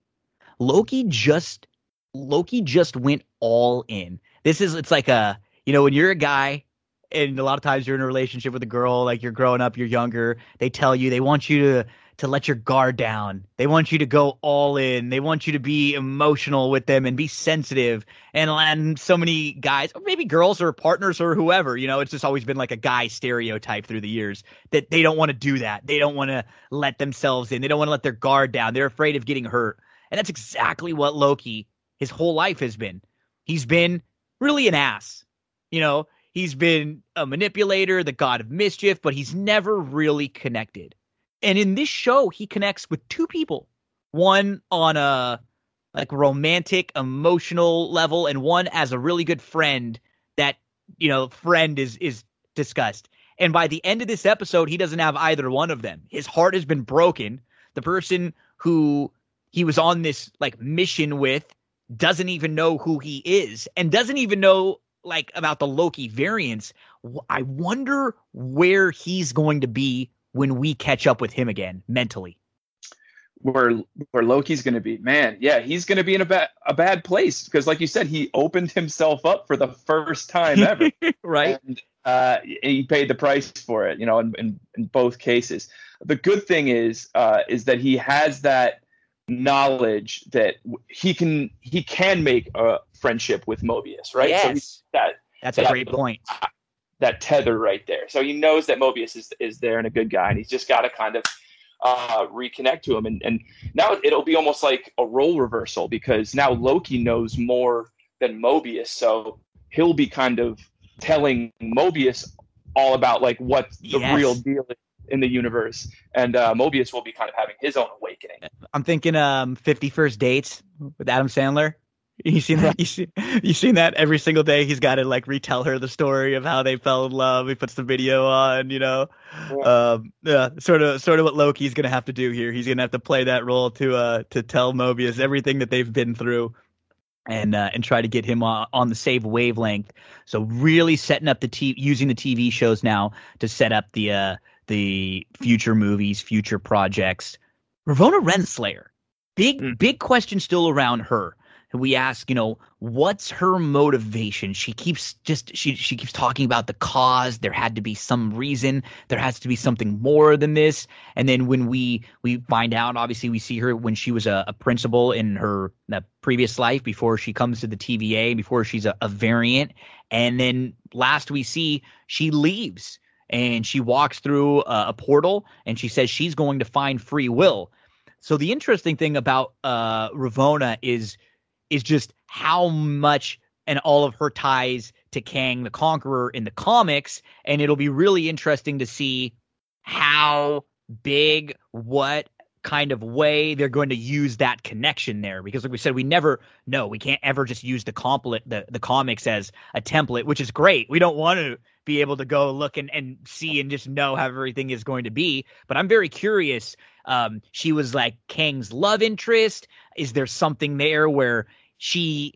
Loki just Loki just went all in. This is it's like a you know when you're a guy and a lot of times you're in a relationship with a girl, like you're growing up, you're younger. They tell you they want you to to let your guard down. They want you to go all in. They want you to be emotional with them and be sensitive. And, and so many guys, or maybe girls or partners or whoever, you know, it's just always been like a guy stereotype through the years that they don't want to do that. They don't want to let themselves in. They don't want to let their guard down. They're afraid of getting hurt. And that's exactly what Loki, his whole life has been. He's been really an ass. You know, he's been a manipulator, the god of mischief, but he's never really connected. And in this show, he connects with two people. One on a like romantic, emotional level, and one as a really good friend that, you know, friend is is discussed. And by the end of this episode, he doesn't have either one of them. His heart has been broken. The person who he was on this like mission with doesn't even know who he is and doesn't even know like about the Loki variants. I wonder where he's going to be when we catch up with him again mentally? Where where Loki's going to be, man, yeah, he's going to be in a bad a bad place because, like you said, he opened himself up for the first time ever, right? And, uh, he paid the price for it, you know, in, in, in both cases. The good thing is uh, is that he has that knowledge that he can he can make a friendship with Mobius, right? Yes. So that that's that, a great point that tether right there. So he knows that Mobius is is there and a good guy, and he's just got to kind of uh, reconnect to him. And and now it'll be almost like a role reversal because now Loki knows more than Mobius, so he'll be kind of telling Mobius all about like what the yes. real deal is in the universe, and uh, Mobius will be kind of having his own awakening. I'm thinking um, Fifty First Dates with Adam Sandler. You seen that? You see, you seen that every single day. He's got to like retell her the story of how they fell in love. He puts the video on, you know. Yeah. Um, yeah, sort of, sort of what Loki's gonna have to do here. He's gonna have to play that role to uh to tell Mobius everything that they've been through, and uh, and try to get him on, on the same wavelength. So really setting up the t using the TV shows now to set up the uh the future movies, future projects. Ravonna Renslayer, big mm. big question still around her we ask, you know, what's her motivation? She keeps just she she keeps talking about the cause. There had to be some reason. There has to be something more than this. And then when we we find out, obviously we see her when she was a, a principal in her previous life before she comes to the TVA, before she's a, a variant. And then last we see she leaves and she walks through a, a portal and she says she's going to find free will. So the interesting thing about uh, Ravonna is is just how much and all of her ties to Kang the Conqueror in the comics. And it'll be really interesting to see how big, what kind of way they're going to use that connection there because like we said we never know we can't ever just use the complete the, the comics as a template which is great we don't want to be able to go look and, and see and just know how everything is going to be but i'm very curious um she was like kang's love interest is there something there where she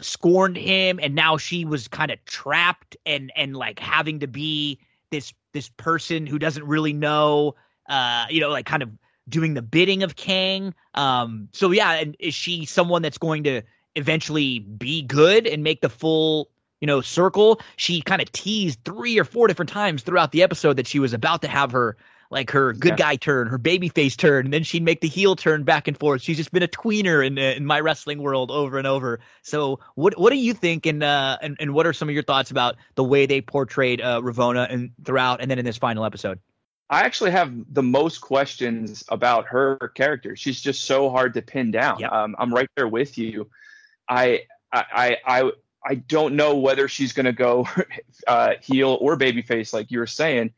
scorned him and now she was kind of trapped and and like having to be this this person who doesn't really know uh you know like kind of doing the bidding of Kang. Um, so yeah, and is she someone that's going to eventually be good and make the full, you know, circle? She kind of teased three or four different times throughout the episode that she was about to have her like her good yeah. guy turn, her baby face turn, and then she'd make the heel turn back and forth. She's just been a tweener in in my wrestling world over and over. So what what do you think and uh and, and what are some of your thoughts about the way they portrayed uh Ravonna and throughout and then in this final episode? I actually have the most questions about her character. She's just so hard to pin down. Yep. Um, I'm right there with you. I I I I don't know whether she's going to go uh, heel or babyface, like you were saying.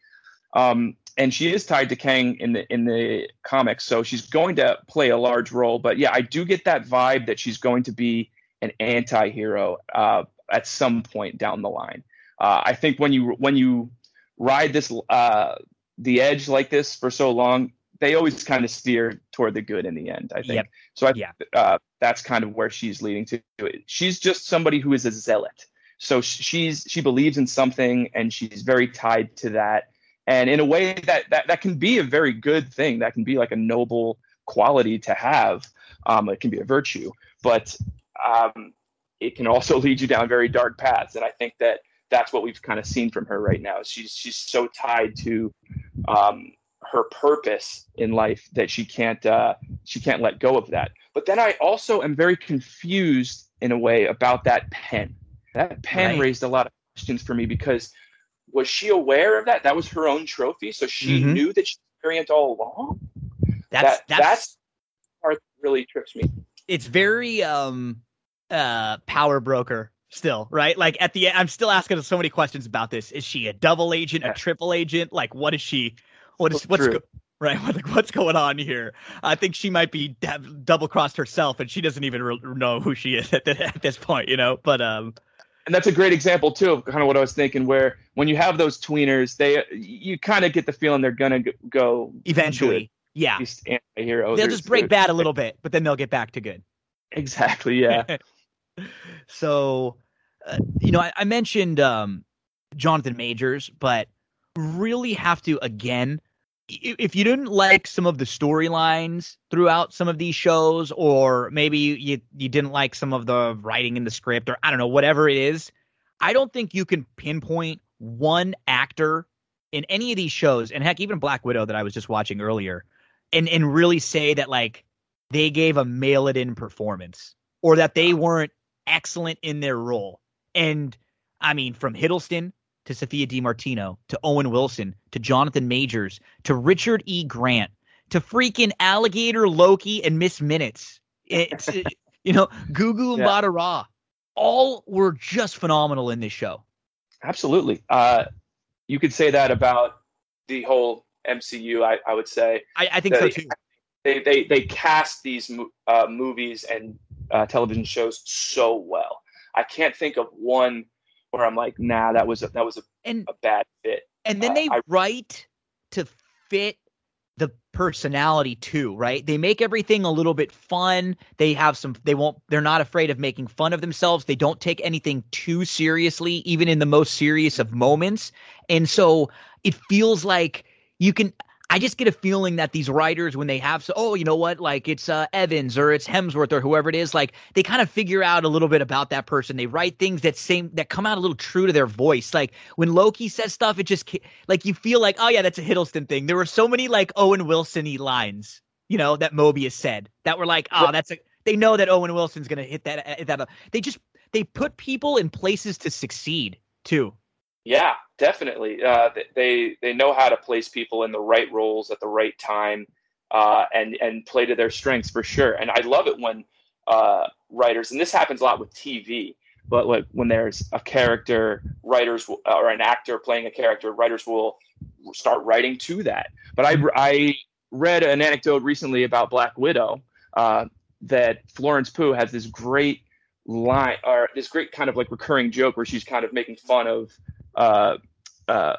Um, and she is tied to Kang in the in the comics, so she's going to play a large role. But yeah, I do get that vibe that she's going to be an anti-hero uh, at some point down the line. Uh, I think when you when you ride this uh, the edge like this for so long, they always kind of steer toward the good in the end. I think yep. so. I, yeah, uh, that's kind of where she's leading to. She's just somebody who is a zealot. So she's she believes in something and she's very tied to that. And in a way that that that can be a very good thing. That can be like a noble quality to have. Um, it can be a virtue, but um, it can also lead you down very dark paths. And I think that that's what we've kind of seen from her right now. She's she's so tied to um, her purpose in life that she can't uh, she can't let go of that. But then I also am very confused in a way about that pen. That pen right. raised a lot of questions for me because was she aware of that? That was her own trophy, so she mm-hmm. knew that she was variant all along. That's that, that's, that's part that really trips me. It's very um uh power broker still, right? Like at the end, I'm still asking so many questions about this. Is she a double agent, yeah. a triple agent? Like, what is she? What is what's go, right? What, what's going on here? I think she might be double crossed herself, and she doesn't even re- know who she is at, the, at this point, you know. But um, and that's a great example too of kind of what I was thinking. Where when you have those tweeners, they you kind of get the feeling they're gonna go eventually. Yeah, anti-hero. They'll just break bad a little bit, but then they'll get back to good. Exactly. Yeah. so uh, you know, I, I mentioned um, Jonathan Majors, but really have to again if you didn't like some of the storylines throughout some of these shows or maybe you, you, didn't like some of the writing in the script or i don't know whatever it is i don't think you can pinpoint one actor in any of these shows and heck even black widow that i was just watching earlier and and really say that like they gave a mail it in performance or that they weren't excellent in their role. And I mean, from Hiddleston to Sophia Di Martino to Owen Wilson to Jonathan Majors to Richard E. Grant to freaking Alligator Loki and Miss Minutes. It's you know, Gugu yeah. Mbatha-Raw. All were just phenomenal in this show. Absolutely. Uh, you could say that about the whole MCU. I, I would say. I, I think so too. They, they they cast these uh, movies and uh, television shows so well. I can't think of one where I'm like, nah, that was a, that was a, and, a bad fit. And then uh, they I, write to fit the personality too, right? They make everything a little bit fun. They have some they won't they're not afraid of making fun of themselves. They don't take anything too seriously even in the most serious of moments. And so it feels like you can I just get a feeling that these writers, when they have, so, oh, you know what, like it's uh, Evans or it's Hemsworth or whoever it is, like they kind of figure out a little bit about that person. They write things that same that come out a little true to their voice. Like when Loki says stuff, it just like you feel like, oh yeah, that's a Hiddleston thing. There were so many like Owen Wilson-y lines, you know, that Mobius said that were like, oh, that's a. They know that Owen Wilson's gonna hit that. Hit that. They just they put people in places to succeed too. Yeah, definitely. Uh, they they know how to place people in the right roles at the right time, uh, and and play to their strengths for sure. And I love it when uh, writers, and this happens a lot with TV, but like when there's a character, writers will, or an actor playing a character, writers will start writing to that. But I I read an anecdote recently about Black Widow uh, that Florence Pugh has this great line or this great kind of like recurring joke where she's kind of making fun of uh, uh,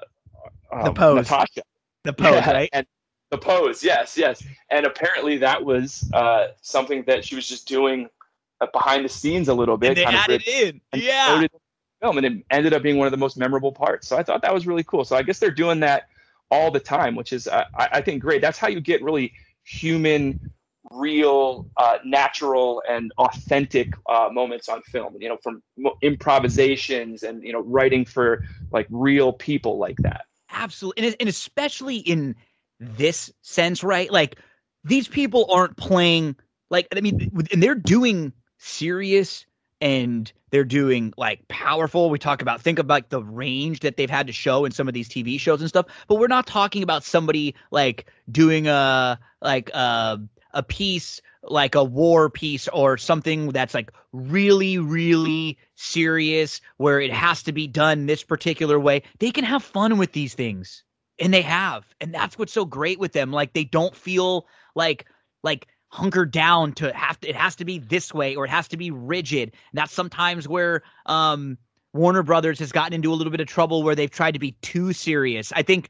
the um, pose. Natasha. The pose, yeah, right? And the pose, yes, yes. And apparently that was uh, something that she was just doing uh, behind the scenes a little bit. And they added in, yeah. Film, and it ended up being one of the most memorable parts. So I thought that was really cool. So I guess they're doing that all the time, which is uh, I, I think great. That's how you get really human real, uh, natural, and authentic uh, moments on film. You know, from improvisations and you know writing for like real people like that. Absolutely, and, and especially in this sense, right? Like these people aren't playing like I mean, and they're doing serious and they're doing like powerful. We talk about think about the range that they've had to show in some of these TV shows and stuff, but we're not talking about somebody like doing a like a a piece like a war piece or something that's like really really serious where it has to be done this particular way. They can have fun with these things. And they have. And that's what's so great with them. Like they don't feel like like hunkered down to have to, it has to be this way or it has to be rigid. And that's sometimes where um, Warner Brothers has gotten into a little bit of trouble where they've tried to be too serious. I think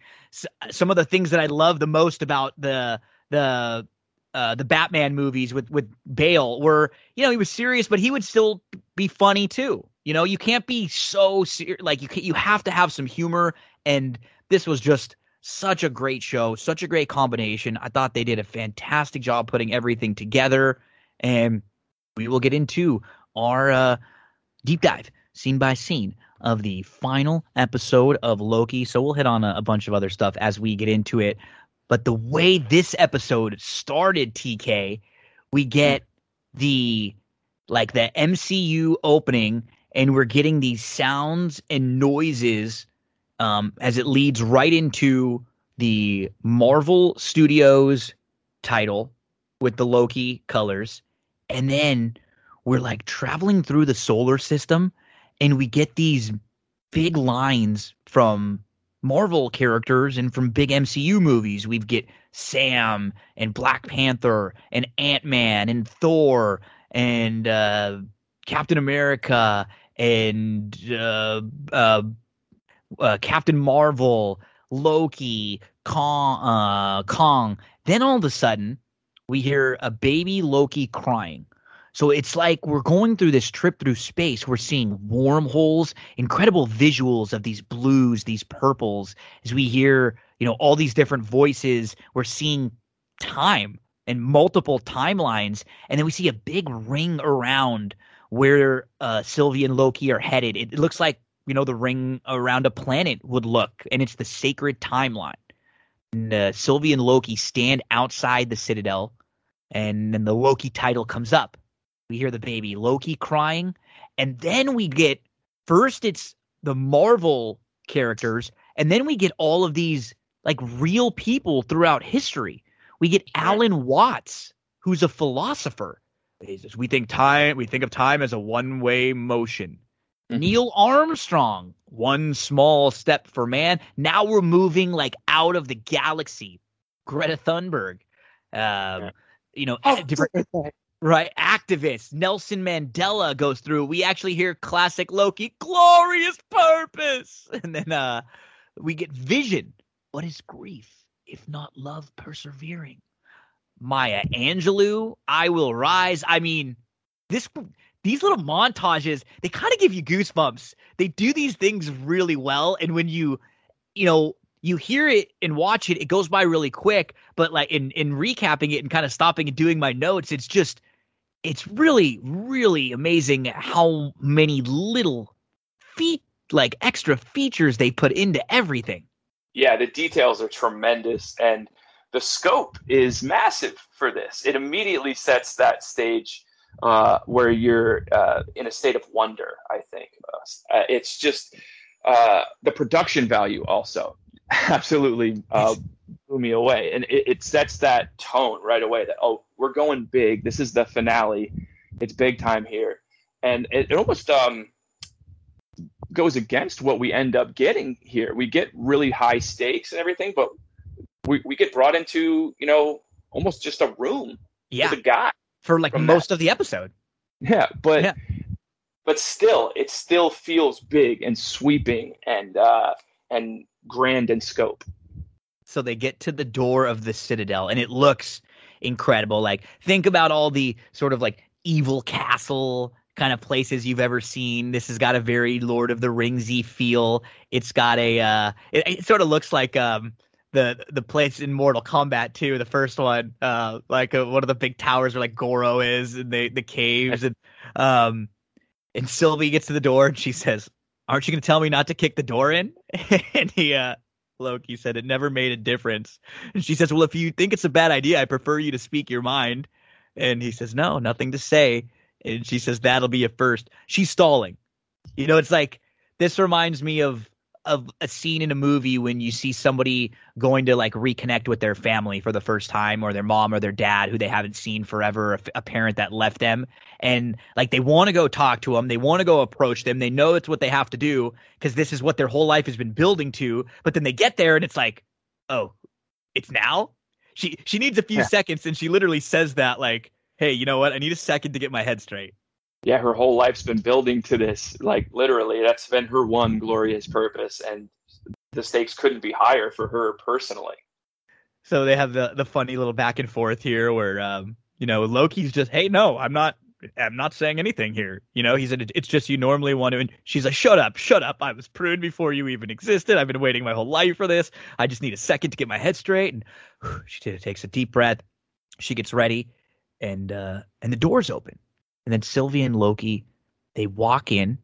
some of the things that I love the most about the the uh, the Batman movies with with Bale were you know he was serious but he would still be funny too. You know you can't be so ser- like you you have to have some humor and this was just such a great show, such a great combination. I thought they did a fantastic job putting everything together, and we will get into our uh, deep dive, scene by scene, of the final episode of Loki. So we'll hit on a, a bunch of other stuff as we get into it. But the way this episode started, TK, we get the like the MCU opening, and we're getting these sounds and noises um, as it leads right into the Marvel Studios title with the Loki colors. And then we're like traveling through the solar system and we get these big lines from Marvel characters and from big MCU movies. we've get Sam and Black Panther and Ant Man and Thor and uh, Captain America and uh, uh, uh, Captain Marvel, Loki, Kong, uh, Kong. Then all of a sudden, we hear a baby Loki crying. So it's like we're going through this trip through space. We're seeing wormholes, incredible visuals of these blues, these purples. As we hear, you know, all these different voices, we're seeing time and multiple timelines, and then we see a big ring around where uh, Sylvie and Loki are headed. It, looks like you know the ring around a planet would look, and it's the sacred timeline. And uh, Sylvie and Loki stand outside the Citadel, and then the Loki title comes up. We hear the baby Loki crying, and then we get first it's the Marvel characters, and then we get all of these like real people throughout history. We get Alan Watts, who's a philosopher. We think time. We think of time as a one-way motion. Mm-hmm. Neil Armstrong, one small step for man. Now we're moving like out of the galaxy. Greta Thunberg, um, yeah. you know, oh, different right activists. Nelson Mandela goes through. We actually hear classic Loki, glorious purpose, and then uh, we get Vision. What is grief if not love persevering? Maya Angelou, I will rise. I mean, this these little montages, they kind of give you goosebumps. They do these things really well. And when you, you know, you hear it and watch it, it goes by really quick. But like in in recapping it and kind of stopping and doing my notes, it's just it's really, really amazing how many little feet like extra features they put into everything. Yeah, the details are tremendous and the scope is massive for this. It immediately sets that stage uh, where you're uh, in a state of wonder. I think uh, it's just uh, the production value also absolutely uh, blew me away, and it, it, sets that tone right away. That oh, we're going big. This is the finale. It's big time here, and it, it almost um, goes against what we end up getting here. We get really high stakes and everything, but we, we get brought into, you know, almost just a room yeah. with a guy. For like most of the episode. Yeah, but Yeah. but still, it still feels big and sweeping and uh, and grand in scope. So they get to the door of the Citadel and it looks incredible. Like think about all the sort of like evil castle kind of places you've ever seen. This has got a very Lord of the Ringsy feel. It's got a uh it, it sort of looks like um the the place in Mortal Kombat too, the first one, uh like uh, one of the big towers where like Goro is and the the caves and um and Sylvie gets to the door and she says, "Aren't you going to tell me not to kick the door in?" and he uh Loki said it never made a difference. And she says, Well, if you think it's a bad idea, I prefer you to speak your mind. And he says, No, nothing to say. And she says, That'll be a first. She's stalling. You know, it's like this reminds me of of a scene in a movie when you see somebody going to like reconnect with their family for the first time or their mom or their dad who they haven't seen forever a, a parent that left them. And like they want to go talk to them they want to go approach them they know it's what they have to do because this is what their whole life has been building to but then they get there and it's like oh it's now? She she needs a few Yeah. seconds and she literally says that like hey you know what? I need a second to get my head straight Yeah, her whole life's been building to this. Like literally, that's been her one glorious purpose, and the stakes couldn't be higher for her personally. So they have the the funny little back and forth here where um you know Loki's just hey no I'm not I'm not saying anything here. You know he's said it's just you normally want to and she's like shut up shut up I was pruned before you even existed. I've been waiting my whole life for this. I just need a second to get my head straight. And whew, she takes a deep breath. She gets ready and uh and the doors open and then Sylvia and Loki they walk in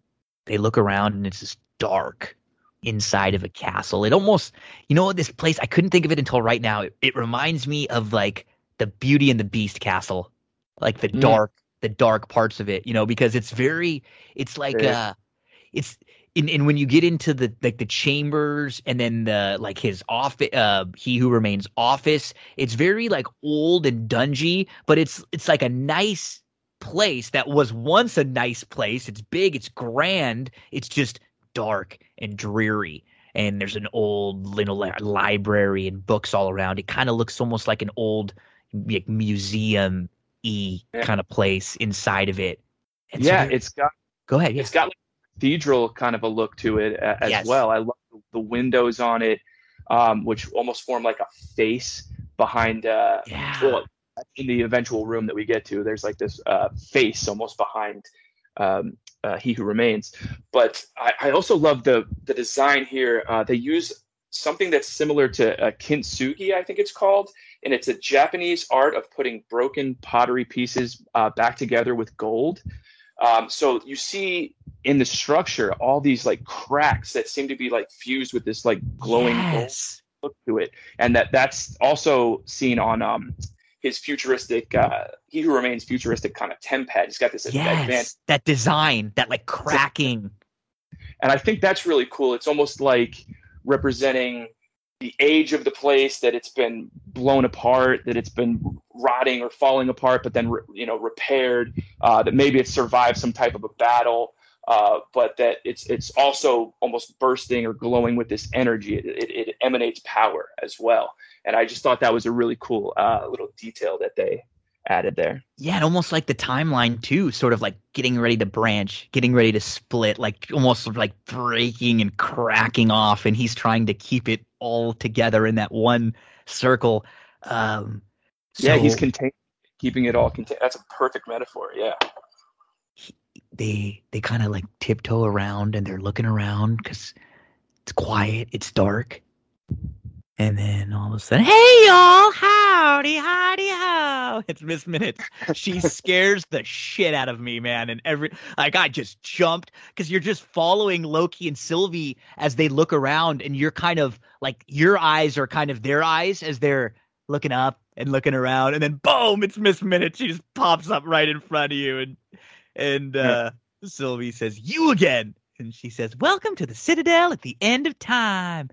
they look around and it's just dark inside of a castle it almost you know what this place i couldn't think of it until right now it, it reminds me of like the beauty and the beast castle like the Mm. dark the dark parts of it you know because it's very it's like Yeah. uh it's and, and when you get into the like the chambers and then the like his office uh he who remains office it's very like old and dungy but it's it's like a nice place that was once a nice place it's big it's grand it's just dark and dreary and there's an old little li- library and books all around it kind of looks almost like an old like museum y Yeah. kind of place inside of it And yeah, there- it's got go ahead yeah. it's got like a cathedral kind of a look to it as Yes. well. I love the windows on it, um, which almost form like a face behind. Uh, Yeah. well, in the eventual room that we get to, there's like this uh, face almost behind um, uh, He Who Remains. But I, I also love the the design here. Uh, they use something that's similar to uh, kintsugi, I think it's called, and it's a Japanese art of putting broken pottery pieces uh, back together with gold. Um, so you see in the structure all these like cracks that seem to be like fused with this like glowing gold look to it, and that that's also seen on um his futuristic uh he who remains futuristic kind of tempad. He's got this Yes, advanced, that design, that like cracking. and I think that's really cool. It's almost like representing the age of the place that it's been blown apart, that it's been rotting or falling apart, but then you know repaired. Uh, that maybe it's survived some type of a battle, uh, but that it's it's also almost bursting or glowing with this energy. It, it, it emanates power as well, and I just thought that was a really cool uh, little detail that they added there. Yeah, and almost like the timeline too, sort of like getting ready to branch, getting ready to split, like almost like breaking and cracking off, and he's trying to keep it all together in that one circle. Um, yeah, he's so contained, keeping it all contained. That's a perfect metaphor. Yeah. they they kind of like tiptoe around and they're looking around because it's quiet, it's dark, and then all of a sudden, hey y'all, howdy, howdy, ho! It's Miss Minutes. She scares the shit out of me, man. And every like I just jumped because you're just following Loki and Sylvie as they look around, and you're kind of like your eyes are kind of their eyes as they're looking up and looking around, and then boom, it's Miss Minutes. She just pops up right in front of you, and and uh, Sylvie says, "You again," and she says, "Welcome to the Citadel at the end of time."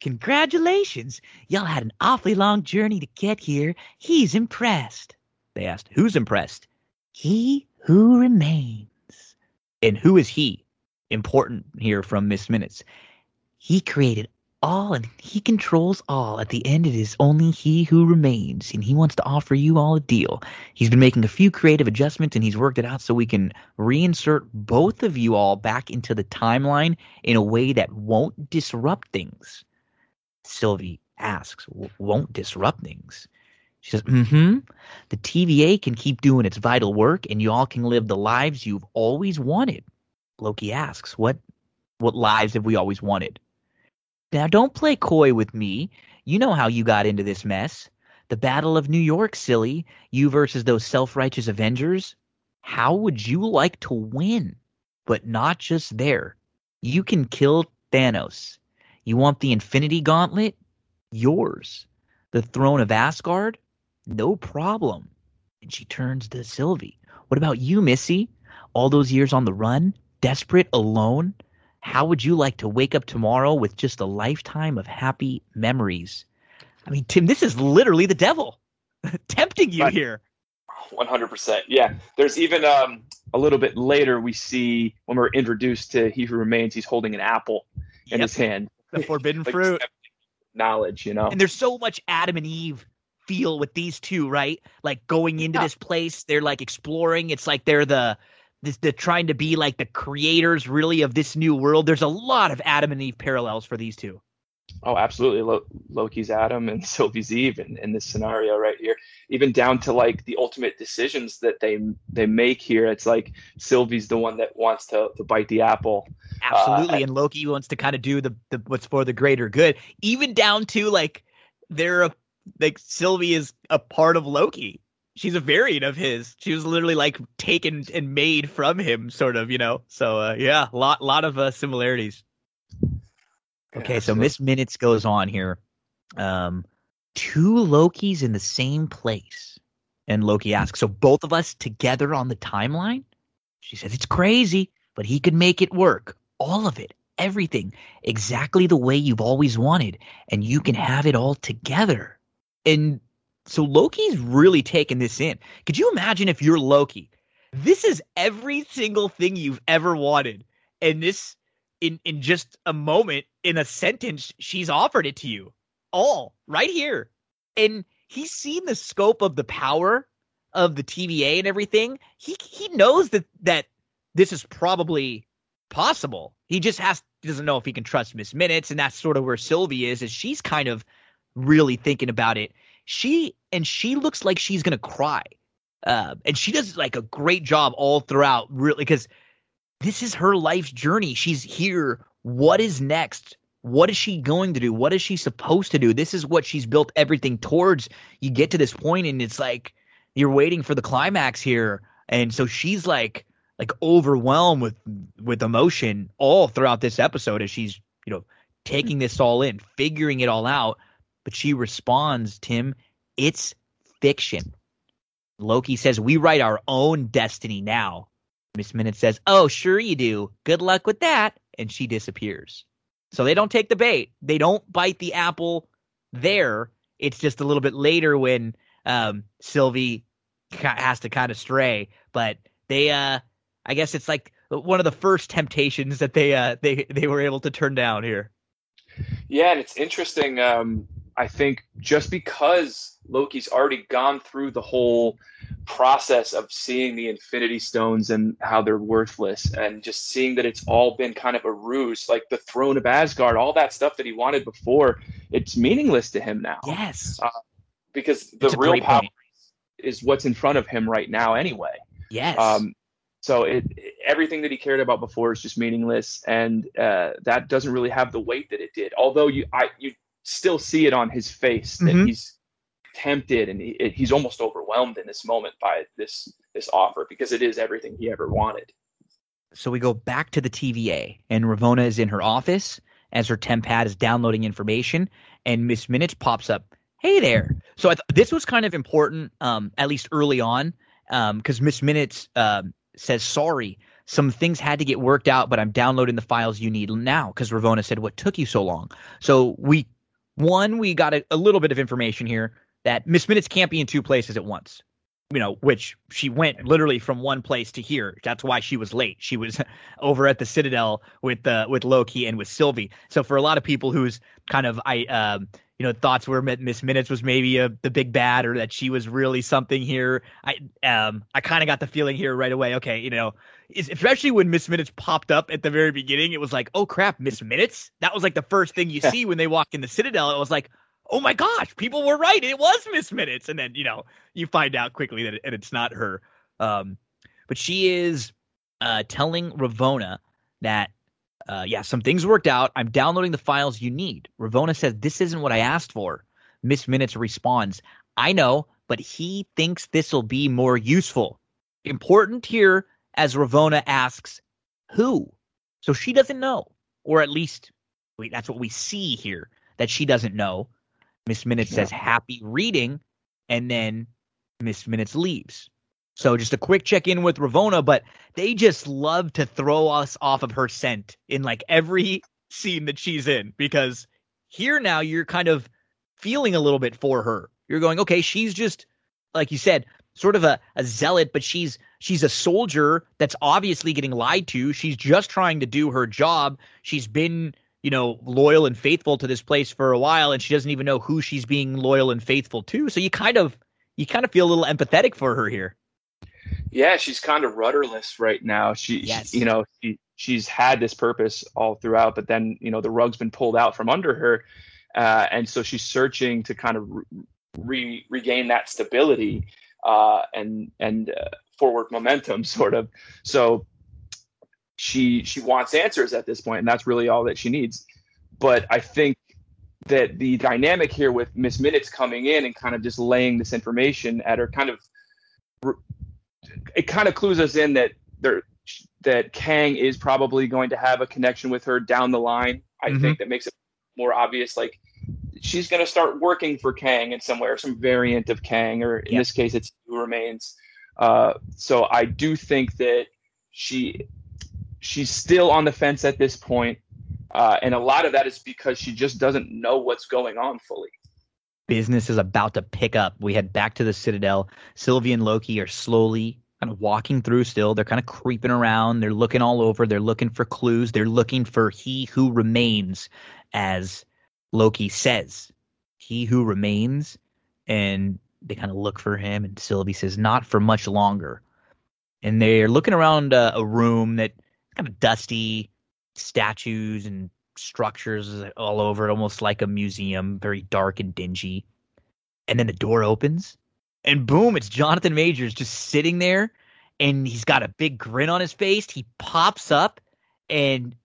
Congratulations. Y'all had an awfully long journey to get here. He's impressed. They asked, Who's impressed? He who remains. And who is he? important here from Miss Minutes. He created all and he controls all. At the end, it is only he who remains, and he wants to offer you all a deal. He's been making a few creative adjustments and he's worked it out so we can reinsert both of you all back into the timeline in a way that won't disrupt things. Sylvie asks, won't disrupt things. She says, mm hmm. The TVA can keep doing its vital work and you all can live the lives you've always wanted. Loki asks, What what lives have we always wanted? Now don't play coy with me. You know how you got into this mess. The Battle of New York, silly. You versus those self righteous Avengers. How would you like to win? But not just there. You can kill Thanos. You want the Infinity Gauntlet? Yours. The throne of Asgard? No problem. And she turns to Sylvie. What about you, Missy? All those years on the run? Desperate? Alone? How would you like to wake up tomorrow with just a lifetime of happy memories? I mean, Tim, this is literally the devil tempting you right. here. 100%. Yeah. There's even um, a little bit later, we see when we're introduced to He Who Remains, he's holding an apple in yep. his hand. The forbidden like fruit. Knowledge, you know? And there's so much Adam and Eve feel with these two, right? Like going into yeah. this place, they're like exploring. It's like they're the this the trying to be like the creators really of this new world. There's a lot of Adam and Eve parallels for these two. Oh, absolutely. Lo- Loki's Adam and Sylvie's Eve in, in this scenario right here. Even down to like the ultimate decisions that they they make here. It's like Sylvie's the one that wants to, to bite the apple. Absolutely. Uh, and Loki wants to kind of do the, the what's for the greater good. Even down to like they're a, like Sylvie is a part of Loki she's a variant of his. She was literally like taken and made from him, sort of, you know. So uh, yeah, lot lot of uh, similarities. Okay, yeah, so Miss Minutes goes on here. Um, two Lokis in the same place, and Loki asks, "So both of us together on the timeline?" She says, "It's crazy, but he could make it work. All of it, everything, exactly the way you've always wanted, and you can have it all together." And so Loki's really taking this in. Could you imagine if you're Loki? This is every single thing you've ever wanted. And this in in just a moment, in a sentence, she's offered it to you. All right here. And he's seen the scope of the power of the TVA and everything. He he knows that that this is probably possible. He just has doesn't know if he can trust Miss Minutes, and that's sort of where Sylvie is, is she's kind of really thinking about it she and she looks like she's gonna cry. Uh, and she does like a great job all throughout, really, because this is her life's journey. She's here. What is next? What is she going to do? What is she supposed to do? This is what she's built everything towards. You get to this point, and it's like you're waiting for the climax here, and so she's like like overwhelmed with with emotion all throughout this episode as she's you know taking this all in, figuring it all out but she responds, Tim, it's fiction. Loki says, We write our own destiny now. Miss Minute says, Oh, sure you do. Good luck with that. And she disappears. So they don't take the bait. They don't bite the apple there. It's just a little bit later when um, Sylvie has to kind of stray. But they, uh, I guess it's like one of the first temptations that they, uh, they, they were able to turn down here. Yeah, and it's interesting. Um, I think just because Loki's already gone through the whole process of seeing the Infinity Stones and how they're worthless, and just seeing that it's all been kind of a ruse, like the throne of Asgard, all that stuff that he wanted before, it's meaningless to him now. Yes, uh, because the real power point. is what's in front of him right now, anyway. Yes. Um, so it, everything that he cared about before is just meaningless, and uh, that doesn't really have the weight that it did. Although you, I, you still see it on his face that mm-hmm. he's tempted and he, he's almost overwhelmed in this moment by this this offer because it is everything he ever wanted. So we go back to the TVA, and Ravonna is in her office as her tempad is downloading information, and Miss Minutes pops up. Hey there. So I th- this was kind of important, um, at least early on, um because um, Miss Minutes um, says sorry. Some things had to get worked out, but I'm downloading the files you need now. Because Ravonna said, "What took you so long?" So we one, we got a, a little bit of information here that Miss Minutes can't be in two places at once. you know, which she went literally from one place to here. That's why she was late. She was over at the Citadel with uh, with Loki and with Sylvie. So for a lot of people who's kind of I um you know thoughts were Miss Minutes was maybe a, the big bad or that she was really something here. I um I kind of got the feeling here right away. Okay, you know, especially when Miss Minutes popped up at the very beginning, it was like, oh crap, Miss Minutes. That was like the first thing you see when they walk in the Citadel. It was like, oh my gosh, people were right. It was Miss Minutes. And then, you know, you find out quickly that it, and it's not her. Um, but she is uh, telling Ravonna that, uh, yeah, some things worked out. I'm downloading the files you need. Ravonna says, this isn't what I asked for. Miss Minutes responds, I know, but he thinks this will be more useful. Important here as Ravonna asks, who? So she doesn't know, or at least wait, that's what we see here that she doesn't know. Miss Minutes yeah. says happy reading, and then Miss Minutes leaves. So just a quick check in with Ravonna, but they just love to throw us off of her scent in like every scene that she's in because here now you're kind of feeling a little bit for her. You're going, okay, she's just like you said, sort of a, a zealot, but she's she's a soldier that's obviously getting lied to. She's just trying to do her job. She's been you know, loyal and faithful to this place for a while, and she doesn't even know who she's being loyal and faithful to. So you kind of you kind of feel a little empathetic for her here. Yeah, she's kind of rudderless right now. She, yes. she you know, she, she's had this purpose all throughout, but then you know the rug's been pulled out from under her, uh, and so she's searching to kind of re- regain that stability uh, and and uh, forward momentum, sort of. So she she wants answers at this point, and that's really all that she needs. But I think that the dynamic here with Miss Minutes coming in and kind of just laying this information at her kind of it kind of clues us in that there that Kang is probably going to have a connection with her down the line. I mm-hmm. think that makes it more obvious. Like she's going to start working for Kang in some way, or some variant of Kang, or in this case, it's Who Remains. Uh, so I do think that she she's still on the fence at this point, uh, and a lot of that is because she just doesn't know what's going on fully. Business is about to pick up. We head back to the Citadel. Sylvie and Loki are slowly kind of walking through still. They're kind of creeping around. They're looking all over. They're looking for clues. They're looking for he who remains, as Loki says. He who remains. And they kind of look for him. And Sylvie says, not for much longer. And they're looking around uh, a room that kind of dusty statues and structures all over it, almost like a museum, very dark and dingy. And then the door opens, and boom, it's Jonathan Majors just sitting there, and he's got a big grin on his face. He pops up, and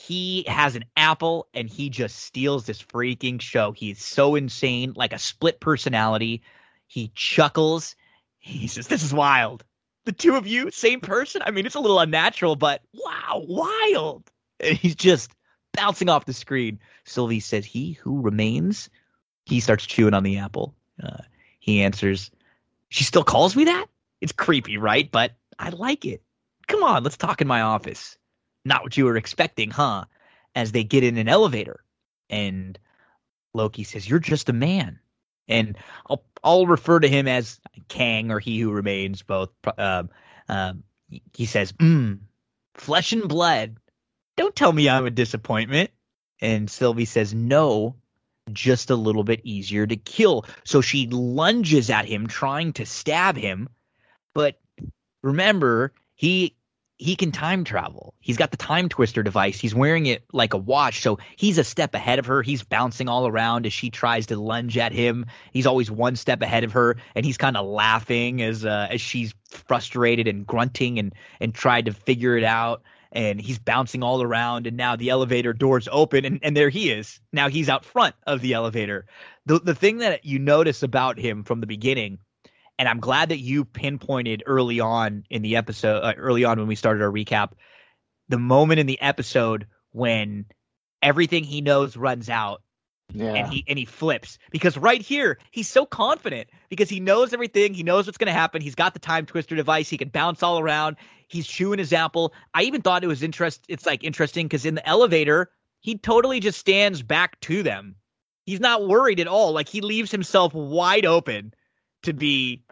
he has an apple, and he just steals this freaking show. He's so insane, like a split personality. He chuckles. He says, This is wild the two of you, same person. I mean, it's a little unnatural, but wow, wild. And he's just bouncing off the screen. Sylvie says, He who remains. He starts chewing on the apple. Uh, he answers, She still calls me that? It's creepy, right? But I like it. Come on, let's talk in my office. Not what you were expecting, huh? As they get in an elevator. And Loki says, You're just a man and I'll I'll refer to him as Kang or He Who Remains. Both. Um, um, he says, mm, "Flesh and blood." Don't tell me I'm a disappointment. And Sylvie says, "No, just a little bit easier to kill." So she lunges at him, trying to stab him, but remember he he can time travel. He's got the time twister device. He's wearing it like a watch. So he's a step ahead of her. He's bouncing all around as she tries to lunge at him. He's always one step ahead of her and he's kind of laughing as uh, as she's frustrated and grunting and and tried to figure it out and he's bouncing all around and now the elevator doors open and, and there he is. Now he's out front of the elevator. The the thing that you notice about him from the beginning and I'm glad that you pinpointed early on in the episode, uh, early on when we started our recap, the moment in the episode when everything he knows runs out yeah. and he and he flips. Because right here he's so confident because he knows everything. He knows what's going to happen. He's got the time twister device. He can bounce all around. He's chewing his apple. I even thought it was interest it's like interesting because in the elevator he totally just stands back to them. He's not worried at all. Like he leaves himself wide open to be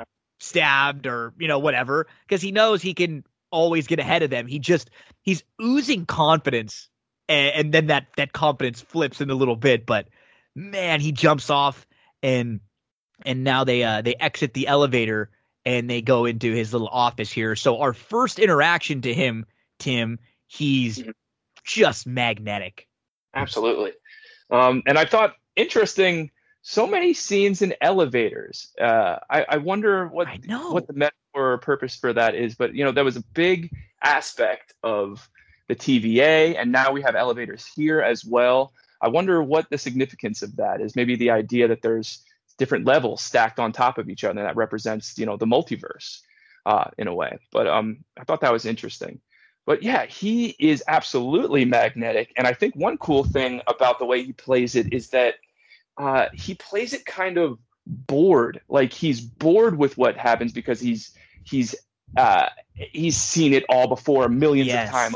stabbed or you know whatever because he knows he can always get ahead of them. He just he's oozing confidence, and, and then that that confidence flips in a little bit. But man, he jumps off and and now they uh they exit the elevator and they go into his little office here. So our first interaction to him, Tim, he's mm-hmm. just magnetic. Absolutely. Um, and I thought interesting so many scenes in elevators. Uh, I, I, wonder what what the metaphor or purpose for that is, but you know that was a big aspect of the TVA, and now we have elevators here as well. I wonder what the significance of that is. Maybe the idea that there's different levels stacked on top of each other, that represents you know the multiverse uh, in a way. But um, I thought that was interesting. But yeah, he is absolutely magnetic, and I think one cool thing about the way he plays it is that uh, he plays it kind of bored. Like he's bored with what happens because he's he's uh he's seen it all before millions yes. of time,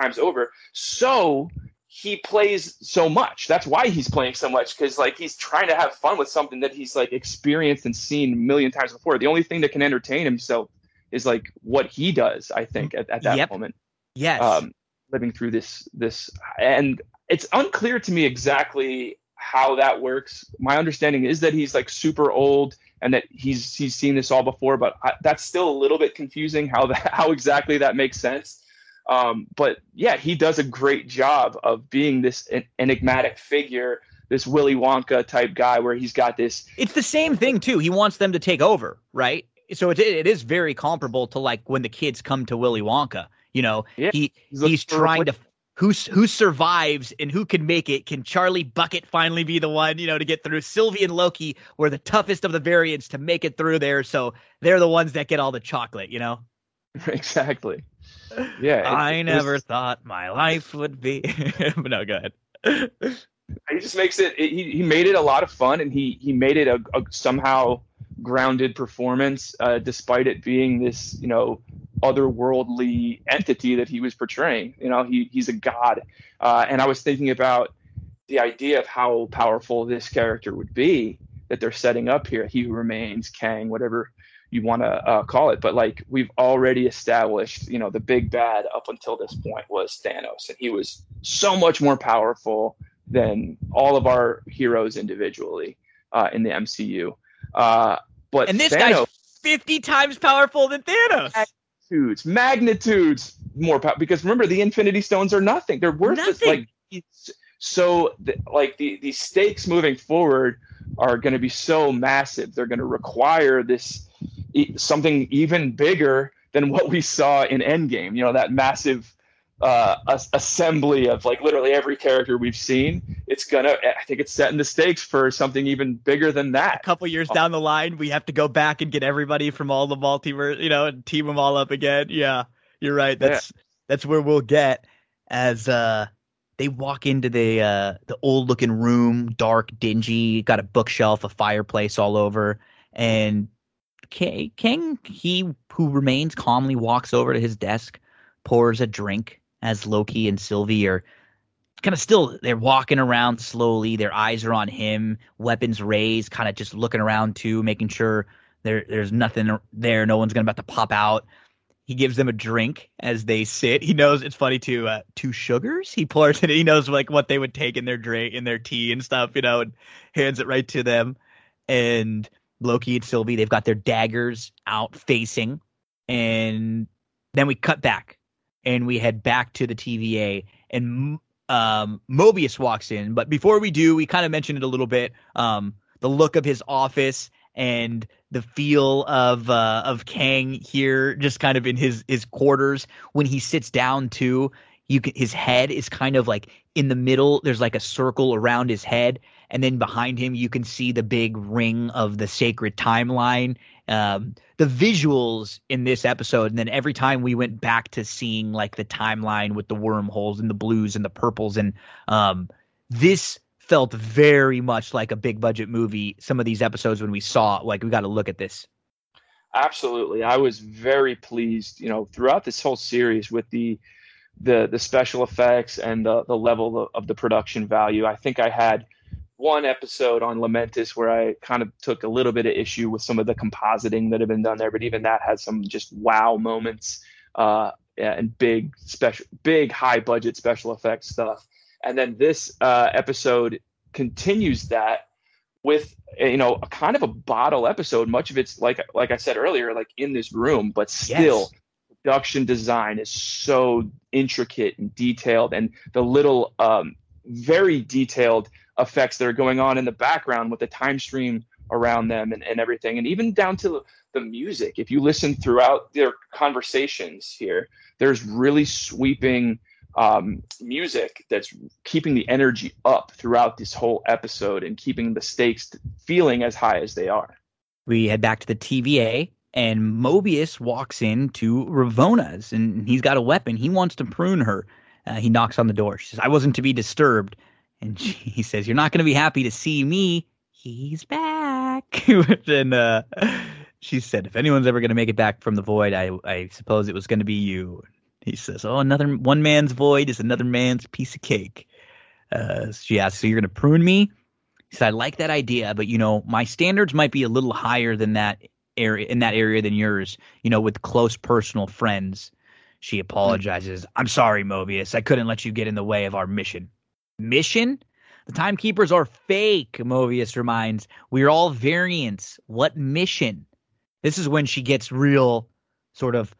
times over. So he plays so much. That's why he's playing so much because like he's trying to have fun with something that he's like experienced and seen a million times before. The only thing that can entertain himself is like what he does i think at, at that yep. moment. Yes. Um living through this this and it's unclear to me exactly how that works. My understanding is that he's like super old and that he's he's seen this all before, but I, that's still a little bit confusing how that how exactly that makes sense. Um, but yeah, he does a great job of being this enigmatic figure, this Willy Wonka type guy, where he's got this. It's the same thing too. He wants them to take over, right? So it it is very comparable to like when the kids come to Willy Wonka. You know, yeah, he he's, he's trying to who who survives and who can make it? Can Charlie Bucket finally be the one, you know, to get through? Sylvie and Loki were the toughest of the variants to make it through there, so they're the ones that get all the chocolate, you know. Exactly. Yeah. I never was... thought my life would be. no, go ahead. he just makes it, it. he he made it a lot of fun, and he he made it a, a somehow grounded performance, uh, despite it being this, you know, otherworldly entity that he was portraying. You know, he he's a god, uh, and I was thinking about the idea of how powerful this character would be that they're setting up here. He who remains, Kang, whatever you want to uh, call it. But like we've already established, you know, the big bad up until this point was Thanos, and he was so much more powerful than all of our heroes individually uh, in the MCU. Uh, but and this Thanos, guy's fifty times powerful than Thanos magnitudes, magnitudes more power. Because remember, the Infinity Stones are nothing; they're worthless. Nothing. Like so, the, like the the stakes moving forward are going to be so massive. They're going to require this something even bigger than what we saw in Endgame. You know, that massive uh, assembly of like literally every character we've seen. It's gonna. I think it's setting the stakes for something even bigger than that. A couple years down the line, we have to go back and get everybody from all the multiverse, you know, and team them all up again. Yeah, you're right. That's yeah. that's where we'll get as uh they walk into the uh the old looking room, dark, dingy, got a bookshelf, a fireplace all over, and Kang, he who remains calmly walks over to his desk, pours a drink as Loki and Sylvie are kind of still they're walking around slowly. Their eyes are on him, weapons raised, kind of just looking around too, making sure there there's nothing there. No one's gonna about to pop out. He gives them a drink as they sit. He knows it's funny too. Uh, two sugars. He pours it. He knows like what they would take in their drink, in their tea and stuff. You know, and hands it right to them. And Loki and Sylvie, they've got their daggers out facing, and then we cut back and we head back to the TVA and um, Mobius walks in. But before we do, we kind of mentioned it a little bit. Um, the look of his office and the feel of uh, of Kang here, just kind of in his his quarters when he sits down too. You can, his head is kind of like in the middle. There's like a circle around his head, and then behind him you can see the big ring of the sacred timeline um, the visuals in this episode, and then every time we went back to seeing like the timeline with the wormholes and the blues and the purples, and um, this felt very much like a big budget movie. Some of these episodes when we saw, like, we got to look at this. Absolutely, I was very pleased. You know, throughout this whole series with the the the special effects and the the level of, of the production value. I think I had one episode on Lamentis where I kind of took a little bit of issue with some of the compositing that had been done there, but even that had some just wow moments uh, and big special, big high budget special effects stuff. And then this uh, episode continues that with you know a kind of a bottle episode. Much of it's like like I said earlier, like in this room, but still. Yes. Production design is so intricate and detailed, and the little, um, very detailed effects that are going on in the background with the time stream around them and, and everything. And even down to the music if you listen throughout their conversations here there's really sweeping um, music that's keeping the energy up throughout this whole episode and keeping the stakes feeling as high as they are. We head back to the tva and mobius walks in to ravonna's and he's got a weapon. He wants to prune her. Uh, he knocks on the door. She says i wasn't to be disturbed and she, he says, "You're not going to be happy to see me. He's back." and uh, she said, "If anyone's ever going to make it back from the void, I I suppose it was going to be you." He says, "Oh, another one man's void is another man's piece of cake." Uh, she asks, "So you're going to prune me?" He said, "I like that idea, but you know, my standards might be a little higher than that area in that area than yours. You know, with close personal friends." She apologizes. I'm sorry, Mobius. I couldn't let you get in the way of our mission mission? The timekeepers are fake, Mobius reminds. We're all variants. What mission? This is when she gets real sort of,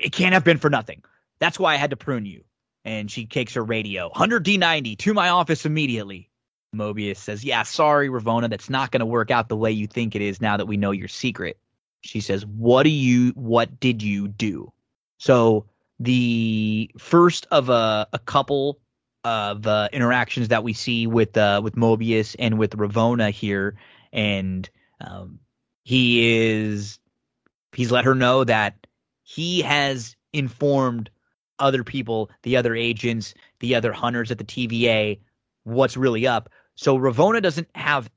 it can't have been for nothing. That's why I had to prune you. And she takes her radio. 100D90 to my office immediately. Mobius says, Yeah, sorry, Ravonna. That's not going to work out the way you think it is now that we know your secret. She says, What do you, what did you do? So the first of a, a couple of uh, interactions that we see with uh, with Mobius and with Ravonna here, and um, he is he's let her know that he has informed other people, the other agents, the other hunters at the TVA, what's really up. So Ravonna doesn't have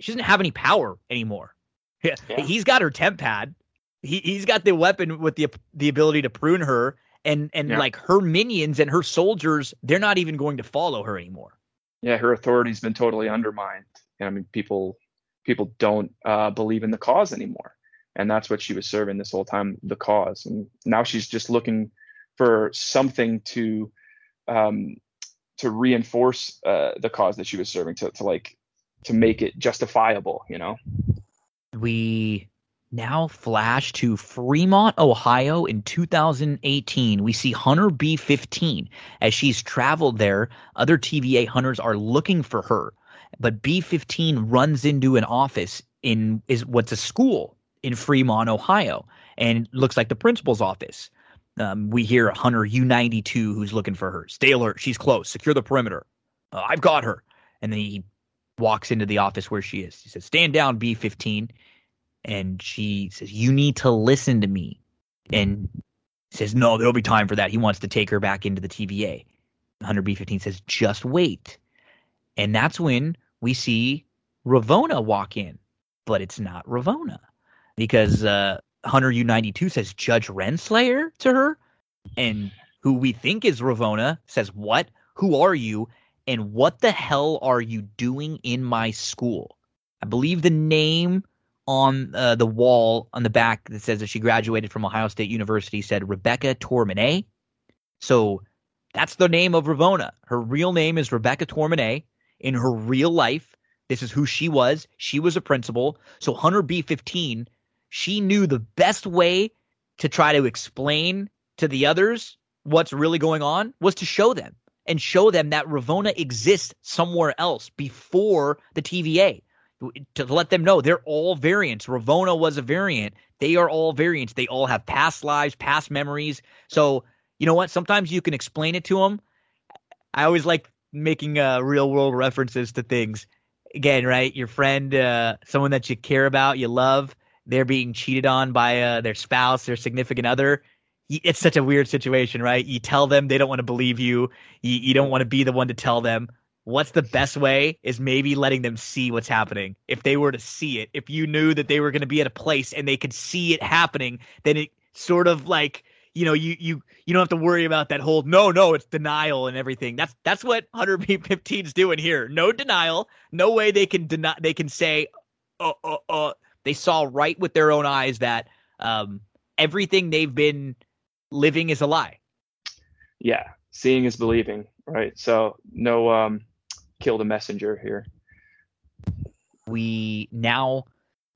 she doesn't have any power anymore. Yeah. He's got her TemPad. He he's got the weapon with the the ability to prune her and and yeah. like her minions and her soldiers they're not even going to follow her anymore. Yeah her authority's been totally undermined. I mean people people don't uh, believe in the cause anymore. And that's what she was serving this whole time the cause. And now she's just looking for something to um, to reinforce uh, the cause that she was serving to, to like to make it justifiable you know? We now flash to Fremont, Ohio in 2018. We see Hunter B15. As she's traveled there, other TVA hunters are looking for her. But B15 runs into an office in is what's a school in Fremont, Ohio, and looks like the principal's office. Um, we hear Hunter U92 who's looking for her. Stay alert. She's close. Secure the perimeter. Uh, I've got her. And then he walks into the office where she is. He says, Stand down, B15 and she says, "You need to listen to me." And says, "No, there'll be time for that." He wants to take her back into the TVA. Hunter B15 says, "Just wait." And that's when we see Ravonna walk in, but it's not Ravonna because uh, Hunter U92 says Judge Renslayer to her, and who we think is Ravonna says, "What? Who are you? And what the hell are you doing in my school?" I believe the name on uh, the wall on the back that says that she graduated from Ohio State University said Rebecca Tormonet. So that's the name of Ravonna. Her real name is Rebecca Tormonet. In her real life, this is who she was. She was a principal. So Hunter B15, she knew the best way to try to explain to the others what's really going on was to show them and show them that Ravonna exists somewhere else before the TVA to let them know they're all variants. Ravonna was a variant. They are all variants. They all have past lives, past memories. So, you know what? Sometimes you can explain it to them. I always like making uh, real world references to things. Again, right? Your friend, uh, someone that you care about, you love, they're being cheated on by uh, their spouse, their significant other. It's such a weird situation, right? You tell them they don't want to believe you. You, you don't want to be the one to tell them what's the best way is maybe letting them see what's happening. If they were to see it, if you knew that they were going to be at a place and they could see it happening, then it sort of like you know, you you you don't have to worry about that whole no, no, it's denial and everything. That's that's what Hunter B15's doing here. No denial. No way they can deny. They can say, uh, uh, uh. They saw right with their own eyes that um, everything they've been living is a lie. Yeah, seeing is believing, right? So no, um, kill the messenger here. We now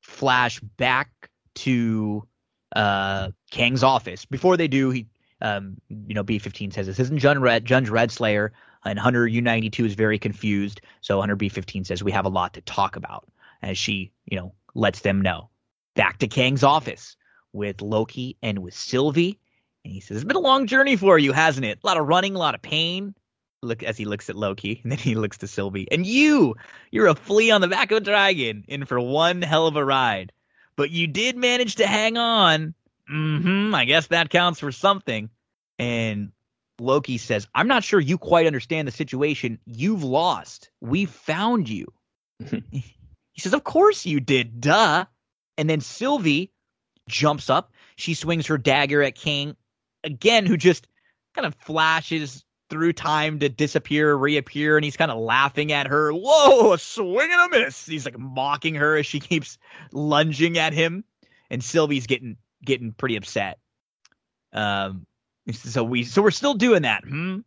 flash back to uh, Kang's office. Before they do, he, um, you know, B15 says this isn't Jun Red, Judge Redslayer, and Hunter U92 is very confused. So Hunter B15 says we have a lot to talk about as she, you know, lets them know. Back to Kang's office with Loki and with Sylvie. And he says, It's been a long journey for you, hasn't it? A lot of running, a lot of pain. Look as he looks at Loki, and then he looks to Sylvie. And you, you're a flea on the back of a dragon, in for one hell of a ride but you did manage to hang on. Mm-hmm. I guess that counts for something. And Loki says, I'm not sure you quite understand the situation. You've lost. We found you. he says, Of course you did. Duh. And then Sylvie jumps up. She swings her dagger at Kang again, who just kind of flashes through time to disappear, reappear, and he's kind of laughing at her. Whoa, a swing and a miss. He's like mocking her as she keeps lunging at him, and Sylvie's getting getting pretty upset. Um, so we so we're still doing that. Hmm.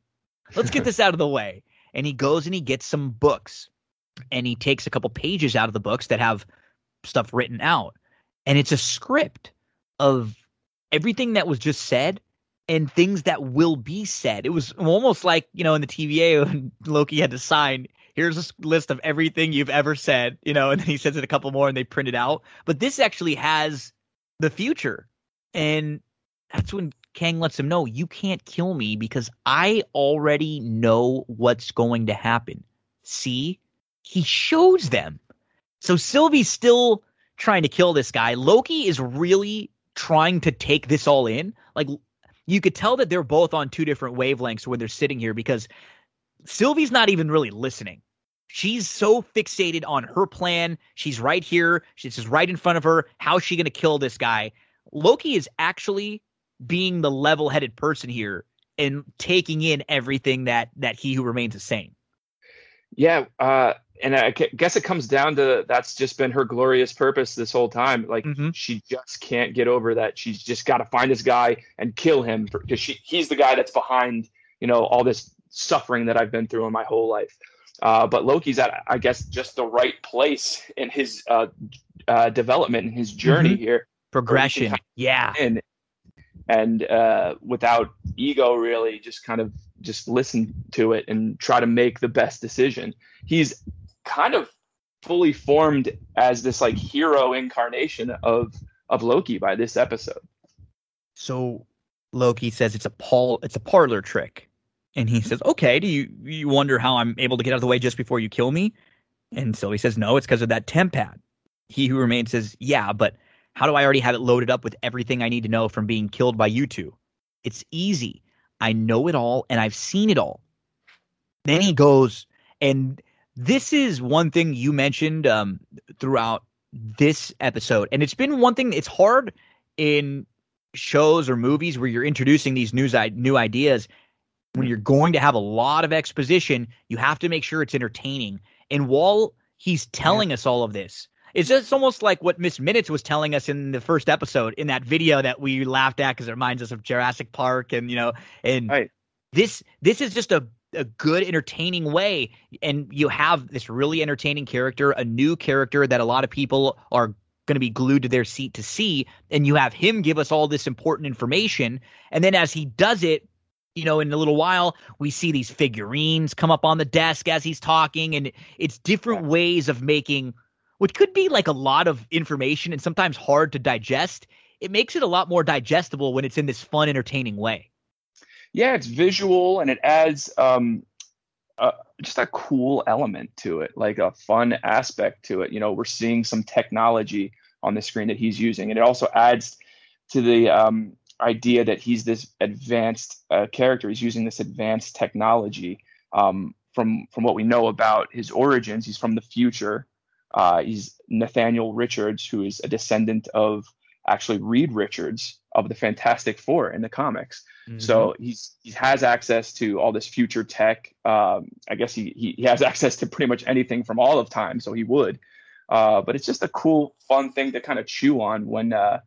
Let's get this out of the way. And he goes and he gets some books, and he takes a couple pages out of the books that have stuff written out, and it's a script of everything that was just said and things that will be said. It was almost like, you know, in the TVA when Loki had to sign, here's a list of everything you've ever said, you know, and then he says it a couple more and they print it out. But this actually has the future. And that's when Kang lets him know, you can't kill me because I already know what's going to happen. See? He shows them. So Sylvie's still trying to kill this guy. Loki is really trying to take this all in. Like you could tell that they're both on two different wavelengths when they're sitting here because Sylvie's not even really listening. She's so fixated on her plan. She's right here. She's just right in front of her. How's she going to kill this guy? Loki is actually being the level-headed person here and taking in everything that that he who remains is saying. Yeah, uh, and I guess it comes down to that's just been her glorious purpose this whole time. Like mm-hmm. she just can't get over that. She's just got to find this guy and kill him because she he's the guy that's behind you know all this suffering that I've been through in my whole life. Uh, but Loki's at I guess just the right place in his uh, uh, development in his journey mm-hmm. here. Progression, yeah. And and uh, without ego, really, just kind of just listen to it and try to make the best decision. He's kind of fully formed as this like hero incarnation of of Loki by this episode. So Loki says it's a Paul it's a parlor trick. And he says, "Okay, do you you wonder how I'm able to get out of the way just before you kill me?" And so he says, "No, it's because of that TemPad." He who remains says, "Yeah, but how do I already have it loaded up with everything I need to know from being killed by you two? It's easy. I know it all and I've seen it all." Then he goes, and this is one thing you mentioned um, throughout this episode, and it's been one thing. It's hard in shows or movies where you're introducing these new new ideas. When you're going to have a lot of exposition, you have to make sure it's entertaining. And while he's telling yeah. us all of this, it's just almost like what Miss Minutes was telling us in the first episode in that video that we laughed at because it reminds us of Jurassic Park and you know and right. this this is just a a good entertaining way. And you have this really entertaining character a new character that a lot of people are going to be glued to their seat to see and you have him give us all this important information. And then as he does it you know in a little while we see these figurines come up on the desk as he's talking and it's different ways of making what could be like a lot of information and sometimes hard to digest. It makes it a lot more digestible when it's in this fun entertaining way yeah, it's visual and it adds um, uh, just a cool element to it, like a fun aspect to it. You know, we're seeing some technology on the screen that he's using, and it also adds to the um, idea that he's this advanced uh, character. He's using this advanced technology. Um, from from what we know about his origins, he's from the future. Uh, he's Nathaniel Richards, who is a descendant of actually Reed Richards, of the Fantastic Four in the comics. Mm-hmm. So he's he has access to all this future tech. Um, I guess he, he, he has access to pretty much anything from all of time, so he would. Uh, but it's just a cool, fun thing to kind of chew on when, uh,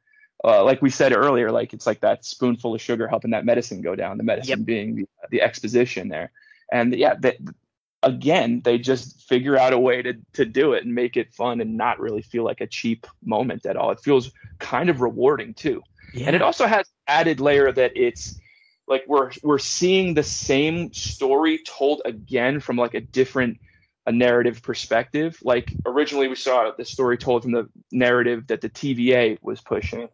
uh, like we said earlier, like it's like that spoonful of sugar helping that medicine go down. The medicine yep. being the, the exposition there, and yeah, that again, they just figure out a way to to do it and make it fun and not really feel like a cheap moment at all. It feels kind of rewarding too. Yeah. And it also has added layer that it's like we're we're seeing the same story told again from like a different a narrative perspective. Like originally we saw the story told from the narrative that the TVA was pushing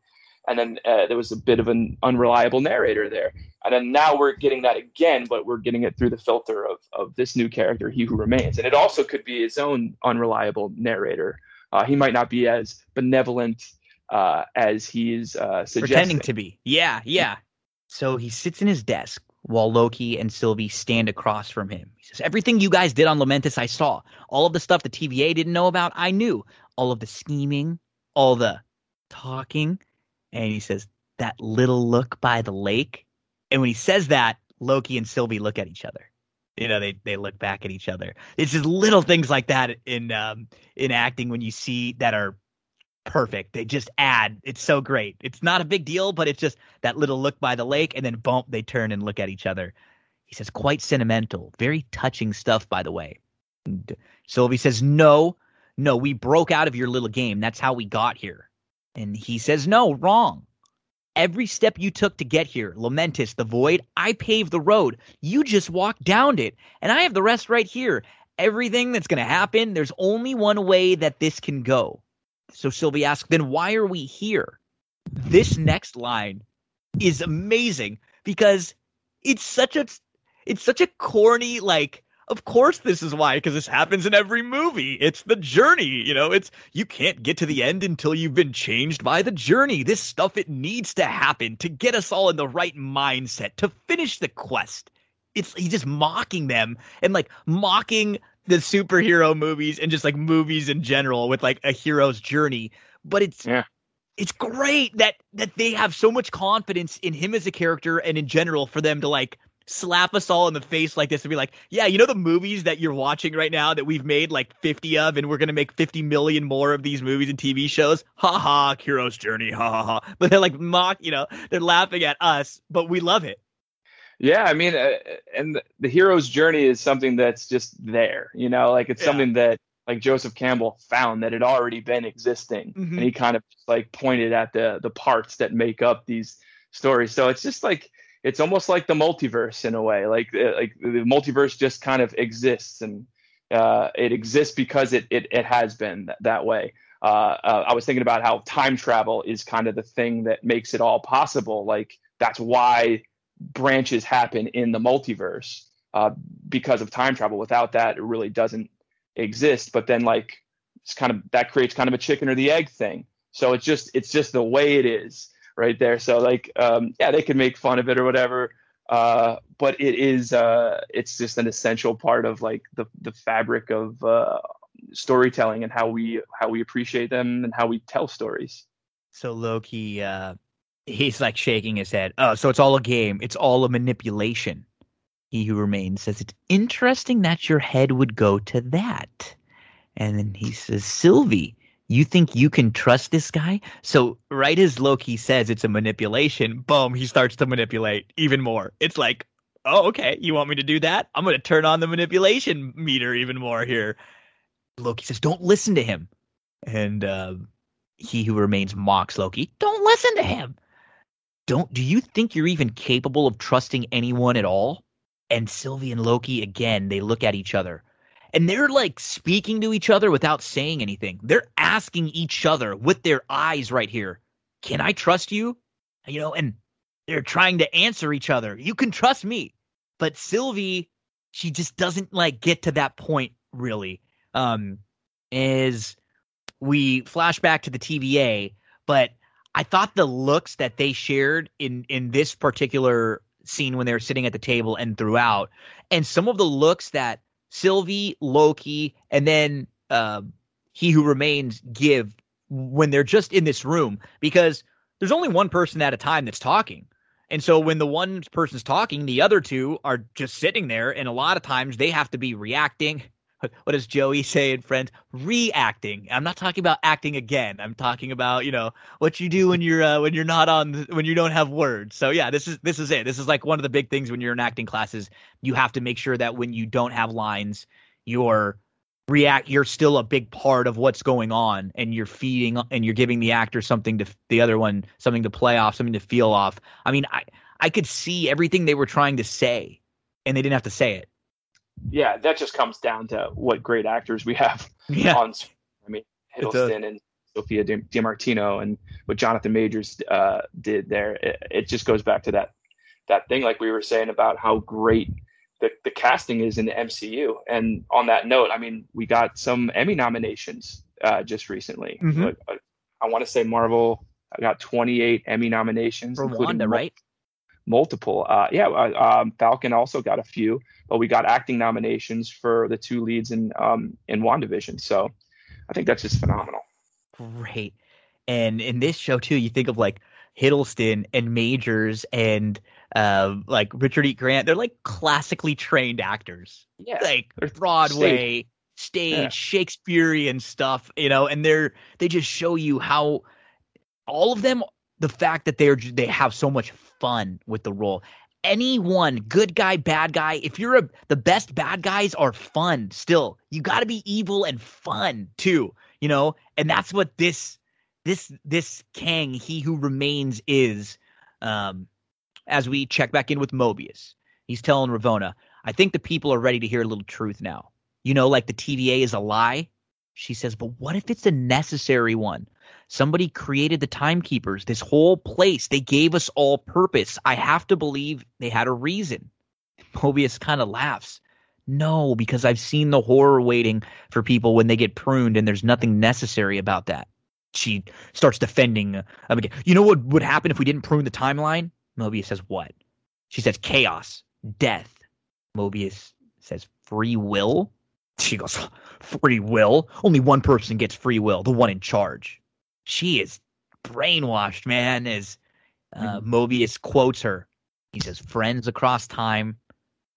and then uh, there was a bit of an unreliable narrator there and then now we're getting that again but we're getting it through the filter of, of this new character he who remains and it also could be his own unreliable narrator uh, he might not be as benevolent uh, as he's uh, suggesting. pretending to be yeah yeah so he sits in his desk while Loki and Sylvie stand across from him. He says, Everything you guys did on Lamentis, I saw. All of the stuff the TVA didn't know about, I knew. All of the scheming, all the talking and he says that little look by the lake. And when he says that, Loki and Sylvie look at each other. You know, they they look back at each other. It's just little things like that in um in acting when you see that are perfect. They just add. It's so great. It's not a big deal, but it's just that little look by the lake, and then bump, they turn and look at each other. He says, quite sentimental, very touching stuff, by the way. And Sylvie says, no, no, we broke out of your little game. That's how we got here. And he says, No, wrong. Every step you took to get here, Lamentis, the void, I paved the road. You just walked down it. And I have the rest right here. Everything that's going to happen, there's only one way that this can go. So Sylvie asks, Then why are we here? This next line is amazing because it's such a it's such a corny like of course this is why because this happens in every movie. It's the journey you know? It's you can't get to the end until you've been changed by the journey. This stuff it needs to happen to get us all in the right mindset to finish the quest. It's he's just mocking them and like mocking the superhero movies and just like movies in general with like a hero's journey. But it's yeah. it's great that that they have so much confidence in him as a character and in general for them to like slap us all in the face like this and be like, yeah, you know the movies that you're watching right now that we've made like 50 of and we're going to make 50 million more of these movies and TV shows? Ha ha, Hero's Journey, ha ha ha. But they're like mock, you know, they're laughing at us, but we love it. Yeah, I mean, uh, and the hero's journey is something that's just there, you know, like it's yeah. something that like Joseph Campbell found that had already been existing, mm-hmm. and he kind of like pointed at the the parts that make up these stories. So it's just like it's almost like the multiverse in a way. Like uh, like the multiverse just kind of exists, and uh, it exists because it it, it has been that, way. Uh, uh, I was thinking about how time travel is kind of the thing that makes it all possible. Like that's why branches happen in the multiverse uh, because of time travel. Without that, it really doesn't exist. But then like it's kind of that creates kind of a chicken or the egg thing. So it's just it's just the way it is right there. So like, um, yeah, they can make fun of it or whatever. Uh, but it is, uh, it's just an essential part of like the, the fabric of, uh, storytelling and how we, how we appreciate them and how we tell stories. So Loki, uh, he's like shaking his head. Oh, so it's all a game. It's all a manipulation. He who remains says, it's interesting that your head would go to that. And then he says, Sylvie, you think you can trust this guy? So right as Loki says it's a manipulation, boom, he starts to manipulate even more. It's like, oh, okay, you want me to do that? I'm going to turn on the manipulation meter even more here. Loki says, don't listen to him. And uh, he who remains mocks Loki. Don't listen to him. Don't. Do you think you're even capable of trusting anyone at all? And Sylvie and Loki again, they look at each other and they're like speaking to each other without saying anything. They're asking each other with their eyes right here, "Can I trust you?" You know, and they're trying to answer each other. You can trust me. But Sylvie, she just doesn't like get to that point really. Um as we flash back to the TVA, but I thought the looks that they shared in in this particular scene when they were sitting at the table and throughout, and some of the looks that Sylvie, Loki, and then uh, He Who Remains give when they're just in this room because there's only one person at a time that's talking. And so when the one person's talking, the other two are just sitting there. And a lot of times they have to be reacting. What does Joey say in Friends? Reacting. I'm not talking about acting again. I'm talking about you know what you do when you're uh, when you're not on when you don't have words. So yeah, this is this is it. This is like one of the big things when you're in acting classes. You have to make sure that when you don't have lines, you're react you're still a big part of what's going on and you're feeding and you're giving the actor something to the other one something to play off something to feel off i mean i i could see everything they were trying to say and they didn't have to say it yeah that just comes down to what great actors we have yeah. on i mean hiddleston and sophia Di Martino and what jonathan majors uh, did there it, it just goes back to that that thing like we were saying about how great the, the casting is in the MCU. And on that note, I mean, we got some Emmy nominations uh, just recently. Mm-hmm. I, I want to say Marvel got 28 Emmy nominations, for Wanda, right? Multiple. Uh, yeah, uh, um, Falcon also got a few, but we got acting nominations for the two leads in um, in WandaVision. So I think that's just phenomenal. Great. And in this show too, you think of like Hiddleston and Majors and uh, like Richard E. Grant. They're like classically trained actors. Yeah, like Broadway, stage, stage yeah. Shakespearean stuff. You know, and they're they just show you how all of them. The fact that they're they have so much fun with the role. Anyone, good guy, bad guy. If you're a the best bad guys are fun. Still, you got to be evil and fun too. You know, and that's what this this this Kang, he who remains, is. Um, as we check back in with Mobius, he's telling Ravonna, "I think the people are ready to hear a little truth now. You know, like the TVA is a lie." She says, "But what if it's a necessary one? Somebody created the timekeepers, this whole place. They gave us all purpose. I have to believe they had a reason." Mobius kind of laughs. No, because I've seen the horror waiting for people when they get pruned, and there's nothing necessary about that she starts defending. Um, you know what would happen if we didn't prune the timeline? Mobius says, What? She says, Chaos, death. Mobius says, Free will? She goes, Free will? Only one person gets free will, the one in charge. She is brainwashed, man, as uh, mm-hmm. Mobius quotes her. He says, Friends across time,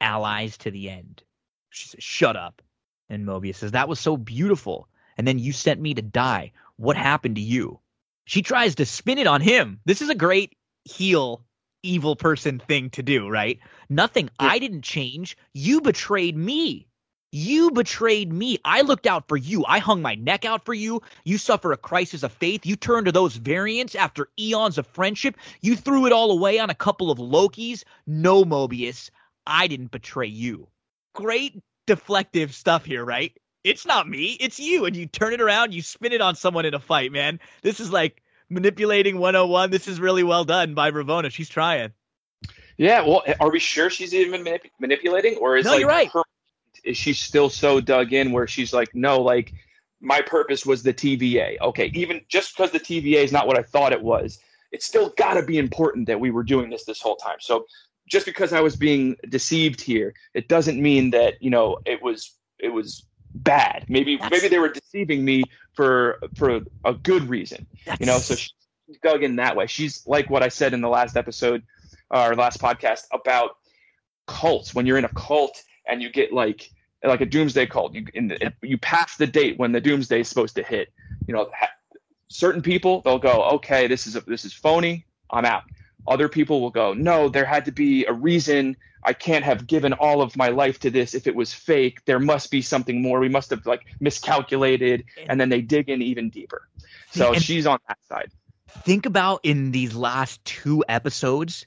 allies to the end. She says, Shut up. And Mobius says, That was so beautiful. And then you sent me to die what happened to you? She tries to spin it on him. This is a great heel evil person thing to do, right? Nothing. Yeah. I didn't change. You betrayed me. You betrayed me. I looked out for you. I hung my neck out for you. You suffer a crisis of faith. You turn to those variants after eons of friendship. You threw it all away on a couple of Lokis. No, Mobius. I didn't betray you. Great deflective stuff here, right? it's not me, it's you. And you turn it around, you spin it on someone in a fight, man. This is like manipulating 101. This is really well done by Ravonna. She's trying. Yeah, well, are we sure she's even manip- manipulating, or is no, like you're right. Her, is she still so dug in where she's like, no, like my purpose was the TVA. Okay, even just because the TVA is not what I thought it was, it's still got to be important that we were doing this this whole time. So just because I was being deceived here, it doesn't mean that you know it was it was bad. Maybe That's... maybe they were deceiving me for for a good reason. You know, so she dug in that way. She's like what I said in the last episode uh, or last podcast about cults. When you're in a cult and you get like like a doomsday cult, you in the, you pass the date when the doomsday is supposed to hit. You know, ha- certain people they'll go, okay, this is a, this is phony. I'm out. Other people will go, no, there had to be a reason. I can't have given all of my life to this if it was fake. There must be something more. We must have like miscalculated. And then they dig in even deeper. So and she's on that side. Think about in these last two episodes,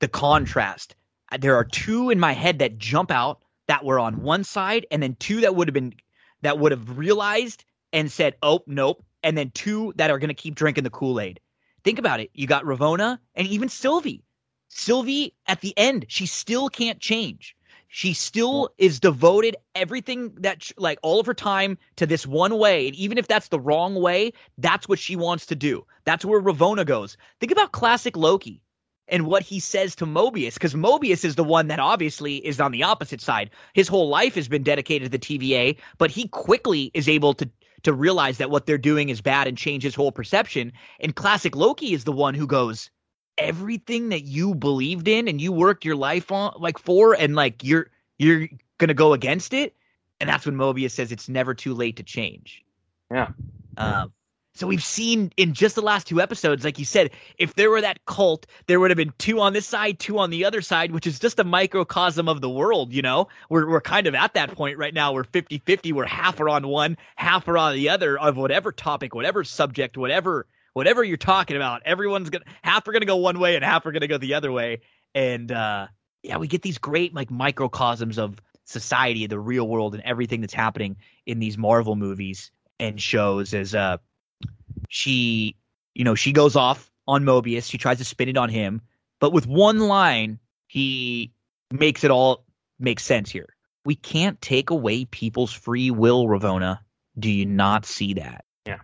the contrast. There are two in my head that jump out that were on one side, and then two that would have been that would have realized and said, "Oh, nope," and then two that are going to keep drinking the Kool Aid. Think about it. You got Ravonna and even Sylvie. Sylvie at the end, she still can't change. She still is devoted everything that like all of her time to this one way, and even if that's the wrong way, that's what she wants to do. That's where Ravonna goes. Think about classic Loki and what he says to Mobius, because Mobius is the one that obviously is on the opposite side. His whole life has been dedicated to the TVA, but he quickly is able to to realize that what they're doing is bad and change his whole perception. And classic Loki is the one who goes, everything that you believed in and you worked your life on like for and like you're you're gonna go against it. And that's when Mobius says it's never too late to change. Yeah. Um, so we've seen in just the last two episodes, like you said, if there were that cult, there would have been two on this side, two on the other side, which is just a microcosm of the world, you know? We're we're kind of at that point right now. We're 50-50, where half are on one, half are on the other of whatever topic, whatever subject, whatever whatever you're talking about. Everyone's gonna half are gonna go one way and half are gonna go the other way. And uh yeah, we get these great like microcosms of society, the real world, and everything that's happening in these Marvel movies and shows as uh she you know she goes off on mobius. She tries to spin it on him. But with one line he makes it all make sense here. We can't take away people's free will ravonna. Do you not see that? Yeah.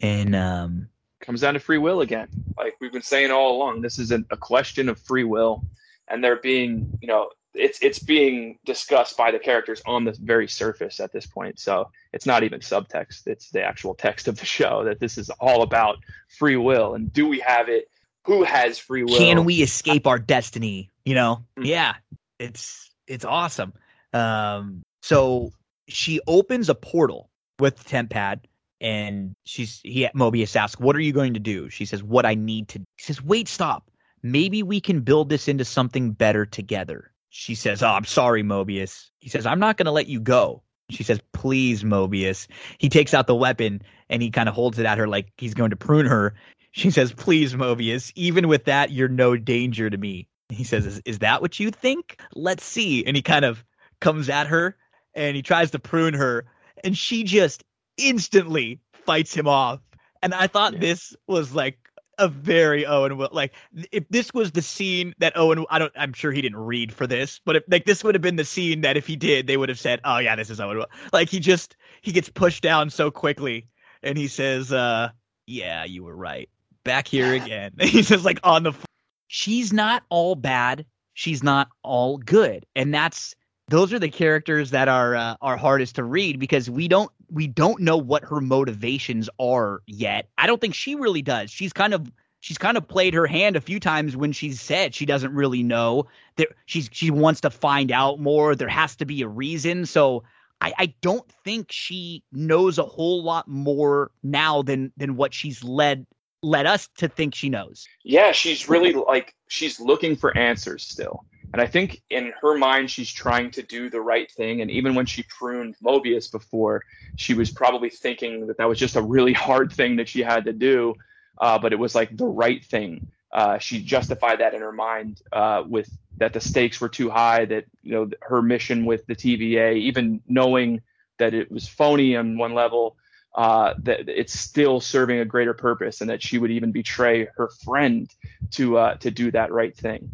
and um comes down to free will again. Like we've been saying all along, this is a, a question of free will, and they're being, you know, it's it's being discussed by the characters on the very surface at this point. So it's not even subtext; it's the actual text of the show that this is all about free will. And do we have it? Who has free will? can we escape our destiny? You know? Mhm. yeah. It's it's awesome. Um so she opens a portal with the TemPad and she's he mobius asks what are you going to do? She says what i need to he says wait stop. Maybe we can build this into something better together she says oh i'm sorry mobius he says i'm not going to let you go she says please mobius he takes out the weapon and he kind of holds it at her like he's going to prune her she says, Please, Mobius, even with that, you're no danger to me. He says, Is, is that what you think? Let's see. And he kind of comes at her and he tries to prune her, and she just instantly fights him off. And I thought Yeah. this was like a very Owen Wilson like if this was the scene that Owen I don't I'm sure he didn't read for this, but if like this would have been the scene that if he did, they would have said, Oh yeah, this is Owen Wilson. Like he just he gets pushed down so quickly and he says, uh, yeah, you were right. Back here again. He's just like on the. F- She's not all bad. She's not all good, and that's those are the characters that are uh, are hardest to read because we don't we don't know what her motivations are yet. I don't think she really does. She's kind of she's kind of played her hand a few times when she's said she doesn't really know. that she's she wants to find out more. There has to be a reason. So I, I don't think she knows a whole lot more now than than what she's led led us to think she knows. yeah, she's really like she's looking for answers still. And I think in her mind, she's trying to do the right thing. And even when she pruned Mobius before, she was probably thinking that that was just a really hard thing that she had to do, uh, but it was like the right thing. Uh, she justified that in her mind uh, with that the stakes were too high, that you know her mission with the TVA, even knowing that it was phony on one level, uh, that it's still serving a greater purpose, and that she would even betray her friend to uh, to do that right thing.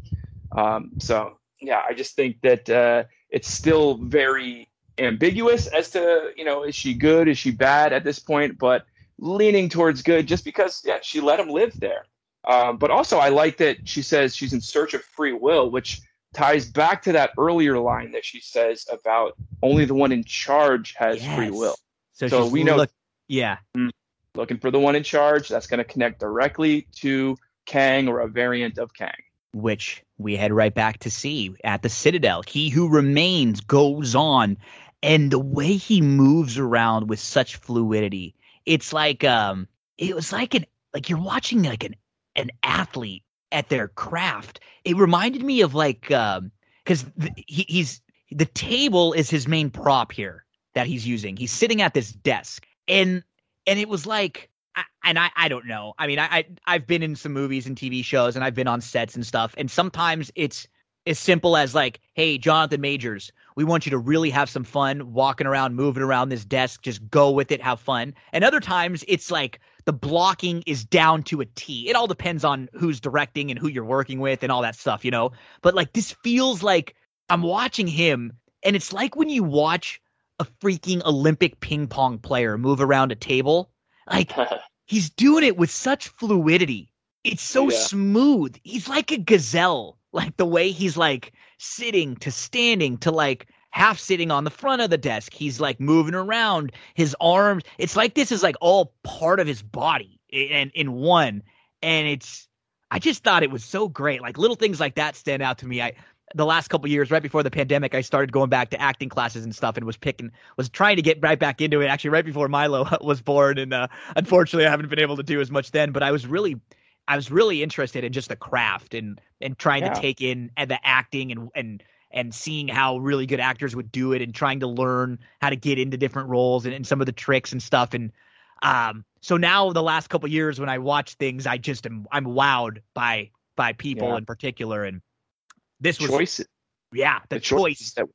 Um, so yeah, I just think that uh, it's still very ambiguous as to you know is she good, is she bad at this point, but leaning towards good just because yeah she let him live there. Um, but also I like that she says she's in search of free will, which ties back to that earlier line that she says about only the one in charge has free will. So, So we know- look- yeah, Looking for the one in charge, that's going to connect directly to Kang or a variant of Kang. Which we head right back to see at the Citadel. He who remains goes on, and the way he moves around with such fluidity, it's like um, it was like an like you're watching like an an athlete at their craft. It reminded me of like um, because he, he's the table is his main prop here that he's using. He's sitting at this desk, and and it was like I, and I, I don't know. I mean, I, I I've been in some movies and TV shows, and I've been on sets and stuff. And sometimes it's as simple as like, "Hey, Jonathan Majors, we want you to really have some fun walking around, moving around this desk. Just go with it, have fun." And other times it's like the blocking is down to a T. It all depends on who's directing and who you're working with and all that stuff, you know. But like this feels like I'm watching him, and it's like when you watch a freaking Olympic ping pong player move around a table. Like he's doing it with such fluidity. It's so Yeah. smooth. He's like a gazelle, like the way he's like sitting to standing to like half sitting on the front of the desk. He's like moving around his arms. It's like this is like all part of his body and in one. And it's I just thought it was so great. Like little things like that stand out to me. I the last couple years, right before the pandemic, I started going back to acting classes and stuff, and was picking, was trying to get right back into it. Actually, right before Milo was born, and uh, unfortunately, I haven't been able to do as much then. But I was really, I was really interested in just the craft and and trying yeah. to take in the acting and and and seeing how really good actors would do it, and trying to learn how to get into different roles and, and some of the tricks and stuff. And um, so now the last couple years, when I watch things, I just am I'm wowed by by people yeah. in particular and this was choices. Yeah, the, the choice. That,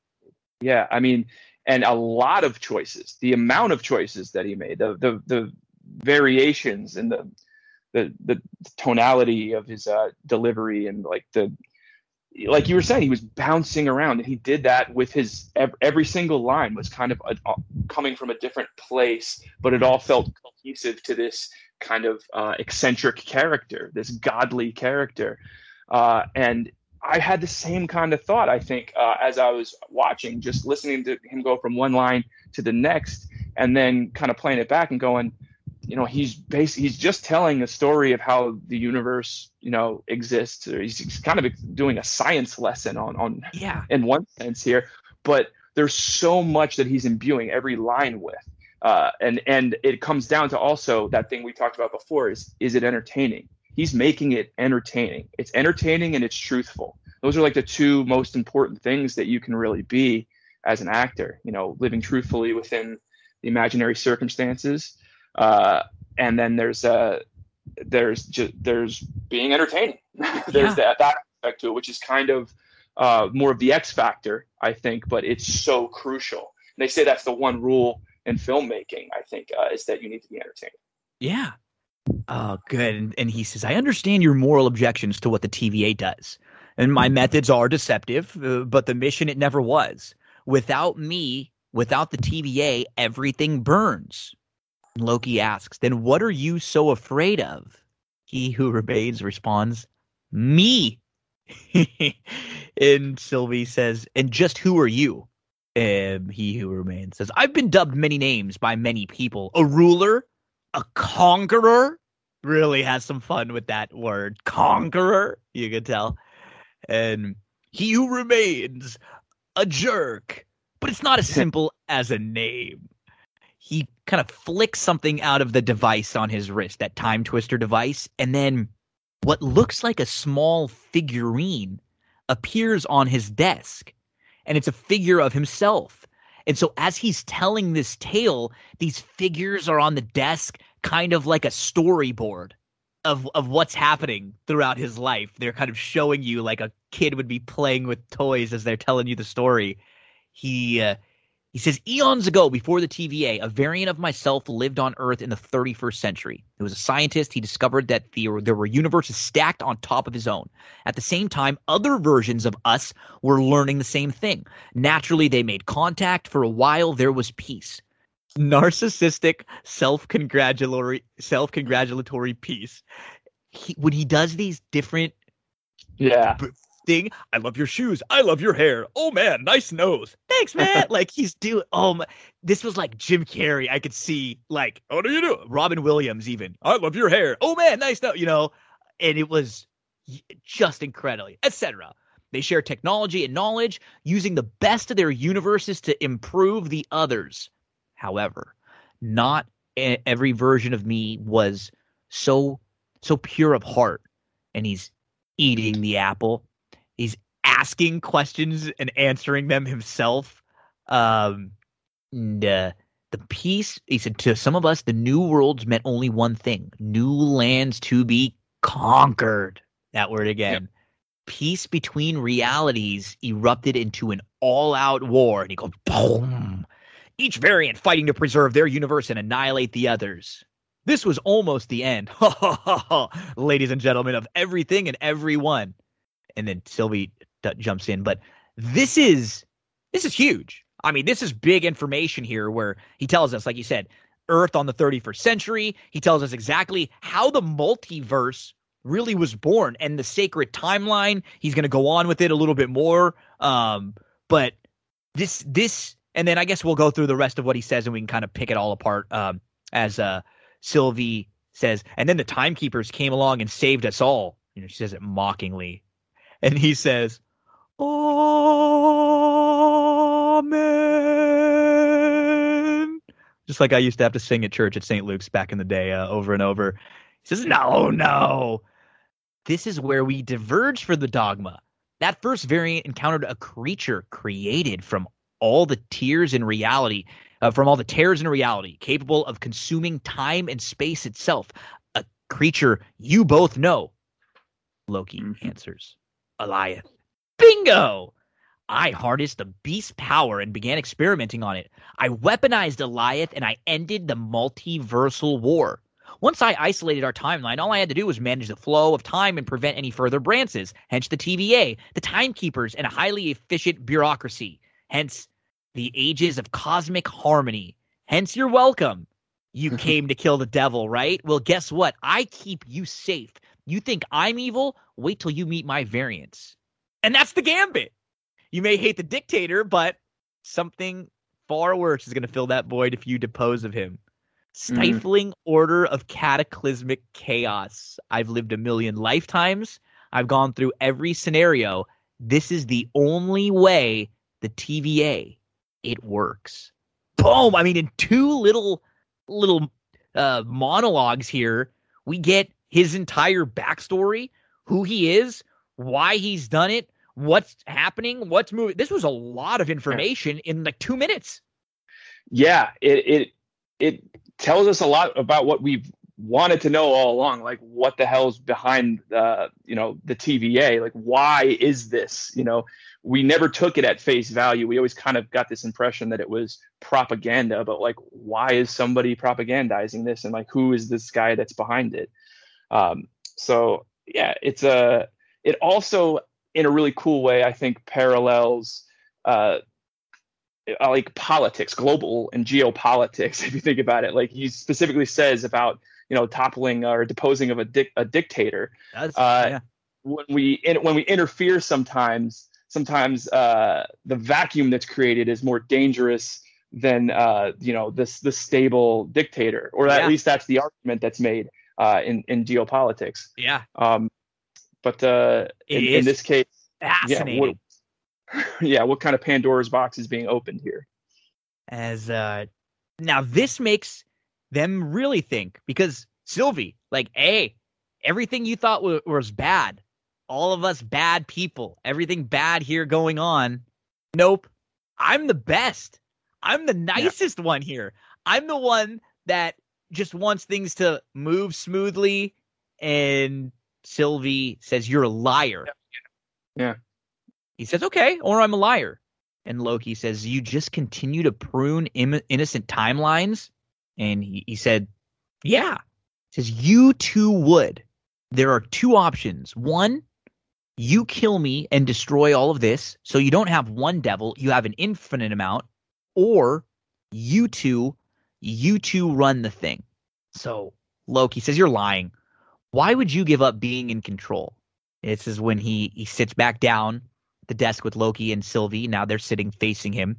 yeah, I mean, and a lot of choices. The amount of choices that he made, the the the variations and the the the tonality of his uh, delivery and like the like you were saying he was bouncing around and he did that with his every single line was kind of a, a, coming from a different place but it all felt cohesive to this kind of uh, eccentric character this godly character uh, and I had the same kind of thought, I think, uh, as I was watching, just listening to him go from one line to the next, and then kind of playing it back and going, you know, he's basically he's just telling a story of how the universe, you know, exists. He's, he's kind of doing a science lesson on on yeah, in one sense here, but there's so much that he's imbuing every line with. Uh, and and it comes down to also that thing we talked about before is is it entertaining he's making it entertaining. It's entertaining and it's truthful. Those are like the two most important things that you can really be as an actor. You know, living truthfully within the imaginary circumstances, uh, and then there's uh, there's just there's being entertaining. there's yeah. that that aspect to it, which is kind of uh, more of the X factor, I think, but it's so crucial. And they say that's the one rule in filmmaking. I think uh, is that you need to be entertaining. Yeah, Oh, good. And, he says, I understand your moral objections to what the TVA does. And my methods are deceptive, uh, but the mission, it never was. Without me, without the TVA, everything burns. And Loki asks, Then what are you so afraid of? He who remains responds, Me. and Sylvie says, And just who are you? And he who remains says, I've been dubbed many names by many people. A ruler, a conqueror, really has some fun with that word conqueror you can tell. And he who remains a jerk but it's not as simple as a name. He kind of flicks something out of the device on his wrist that time twister device and then what looks like a small figurine appears on his desk. And it's a figure of himself and so as he's telling this tale these figures are on the desk kind of like a storyboard of of what's happening throughout his life. They're kind of showing you like a kid would be playing with toys as they're telling you the story. He uh, he says eons ago, before the TVA, a variant of myself lived on Earth in the 31st century. He was a scientist. He discovered that the, there were universes stacked on top of his own. At the same time, other versions of us were learning the same thing. Naturally, they made contact. For a while, there was peace narcissistic self-congratulatory self-congratulatory piece he, when he does these different yeah i love your shoes. I love your hair. Oh man nice nose. Thanks man. Like he's doing oh my, this was like jim carrey. I could see like oh, what do you do? Robin williams even. I love your hair. Oh man nice nose you know? And it was just incredibly etc they share technology and knowledge using the best of their universes to improve the others. However, not every version of me was so so pure of heart. And he's eating the apple. He's asking questions and answering them himself. Um, and, uh, the peace, he said, to some of us, the new worlds meant only one thing new lands to be conquered. That word again. Yep. Peace between realities erupted into an all out war. And he goes, boom each variant fighting to preserve their universe and annihilate the others. This was almost the end, ladies and gentlemen, of everything and everyone. And then Sylvie d- jumps in, but this is this is huge. I mean, this is big information here, where he tells us, like you said, Earth on the 31st century. He tells us exactly how the multiverse really was born and the sacred timeline. He's going to go on with it a little bit more, um, but this this and then I guess we'll go through the rest of what he says and we can kind of pick it all apart um, as uh, Sylvie says. And then the timekeepers came along and saved us all. You know, she says it mockingly. And he says, Amen. Just like I used to have to sing at church at St. Luke's back in the day uh, over and over. He says, No, no. This is where we diverge for the dogma. That first variant encountered a creature created from all the tears in reality, uh, from all the tears in reality, capable of consuming time and space itself. A creature you both know. Loki Mhm. answers, Alioth. Bingo! I harnessed the beast's power and began experimenting on it. I weaponized Alioth and I ended the multiversal war. Once I isolated our timeline, all I had to do was manage the flow of time and prevent any further branches, hence the TVA, the timekeepers, and a highly efficient bureaucracy. Hence the ages of cosmic harmony. Hence you're welcome. You came to kill the devil, right? Well, guess what? I keep you safe. You think I'm evil? Wait till you meet my variants. And that's the gambit. You may hate the dictator, but something far worse is going to fill that void if you depose of him. Stifling order of cataclysmic chaos. I've lived a million lifetimes. I've gone through every scenario. This is the only way the TVA it works. Boom! I mean, in two little little uh, monologues here, we get his entire backstory, who he is, why he's done it, what's happening, what's moving. This was a lot of information in like two minutes. yeah it it it tells us a lot about what we've wanted to know all along like what the hell's behind uh you know the TVA like why is this you know? We never took it at face value. We always kind of got this impression that it was propaganda but like why is somebody propagandizing this? And like who is this guy that's behind it? Um so yeah it's a it also in a really cool way i think parallels uh uh, like politics, global and geopolitics. If you think about it, like he specifically says about you know toppling or deposing of a, dic- a dictator. That's, Uh, yeah. When we in, when we interfere, sometimes sometimes uh, the vacuum that's created is more dangerous than uh, you know this the stable dictator, or at least that's the argument that's made uh, in in geopolitics. yeah, Um, but uh, in, in this case, fascinating. what, yeah, what kind of Pandora's box is being opened here? as uh now this makes them really think because Sylvie, like, hey, everything you thought wa- was bad, all of us bad people, everything bad here going on. Nope, I'm the best. I'm the nicest one here. I'm the one that just wants things to move smoothly. And Sylvie says, "You're a liar." Yeah. He says, "Okay," or I'm a liar. And Loki says, "You just continue to prune Im- innocent timelines." And he, he said, "Yeah." He says, "You too would." There are two options. One, you kill me and destroy all of this, so you don't have one devil, you have an infinite amount, or you two, you two run the thing. So Loki says, "You're lying. Why would you give up being in control?" This is when he he sits back down the desk with Loki and Sylvie. Now they're sitting facing him,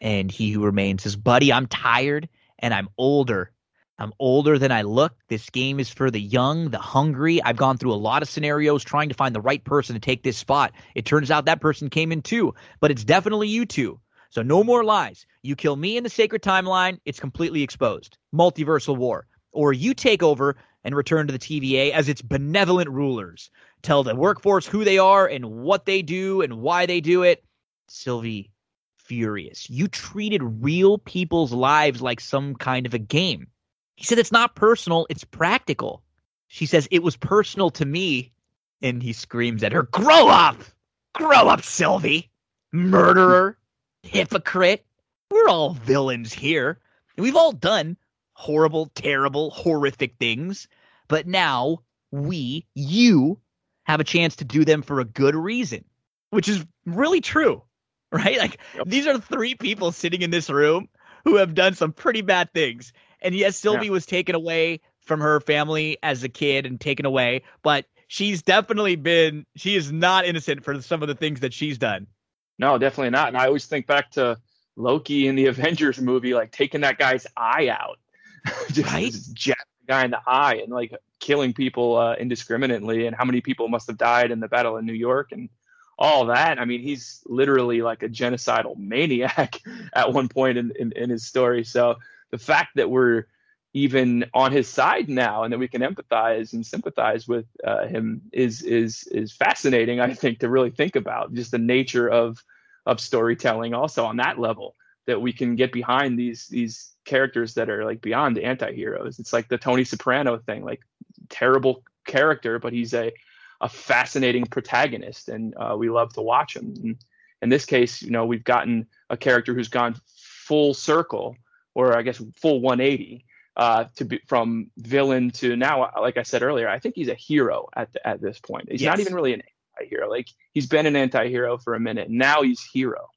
and he who remains says, "Buddy, I'm tired and I'm older. I'm older than I look. This game is for the young, the hungry. I've gone through a lot of scenarios trying to find the right person to take this spot. It turns out that person came in too, but it's definitely you two. So no more lies. You kill me in the sacred timeline, it's completely exposed. Multiversal war. Or you take over and return to the TVA as its benevolent rulers. Tell the workforce who they are and what they do and why they do it. Sylvie, furious. You treated real people's lives like some kind of a game. He said it's not personal, it's practical. She says it was personal to me. And he screams at her, Grow up! Grow up, Sylvie! Murderer! Hypocrite! We're all villains here. And we've all done horrible, terrible, horrific things. But now we, you, have a chance to do them for a good reason, which is really true, right? Like Yep. these are three people sitting in this room who have done some pretty bad things. And yes, Sylvie was taken away from her family as a kid and taken away, but she's definitely been she is not innocent for some of the things that she's done. No, definitely not. And I always think back to Loki in the Avengers movie, like taking that guy's eye out, just, right? just the guy in the eye and like killing people uh, indiscriminately, and how many people must have died in the Battle in New York and all that. I mean, he's literally like a genocidal maniac at one point in, in, in his story. So the fact that we're even on his side now and that we can empathize and sympathize with uh, him is is is fascinating i think to really think about just the nature of of storytelling also on that level that we can get behind these these characters that are like beyond anti-heroes. It's like the tony soprano thing like terrible character but he's a a fascinating protagonist and uh, we love to watch him. And in this case you know we've gotten a character who's gone full circle or i guess full 180 uh, to be from villain to now, like I said earlier, I think he's a hero at the, at this point. He's yes. not even really an anti-hero. Like he's been an anti-hero for a minute. Now he's hero,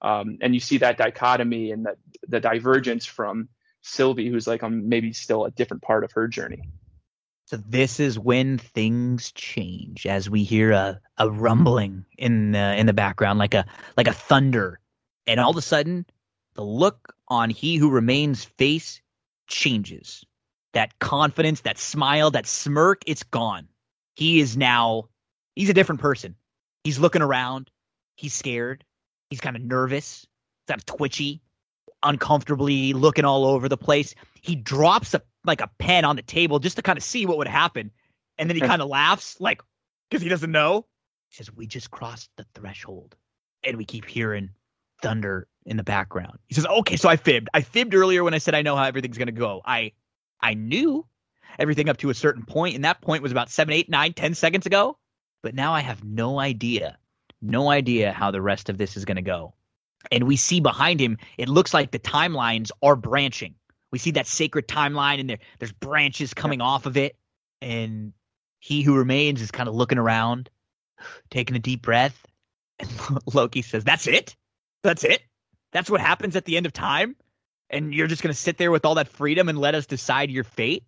um, and you see that dichotomy and the the divergence from Sylvie, who's like on maybe still a different part of her journey. So this is when things change, as we hear a, a rumbling in the in the background, like a like a thunder, and all of a sudden, the look on he who remains face changes. That confidence, that smile, that smirk, it's gone. He is now, he's a different person. He's looking around. He's scared. He's kind of nervous. He's kind of twitchy, uncomfortably looking all over the place. He drops a like a pen on the table just to kind of see what would happen. And then he kind of laughs, like, because he doesn't know. He says, We just crossed the threshold. And we keep hearing thunder in the background. He says, "Okay, so I fibbed. I fibbed earlier when I said I know how everything's going to go. I I knew everything up to a certain point, and that point was about seven, eight, nine, ten seconds ago. But now I have no idea, no idea how the rest of this is going to go. And we see behind him, it looks like the timelines are branching. We see that sacred timeline, and there there's branches coming off of it. And he who remains is kind of looking around, taking a deep breath. And Loki says, "That's it." That's it. That's what happens at the end of time. And you're just going to sit there with all that freedom and let us decide your fate.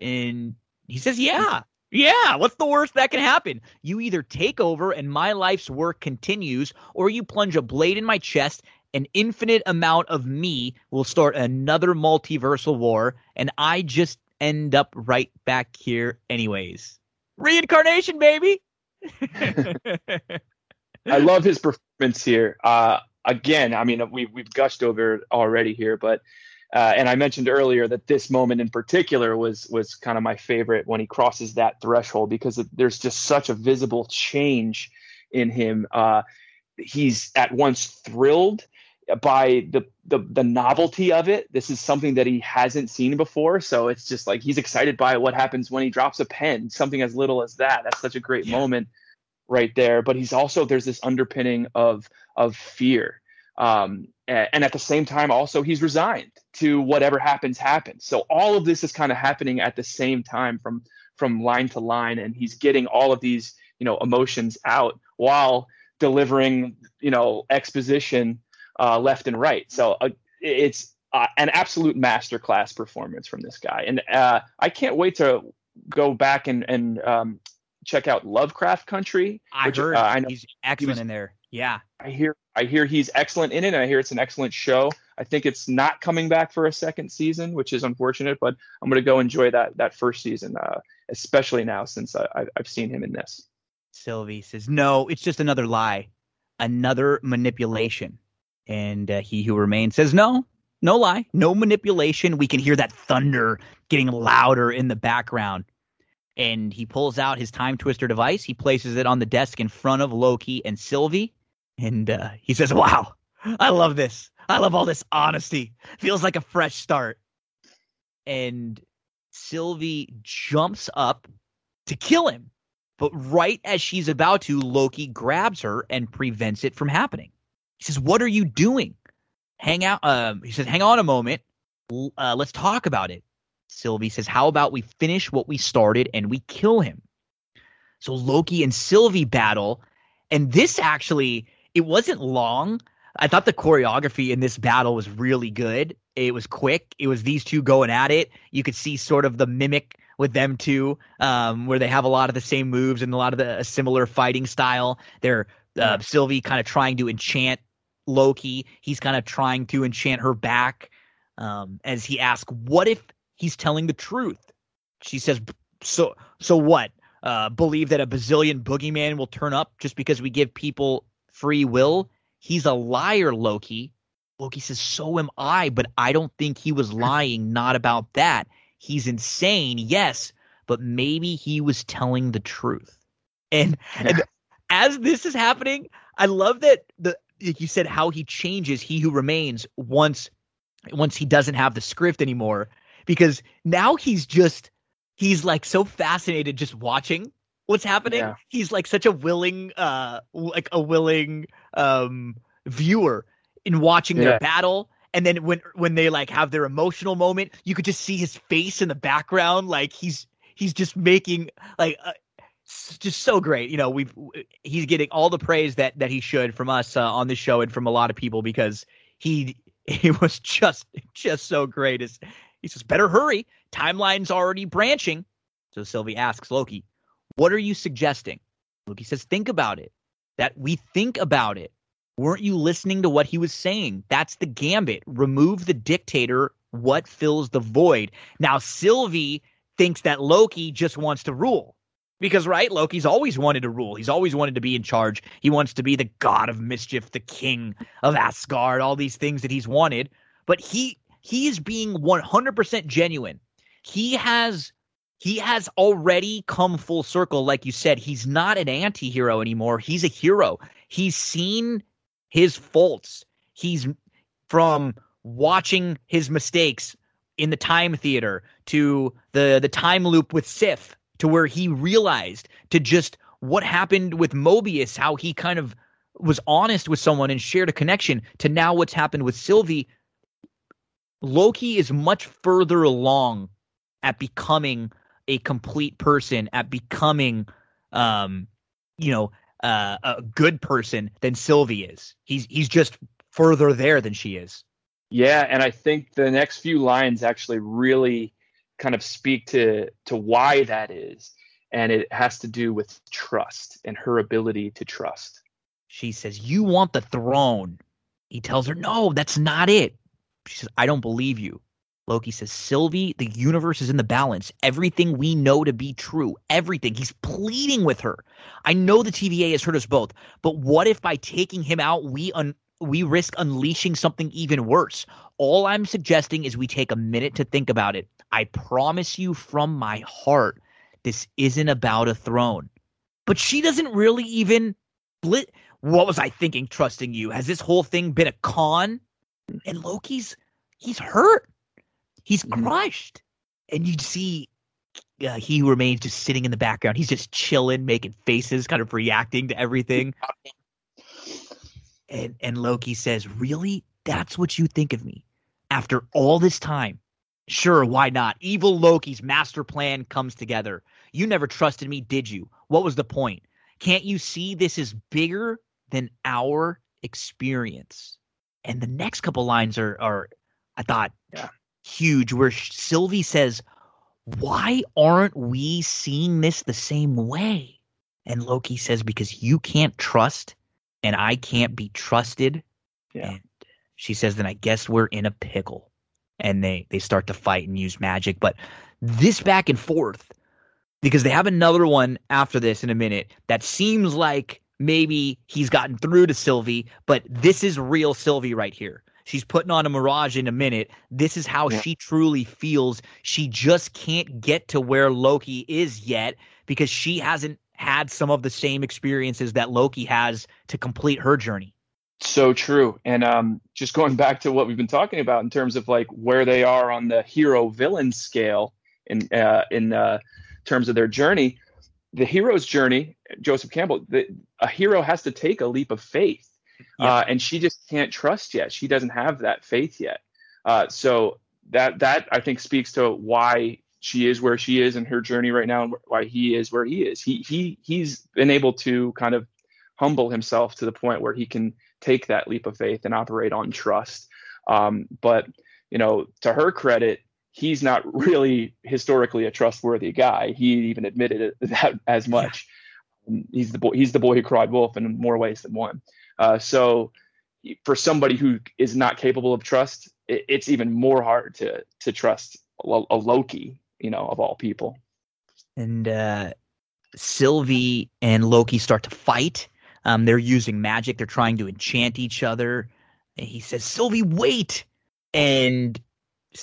And he says, Yeah, yeah. What's the worst that can happen? You either take over and my life's work continues, or you plunge a blade in my chest. An infinite amount of me will start another multiversal war, and I just end up right back here, anyways. Reincarnation, baby. I love his performance here. Uh, again, I mean, we've we've gushed over it already here, but uh, and I mentioned earlier that this moment in particular was was kind of my favorite when he crosses that threshold because there's just such a visible change in him. Uh, he's at once thrilled by the, the the novelty of it. This is something that he hasn't seen before, so it's just like he's excited by what happens when he drops a pen, something as little as that. That's such a great yeah. moment right there. But he's also there's this underpinning of of fear, um, and at the same time also he's resigned to whatever happens happens. So all of this is kind of happening at the same time from from line to line, and he's getting all of these you know emotions out while delivering you know exposition uh, left and right. So uh, it's uh, an absolute masterclass performance from this guy, and uh, I can't wait to go back and and um, check out Lovecraft Country. I which, heard uh, I know he's excellent he was, in there. Yeah, I hear I hear he's excellent in it, and I hear it's an excellent show. I think it's not coming back for a second season, which is unfortunate. But I'm going to go enjoy that that first season, uh, especially now since I, I've seen him in this. Sylvie says, "No, it's just another lie, another manipulation." And uh, he who remains says, "No, no lie, no manipulation. We can hear that thunder getting louder in the background and he pulls out his time twister device. He places it on the desk in front of Loki and Sylvie, and uh, he says, "Wow, I love this. I love all this honesty. Feels like a fresh start." And Sylvie jumps up to kill him, but right as she's about to, Loki grabs her and prevents it from happening. He says, "What are you doing? Hang out." Um, he says, "Hang on a moment. Uh, let's talk about it." Sylvie says, How about we finish what we started and we kill him? So Loki and Sylvie battle. And this actually, it wasn't long. I thought the choreography in this battle was really good. It was quick. It was these two going at it. You could see sort of the mimic with them two, um, where they have a lot of the same moves and a lot of the similar fighting style. They're Uh, Sylvie kind of trying to enchant Loki. He's kind of trying to enchant her back um, as he asks, "What if he's telling the truth?" She says, "So, so what? Uh, believe that a bazillion boogeyman will turn up just because we give people free will? He's a liar, Loki." Loki says, "So am I, but I don't think he was lying. Not about that. He's insane, yes, but maybe he was telling the truth." And, and as this is happening, I love that the like you said how he changes he who remains once once he doesn't have the script anymore because now he's just he's like so fascinated just watching what's happening yeah. he's like such a willing uh like a willing um viewer in watching yeah. their battle and then when when they like have their emotional moment you could just see his face in the background like he's he's just making like uh, just so great. You know, we've he's getting all the praise that that he should from us uh, on the show and from a lot of people because he he was just just so great. Is he says better hurry? Timeline's already branching. So Sylvie asks Loki, "What are you suggesting?" Loki says, "Think about it. That we think about it. Weren't you listening to what he was saying? That's the gambit. Remove the dictator. What fills the void?" Now Sylvie thinks that Loki just wants to rule because, right, Loki's always wanted to rule. He's always wanted to be in charge. He wants to be the god of mischief, the king of Asgard, all these things that he's wanted. But he he is being 100% genuine. He has he has already come full circle like you said. He's not an anti-hero anymore. He's a hero. He's seen his faults. He's from watching his mistakes in the time theater to the the time loop with Sif to where he realized to just what happened with Mobius, how he kind of was honest with someone and shared a connection, to now what's happened with Sylvie. Loki is much further along at becoming a complete person, at becoming, um, you know, uh, a good person than Sylvie is. He's he's just further there than she is. Yeah, and I think the next few lines actually really kind of speak to to why that is and it has to do with trust and her ability to trust she says you want the throne he tells her no that's not it she says i don't believe you loki says sylvie the universe is in the balance everything we know to be true everything he's pleading with her i know the tva has hurt us both but what if by taking him out we un- we risk unleashing something even worse all i'm suggesting is we take a minute to think about it I promise you from my heart, this isn't about a throne. But she doesn't really even split. What was I thinking, trusting you? Has this whole thing been a con? And Loki's, he's hurt. He's mm-hmm. crushed. And you see uh, he remains just sitting in the background. He's just chilling, making faces, kind of reacting to everything. And and Loki says, "Really? That's what you think of me after all this time? Sure, why not? Evil Loki's master plan comes together. You never trusted me, did you? What was the point? Can't you see this is bigger than our experience? And the next couple lines are are I thought yeah. huge where Sylvie says, "Why aren't we seeing this the same way?" And Loki says because you can't trust and I can't be trusted. Yeah. And she says then I guess we're in a pickle and they they start to fight and use magic. But this back and forth, because they have another one after this in a minute that seems like maybe he's gotten through to Sylvie, but this is real Sylvie right here. She's putting on a mirage in a minute. This is how yeah. she truly feels. She just can't get to where Loki is yet because she hasn't had some of the same experiences that Loki has to complete her journey. So true. And um, just going back to what we've been talking about in terms of like where they are on the hero villain scale in uh, in uh, terms of their journey, the hero's journey, Joseph Campbell, the, a hero has to take a leap of faith, yeah. uh, and she just can't trust yet. She doesn't have that faith yet. Uh, so that that I think speaks to why she is where she is in her journey right now, and why he is where he is. He he he's been able to kind of humble himself to the point where he can take that leap of faith and operate on trust. Um, but you know, to her credit, he's not really historically a trustworthy guy. He even admitted that as much. He's the boy. He's the boy who cried wolf in more ways than one. Uh, so for somebody who is not capable of trust, it, it's even more hard to to trust a, a, Loki. You know, of all people. And uh, Sylvie and Loki start to fight. Um, they're using magic. They're trying to enchant each other. And he says, "Sylvie, wait!" And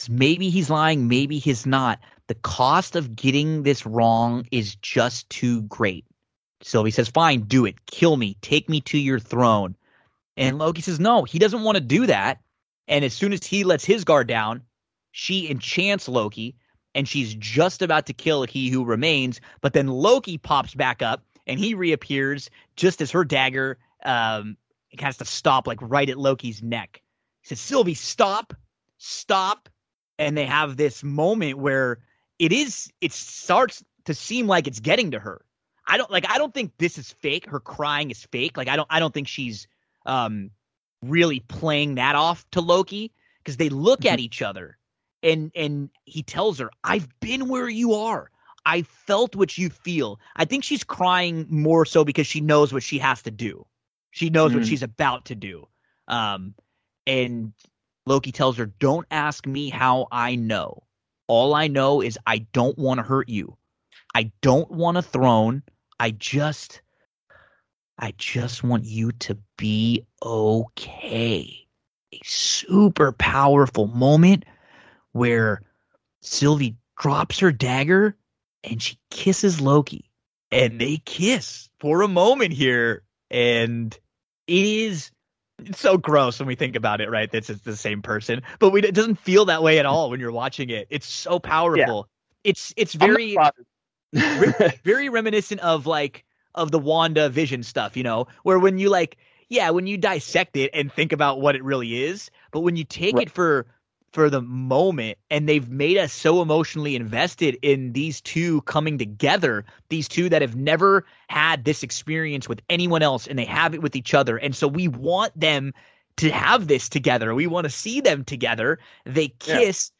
maybe he's lying, maybe he's not. The cost of getting this wrong is just too great. Sylvie says, Fine, do it. Kill me. Take me to your throne. And Loki says, No, he doesn't want to do that. And as soon as he lets his guard down, she enchants Loki and she's just about to kill he who remains. But then Loki pops back up and he reappears just as her dagger um, has to stop, like right at Loki's neck. He says, Sylvie, stop, stop. And they have this moment where it is, it starts to seem like it's getting to her. I don't like I don't think this is fake. Her crying is fake. Like I don't I don't think she's um really playing that off to Loki because they look at mm-hmm. each other and and he tells her, "I've been where you are. I felt what you feel." I think she's crying more so because she knows what she has to do. She knows mm what she's about to do. Um and Loki tells her, "Don't ask me how I know. All I know is I don't want to hurt you. I don't want a throne. I just I just want you to be okay. A super powerful moment where Sylvie drops her dagger and she kisses Loki. And they kiss for a moment here. And it is so gross when we think about it, right? This is the same person, but we, it doesn't feel that way at all when you're watching it. It's so powerful. Yeah. It's it's very very reminiscent of like of the WandaVision stuff, you know, where when you like, yeah, when you dissect it and think about what it really is, but when you take right. it for for the moment and they've made us so emotionally invested in these two coming together these two that have never had this experience with anyone else and they have it with each other and so we want them to have this together. We want to see them together. They kiss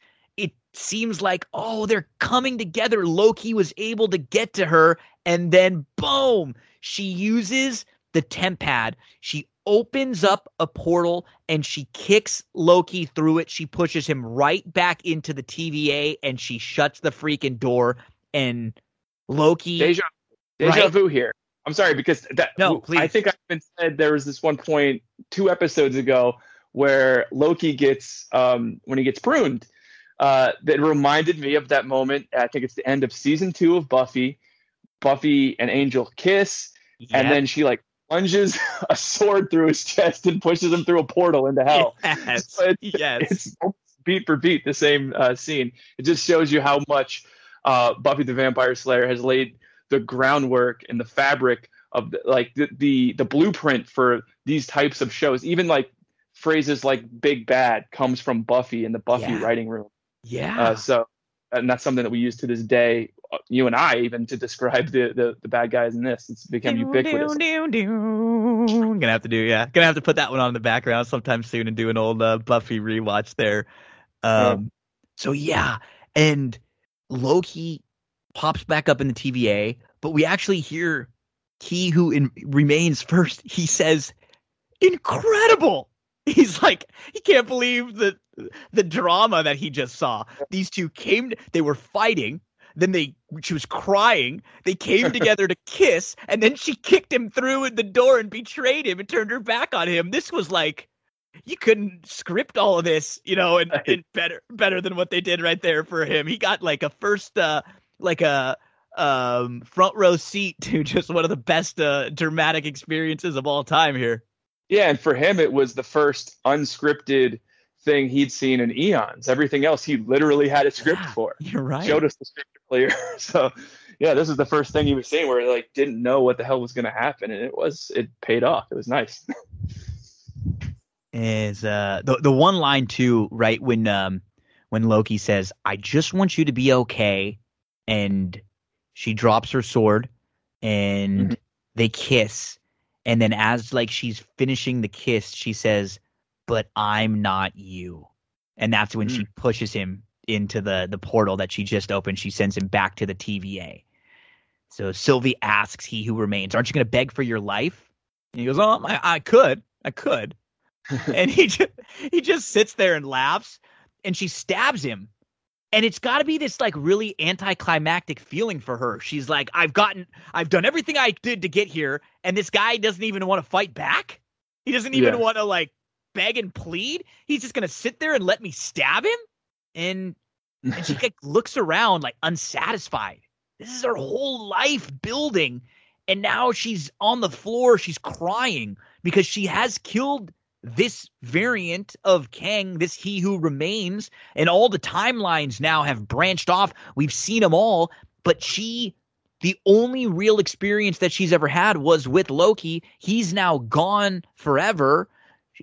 seems like, oh, they're coming together. Loki was able to get to her, and then boom, she uses the TemPad. She opens up a portal and she kicks Loki through it. She pushes him right back into the TVA and she shuts the freaking door. And Loki. Deja, deja right? vu here. I'm sorry because that. No, please. I think I've been said there was this one point two episodes ago where Loki gets um when he gets pruned uh, that reminded me of that moment. I think it's the end of season two of Buffy. Buffy and Angel kiss, yeah. and then she like plunges a sword through his chest and pushes him through a portal into hell. Yes, so it's, yes. it's beat for beat the same uh, scene. It just shows you how much uh, Buffy the Vampire Slayer has laid the groundwork and the fabric of the, like the, the the blueprint for these types of shows. Even like phrases like "big bad" comes from Buffy in the Buffy yeah. writing room. Yeah. Uh, so, and that's something that we use to this day, uh, you and I, even to describe the the, the bad guys in this. It's become do, ubiquitous. Do, do, I'm gonna have to do, yeah, gonna have to put that one on in the background sometime soon and do an old uh, Buffy rewatch there. Um, so yeah, and Loki pops back up in the TVA, but we actually hear he who in, remains first. He says, "Incredible." He's like, he can't believe the the drama that he just saw. These two came, they were fighting. Then they, she was crying. They came together to kiss, and then she kicked him through the door and betrayed him and turned her back on him. This was like, you couldn't script all of this, you know, and, and better better than what they did right there for him. He got like a first, uh, like a um front row seat to just one of the best uh, dramatic experiences of all time here. Yeah, and for him, it was the first unscripted thing he'd seen in eons. Everything else he literally had a script yeah, for. You're right. Showed us the script so yeah, this is the first thing he was seeing where he like didn't know what the hell was gonna happen and it was it paid off. It was nice. is uh the the one line too, right, when um when Loki says, I just want you to be okay and she drops her sword and mm-hmm. they kiss and then as like she's finishing the kiss, she says, "But I'm not you." And that's when mm. she pushes him into the the portal that she just opened. She sends him back to the TVA. So Sylvie asks he who remains, Aren't you going to beg for your life? And he goes, Oh, I, I could. I could. and he just, he just sits there and laughs and she stabs him. And it's got to be this like really anticlimactic feeling for her. She's like, I've gotten, I've done everything I did to get here, and this guy doesn't even want to fight back. He doesn't even Yeah. want to like beg and plead. He's just gonna sit there and let me stab him. And and she like looks around like unsatisfied. This is her whole life building, and now she's on the floor. She's crying because she has killed this variant of Kang, this He Who Remains, and all the timelines now have branched off. We've seen them all, but she. The only real experience that she's ever had was with Loki. He's now gone forever.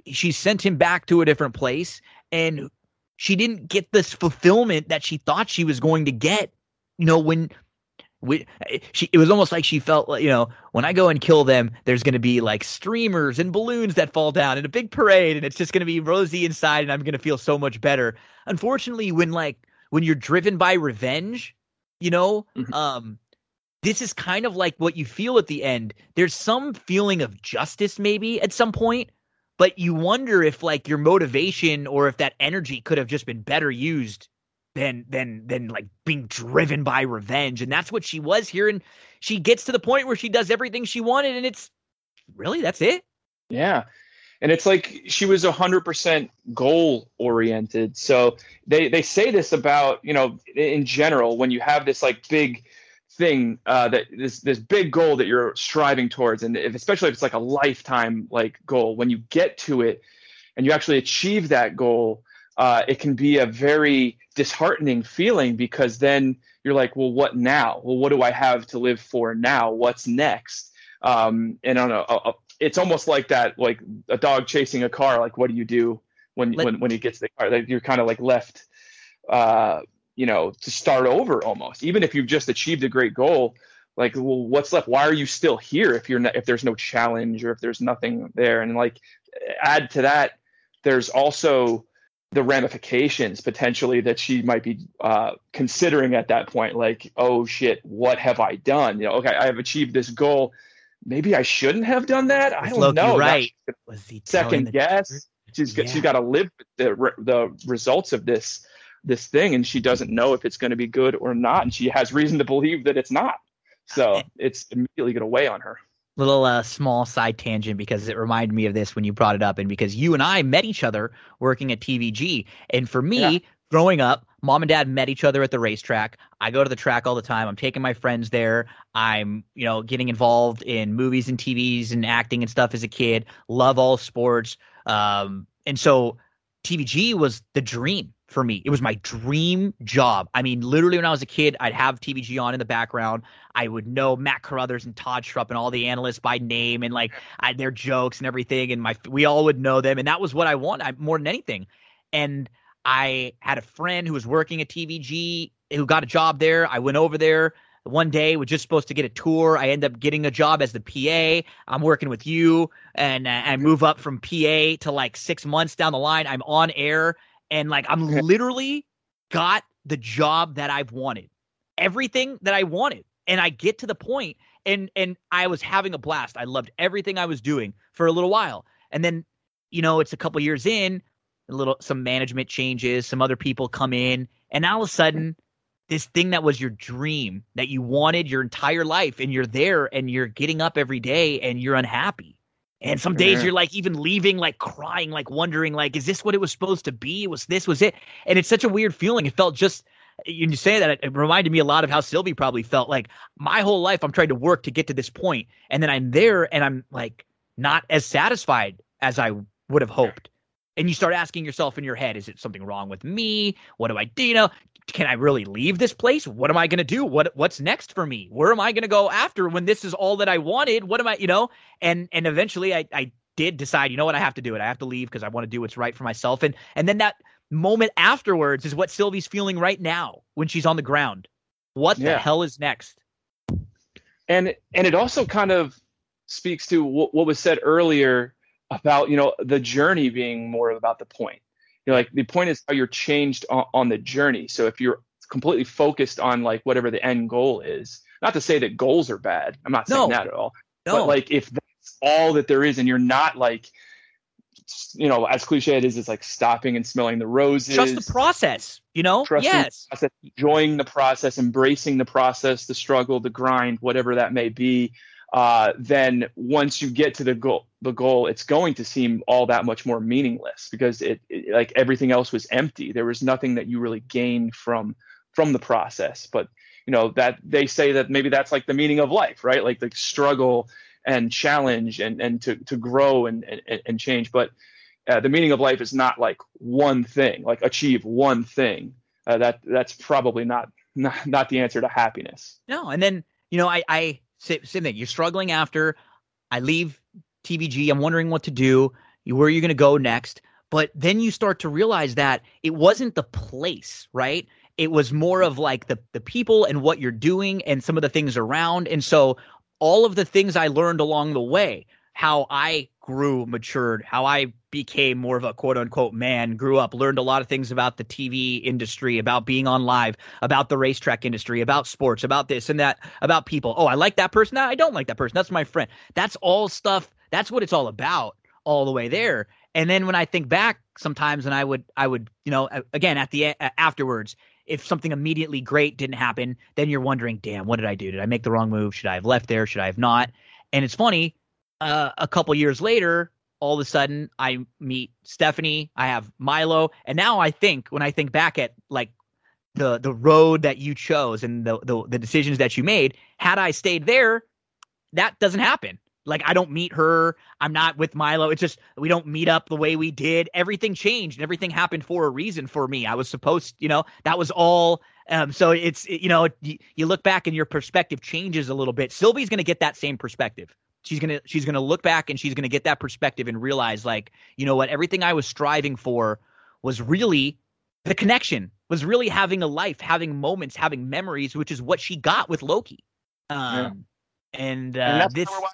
She sent him back to a different place, and she didn't get this fulfillment that she thought she was going to get. You know, when we, she, it was almost like she felt like, you know, when I go and kill them, there's going to be like streamers and balloons that fall down and a big parade, and it's just going to be rosy inside, and I'm going to feel so much better. Unfortunately, when like when you're driven by revenge, you know, Mhm. um, this is kind of like what you feel at the end. There's some feeling of justice, maybe at some point, but you wonder if like your motivation or if that energy could have just been better used than than than like being driven by revenge and that's what she was here and she gets to the point where she does everything she wanted and it's really that's it Yeah. And it's like she was 100% goal oriented. So they, they say this about, you know, in general, when you have this like big thing, uh, that this, this big goal that you're striving towards. And if, especially if it's like a lifetime like goal, when you get to it and you actually achieve that goal, uh, it can be a very disheartening feeling because then you're like, well, what now? Well, what do I have to live for now? What's next? Um, and on a, a, it's almost like that, like a dog chasing a car. Like, what do you do when Let- when when he gets the car? Like, you're kind of like left, uh, you know, to start over almost. Even if you've just achieved a great goal, like, well, what's left? Why are you still here if you're not, if there's no challenge or if there's nothing there? And like, add to that, there's also the ramifications potentially that she might be uh, considering at that point like oh shit what have i done? You know okay i have achieved this goal. Maybe i shouldn't have done that? I don't Loki know. Right? was he second guess. truth? she's got, Yeah. she's got to live with the the results of this this thing and she doesn't know if it's going to be good or not and she has reason to believe that it's not. So it's immediately going to weigh on her little uh, small side tangent because it reminded me of this when you brought it up and because you and I met each other working at TVG and for me Yeah. growing up mom and dad met each other at the racetrack. I go to the track all the time. I'm taking my friends there. I'm you know getting involved in movies and TVs and acting and stuff as a kid. Love all sports. Um and so TVG was the dream for me. It was my dream job. I mean, literally, when I was a kid, I'd have TVG on in the background. I would know Matt Carothers and Todd Schrupp and all the analysts by name and like I, their jokes and everything. And my we all would know them, and that was what I wanted I, more than anything. And I had a friend who was working at TVG who got a job there. I went over there one day. We're just supposed to get a tour. I end up getting a job as the PA. I'm working with you, and uh, I move up from PA to like six months down the line. I'm on air, and like I'm literally got the job that I've wanted, everything that I wanted, and I get to the point, and and I was having a blast. I loved everything I was doing for a little while, and then you know it's a couple years in, a little some management changes, some other people come in, and all of a sudden this thing that was your dream that you wanted your entire life and you're there and you're getting up every day and you're unhappy and some days you're like even leaving like crying like wondering like is this what it was supposed to be? Was this was it? And it's such a weird feeling. It felt just you say that it reminded me a lot of how sylvie probably felt like my whole life i'm trying to work to get to this point and then i'm there and i'm like not as satisfied as i would have hoped. And you start asking yourself in your head is it something wrong with me? What do i do you know can I really leave this place? What am I going to do? What what's next for me? Where am I going to go after when this is all that I wanted? What am I, you know? And and eventually I I did decide, you know what, I have to do it. I have to leave because I want to do what's right for myself. And and then that moment afterwards is what Sylvie's feeling right now when she's on the ground. What the hell is next? and and it also kind of speaks to what, what was said earlier about you know the journey being more about the point you know like the point is how you're changed on, on the journey so if you're completely focused on like whatever the end goal is. Not to say that goals are bad. I'm not saying No. that at all. No. But like if that's all that there is, and you're not like, you know, as cliche it is, it's like stopping and smelling the roses. Trust the process, you know? Trusting yes. the process, enjoying the process, embracing the process, the struggle, the grind, whatever that may be. Uh, then once you get to the goal, the goal, it's going to seem all that much more meaningless because it, it like everything else was empty. There was nothing that you really gained from from the process. But you know that they say that maybe that's like the meaning of life, right? Like the struggle and challenge and and to to grow and and, and change. But uh, the meaning of life is not like one thing, like achieve one thing. Uh, that that's probably not, not not the answer to happiness. No, and then you know, I, I same, same thing. You're struggling after I leave TVG. I'm wondering what to do. Where are you going to go next? But then you start to realize that it wasn't the place, right? It was more of like the the people and what you're doing and some of the things around. And so all of the things I learned along the way, how I grew, matured, how I became more of a quote unquote man, grew up, learned a lot of things about the TV industry, about being on live, about the racetrack industry, about sports, about this and that, about people. Oh, I like that person. I don't like that person. That's my friend. That's all stuff. That's what it's all about all the way there. And then when I think back sometimes and I would, I would, you know, again, at the afterwards, if something immediately great didn't happen, then you're wondering, damn, what did I do? Did I make the wrong move? Should I have left there? Should I have not? And it's funny, uh, a couple years later, all of a sudden I meet Stephanie, I have Milo, and now I think when I think back at like the the road that you chose and the the, the decisions that you made, had I stayed there, that doesn't happen. Like I don't meet her, I'm not with Milo. It's just we don't meet up the way we did. Everything changed and everything happened for a reason for me. I was supposed, you know, that was all um, so it's you know you, you look back and your perspective changes a little bit. Sylvie's going to get that same perspective she's gonna she's gonna look back and she's gonna get that perspective and realize like you know what everything i was striving for was really the connection was really having a life having moments having memories which is what she got with loki um yeah. and, uh, and that's this why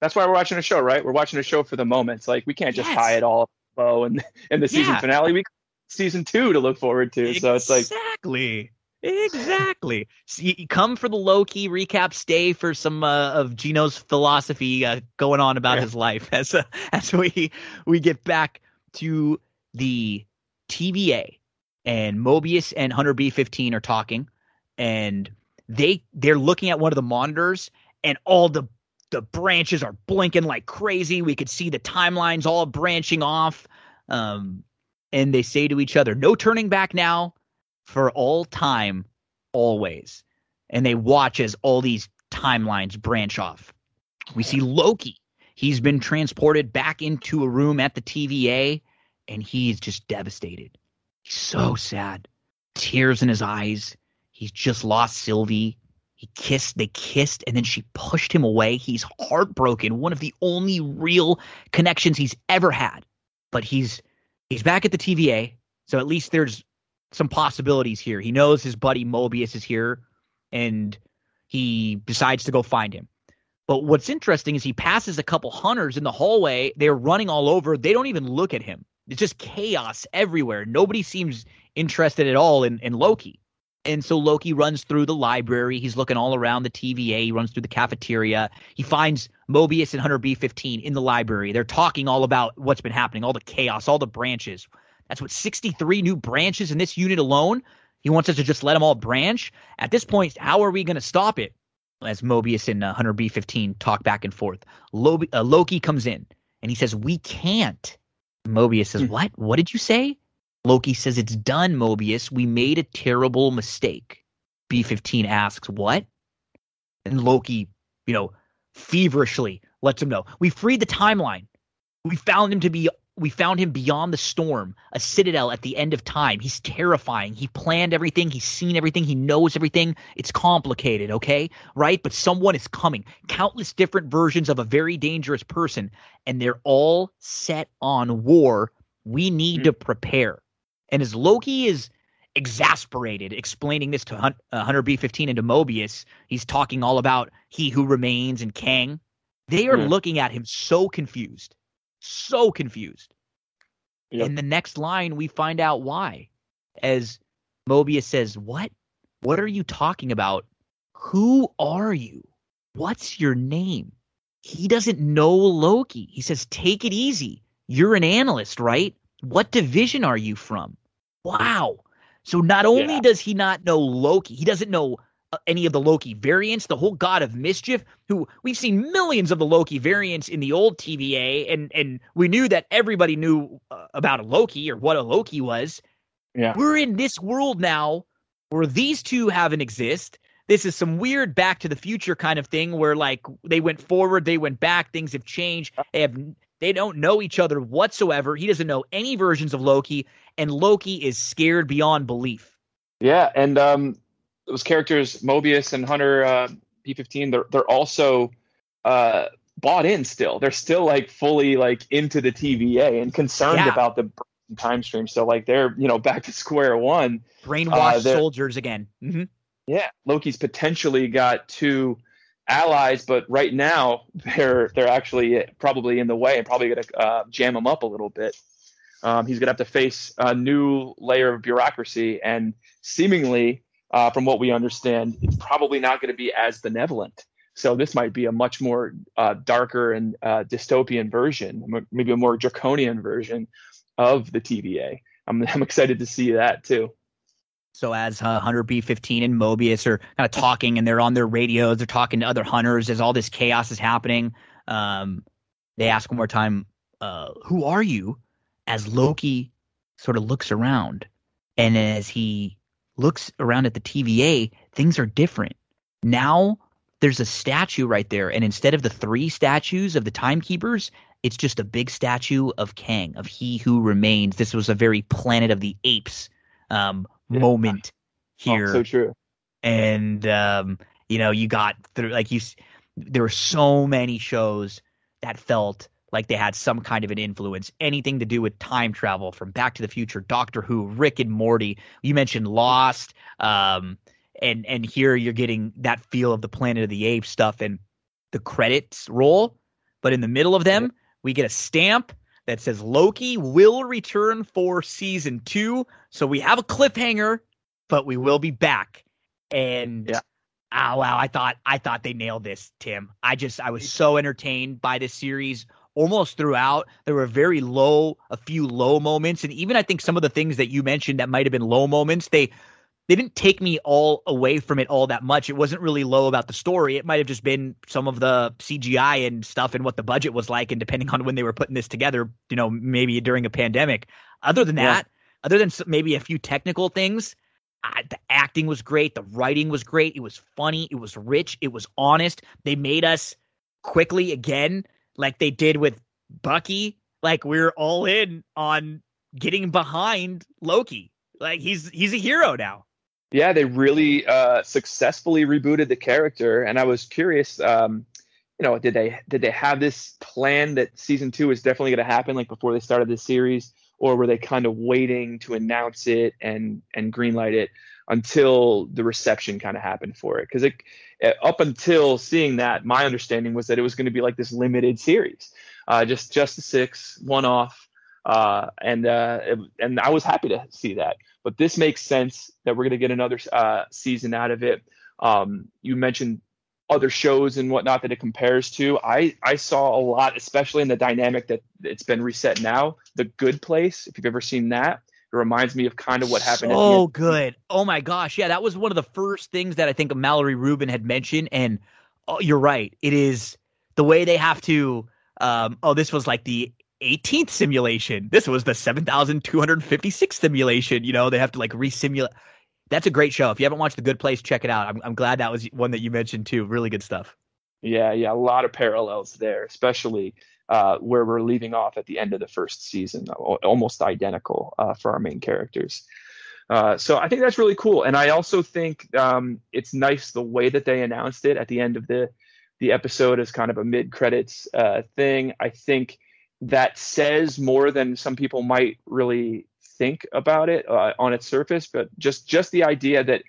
that's why we're watching a show right we're watching a show for the moments like we can't just Yes. tie it all up bow and in the season Yeah. finale we season two to look forward to so it's like exactly exactly. So you come for the Loki recap stay for some uh, of gino's philosophy uh, going on about Yeah. his life as uh, as we we get back to the TVA and mobius and hunter b15 are talking and they they're looking at one of the monitors and all the the branches are blinking like crazy. We could see the timelines all branching off um and they say to each other no turning back now for all time, always. And they watch as all these timelines branch off. We see Loki. He's been transported back into a room at the TVA, and he's just devastated. He's so sad. Tears in his eyes. He's just lost Sylvie. He kissed, they kissed, and then she pushed him away. He's heartbroken. One of the only real connections he's ever had. But he's he's back at the TVA, so at least there's some possibilities here. He knows his buddy Mobius is here, and he decides to go find him. But what's interesting is he passes a couple hunters in the hallway. They're running all over. They don't even look at him. It's just chaos everywhere. Nobody seems interested at all in, in Loki. And so Loki runs through the library. He's looking all around the TVA. He runs through the cafeteria. He finds Mobius and Hunter B15 in the library. They're talking all about what's been happening, all the chaos, all the branches. That's what 63 new branches in this unit alone. He wants us to just let them all branch. At this point, how are we going to stop it? As Mobius and uh, Hunter B15 talk back and forth, Lo- uh, Loki comes in and he says, "We can't." Mobius says, Hmm. "What? What did you say?" Loki says, "It's done, Mobius. We made a terrible mistake." B15 asks, "What?" And Loki, you know, feverishly lets him know, "We freed the timeline. We found him to be we found him beyond the storm, a citadel at the end of time. He's terrifying. He planned everything. He's seen everything. He knows everything. It's complicated, okay? Right? But someone is coming. Countless different versions of a very dangerous person, and they're all set on war. We need Mhm. to prepare. And as Loki is exasperated, explaining this to Hun- uh, Hunter B15 and to Mobius, he's talking all about he who remains and Kang. They are Mhm. looking at him so confused so confused. Yep. In the next line, we find out why. As Mobius says, What? What are you talking about? Who are you? What's your name? He doesn't know Loki. He says, Take it easy. You're an analyst, right? What division are you from? Wow. So not only yeah. does he not know Loki, he doesn't know any of the Loki variants, the whole god of mischief, who we've seen millions of the Loki variants in the old TVA, and and we knew that everybody knew uh, about a Loki or what a Loki was. Yeah, we're in this world now where these two haven't exist. This is some weird Back to the Future kind of thing where like they went forward, they went back, things have changed. They have they don't know each other whatsoever. He doesn't know any versions of Loki, and Loki is scared beyond belief. Yeah, and um, those characters, Mobius and Hunter uh, B15, they're they're also uh, bought in still. They're still like fully like into the TVA and concerned yeah. about the time stream. So like they're you know back to square one. Brainwashed uh, soldiers again. Mm-hmm. Yeah, Loki's potentially got two allies, but right now they're they're actually probably in the way and probably going to uh, jam him up a little bit. Um, he's going to have to face a new layer of bureaucracy, and seemingly, uh, from what we understand, it's probably not going to be as benevolent. So this might be a much more uh, darker and uh, dystopian version, maybe a more draconian version of the TVA. I'm, I'm excited to see that too. So as uh, Hunter B15 and Mobius are kind of talking and they're on their radios, they're talking to other hunters as all this chaos is happening. Um, they ask one more time, uh, "Who are you?" As Loki sort of looks around, and as he looks around at the TVA, things are different. Now there's a statue right there, and instead of the three statues of the timekeepers, it's just a big statue of Kang, of He Who Remains. This was a very Planet of the Apes um, yeah. moment here. Oh, so true. And um, you know, you got through like you. There were so many shows that felt like they had some kind of an influence, anything to do with time travel, from Back to the Future, Doctor Who, Rick and Morty. You mentioned Lost, um, and and here you're getting that feel of the Planet of the Apes stuff, and the credits roll, but in the middle of them, we get a stamp that says Loki will return for season two. So we have a cliffhanger, but we will be back. And yeah. oh wow, I thought I thought they nailed this, Tim. I just I was so entertained by this series almost throughout. There were very low, a few low moments, and even I think some of the things that you mentioned that might have been low moments, they they didn't take me all away from it all that much. It wasn't really low about the story. It might have just been some of the CGI and stuff and what the budget was like, and depending on when they were putting this together, you know, maybe during a pandemic. Other than that, yeah. other than maybe a few technical things, I, the acting was great. The writing was great. It was funny. It was rich. It was honest. They made us quickly again, like they did with Bucky. Like we're all in on getting behind Loki. Like he's he's a hero now. Yeah, they really uh, successfully rebooted the character, and I was curious. Um, you know, did they did they have this plan that season two is definitely going to happen, like before they started the series, or were they kind of waiting to announce it and and greenlight it until the reception kind of happened for it? Because it up until seeing that, my understanding was that it was going to be like this limited series, uh, just just the six one off, uh, and uh, it, and I was happy to see that. But this makes sense that we're going to get another uh, season out of it. Um, you mentioned other shows and whatnot that it compares to. I I saw a lot, especially in the dynamic that it's been reset now. The Good Place, if you've ever seen that, it reminds me of kind of what happened. Oh, good. Oh my gosh, yeah, that was one of the first things that I think Mallory Rubin had mentioned, and oh, you're right. It is the way they have to. Um, oh, this was like the 18th simulation. This was the 7,256 simulation. You know, they have to like resimulate. That's a great show. If you haven't watched The Good Place, check it out. I'm, I'm glad that was one that you mentioned too. Really good stuff. Yeah, yeah, a lot of parallels there, especially uh, where we're leaving off at the end of the first season, almost identical uh, for our main characters. Uh, so I think that's really cool, and I also think um, it's nice the way that they announced it at the end of the the episode as kind of a mid credits uh, thing. I think that says more than some people might really think about it uh, on its surface but just just the idea that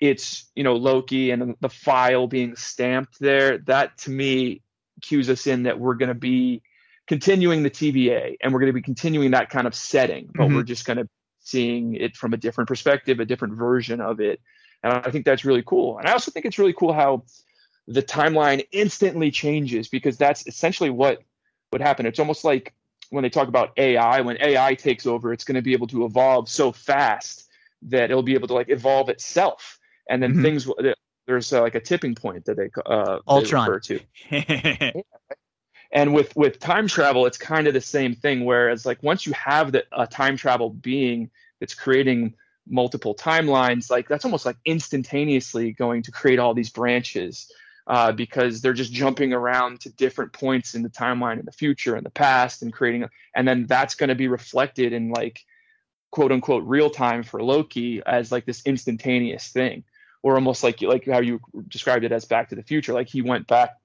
it's you know loki and the file being stamped there that to me cues us in that we're going to be continuing the tva and we're going to be continuing that kind of setting but mm-hmm. we're just going to seeing it from a different perspective, a different version of it. And I think that's really cool. And I also think it's really cool how the timeline instantly changes because that's essentially what would happen. It's almost like when they talk about AI, when AI takes over, it's going to be able to evolve so fast that it'll be able to like evolve itself. And then mm-hmm. things, there's uh, like a tipping point that they, uh, Ultron. They refer to. yeah. And with with time travel, it's kind of the same thing. Whereas like once you have the, a time travel being that's creating multiple timelines, like that's almost like instantaneously going to create all these branches uh, because they're just jumping around to different points in the timeline in the future and the past and creating, a, and then that's going to be reflected in like quote unquote real time for Loki as like this instantaneous thing, or almost like like how you described it as Back to the Future, like he went back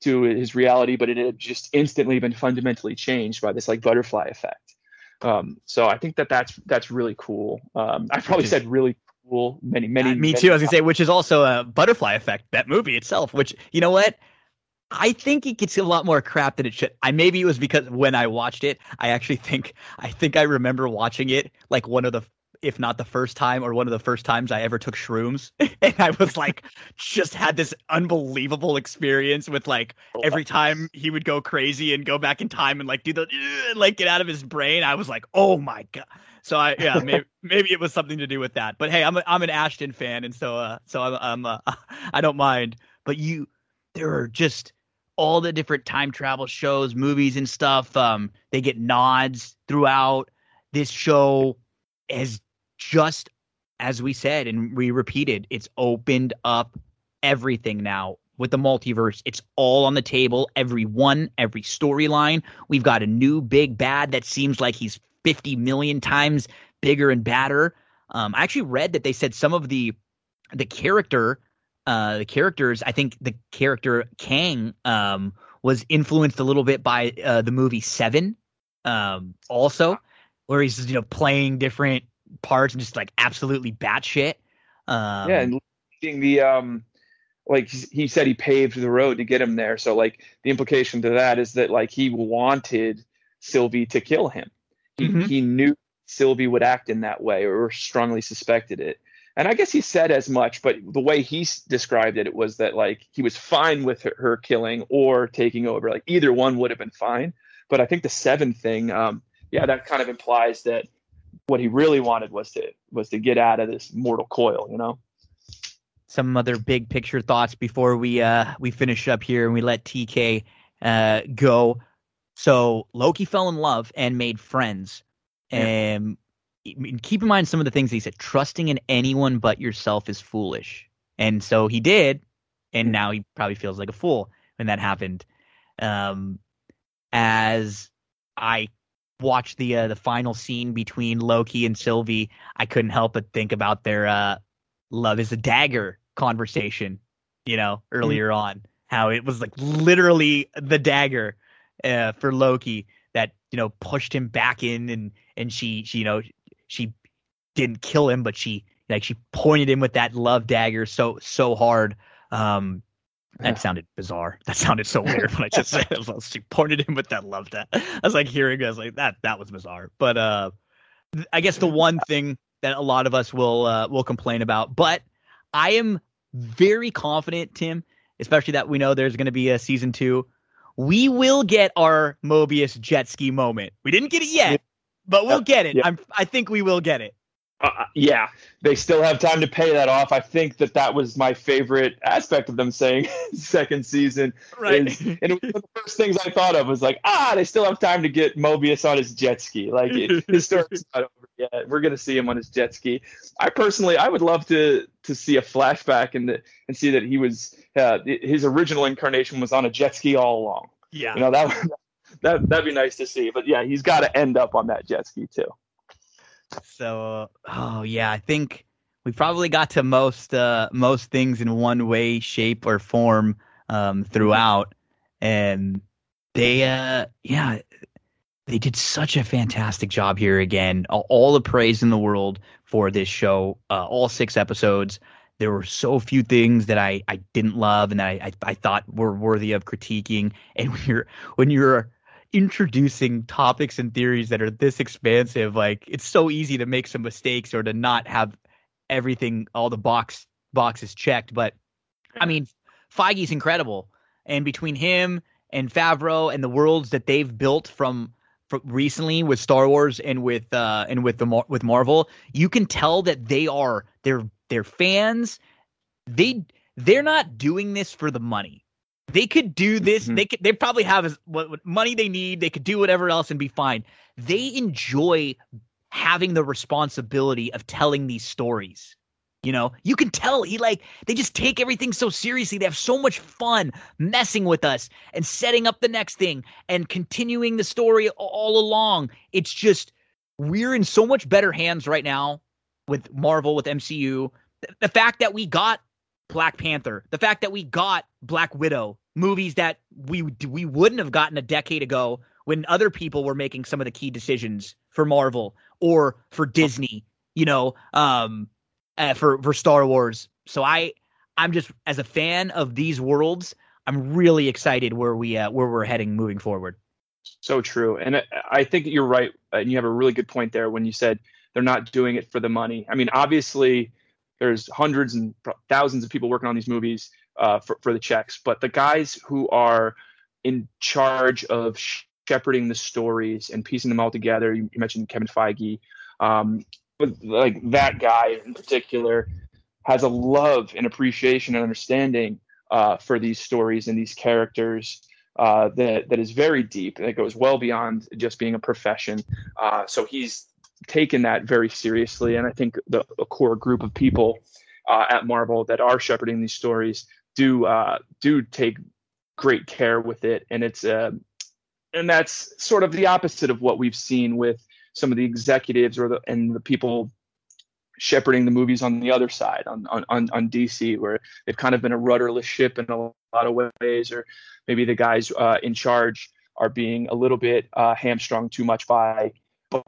to his reality, but it had just instantly been fundamentally changed by this like butterfly effect. Um, so I think that that's that's really cool. Um, I probably said really cool many many. Uh, me many too. I was gonna say, which is also a butterfly effect. That movie itself, which you know what. I think it gets a lot more crap than it should. I maybe it was because when I watched it, I actually think I think I remember watching it like one of the if not the first time or one of the first times I ever took shrooms. and I was like, just had this unbelievable experience with like every time he would go crazy and go back in time and like do the like get out of his brain. I was like, oh my god. So I yeah maybe maybe it was something to do with that. But hey, I'm a, I'm an Ashton fan and so uh so I'm, I'm uh, I don't mind. But you there are just all the different time travel shows, movies and stuff. Um, they get nods throughout. This show has just as we said and we repeated, it's opened up everything now with the multiverse. It's all on the table. Every one, every storyline. We've got a new big bad that seems like he's 50 million times bigger and badder. Um, I actually read that they said some of the the character, uh, the characters. I think the character Kang um, was influenced a little bit by uh, the movie Seven, um, also, where he's you know playing different parts and just like absolutely batshit. Um, yeah, and the um, like he said, he paved the road to get him there. So like the implication to that is that like he wanted Sylvie to kill him. He mm-hmm. he knew Sylvie would act in that way or strongly suspected it. And I guess he said as much, but the way he described it, it was that like he was fine with her, her killing or taking over. Like either one would have been fine. But I think the seven thing, um, yeah, that kind of implies that what he really wanted was to was to get out of this mortal coil, you know. Some other big picture thoughts before we uh we finish up here and we let TK uh go. So Loki fell in love and made friends. And keep in mind some of the things he said. Trusting in anyone but yourself is foolish. And so he did, and now he probably feels like a fool when that happened. Um, as I watched the uh, the final scene between Loki and Sylvie, I couldn't help but think about their uh, love is a dagger conversation, you know, earlier mm-hmm. on. How it was like literally the dagger uh, for Loki that you know pushed him back in, and and she, she you know she didn't kill him, but she like she pointed him with that love dagger so so hard. Um, that sounded bizarre. That sounded so weird when I just said it. Was, She pointed him with that love that. I was like hearing, I was like that that was bizarre. But uh, I guess the one thing that a lot of us will uh, will complain about, but I am very confident, Tim, especially that we know there's going to be a season two. We will get our Mobius jet ski moment. We didn't get it yet, but we'll get it. I'm, I think we will get it. Uh, uh, yeah, they still have time to pay that off. I think that that was my favorite aspect of them saying second season. Right. Is, and one of the first things I thought of was like, ah, they still have time to get Mobius on his jet ski. Like his story's not over yet. We're gonna see him on his jet ski. I personally, I would love to to see a flashback and the, and see that he was uh, his original incarnation was on a jet ski all along. Yeah. You know that that that'd be nice to see. But yeah, he's got to end up on that jet ski too. So, oh yeah, I think we probably got to most uh, most things in one way, shape, or form um, throughout, and they, uh, yeah, they did such a fantastic job here again. All the praise in the world for this show. Uh, all six episodes. There were so few things that I, I didn't love and that I, I, I thought were worthy of critiquing. And when you're when you're introducing topics and theories that are this expansive. Like it's so easy to make some mistakes or to not have everything, all the box boxes checked. But I mean, Feige's incredible, and between him and Favreau and the worlds that they've built from, from recently with Star Wars and with uh, and with the with Marvel, you can tell that they are they're they're fans. They they're not doing this for the money. They could do this. Mm-hmm. They could. They probably have what, what money they need. They could do whatever else and be fine. They enjoy having the responsibility of telling these stories. You know, you can tell he like they just take everything so seriously. They have so much fun messing with us and setting up the next thing and continuing the story all along. It's just we're in so much better hands right now with Marvel with MCU. The fact that we got Black Panther, the fact that we got Black Widow, movies that we we wouldn't have gotten a decade ago when other people were making some of the key decisions for Marvel or for Disney, you know, um, uh, for for Star Wars. So I I'm just as a fan of these worlds, I'm really excited where we uh, where we're heading moving forward. So true, and I think you're right, and you have a really good point there when you said they're not doing it for the money. I mean, obviously, there's hundreds and thousands of people working on these movies uh, for for the checks, but the guys who are in charge of shepherding the stories and piecing them all together. You, mentioned Kevin Feige. Um, like that guy in particular has a love and appreciation and understanding uh, for these stories and these characters uh, that that is very deep it goes well beyond just being a profession. Uh, so he's taken that very seriously, and I think the a core group of people uh, at Marvel that are shepherding these stories do uh, do take great care with it, and it's uh, and that's sort of the opposite of what we've seen with some of the executives or the and the people shepherding the movies on the other side on on on DC where they've kind of been a rudderless ship in a lot of ways or maybe the guys uh, in charge are being a little bit uh, hamstrung too much by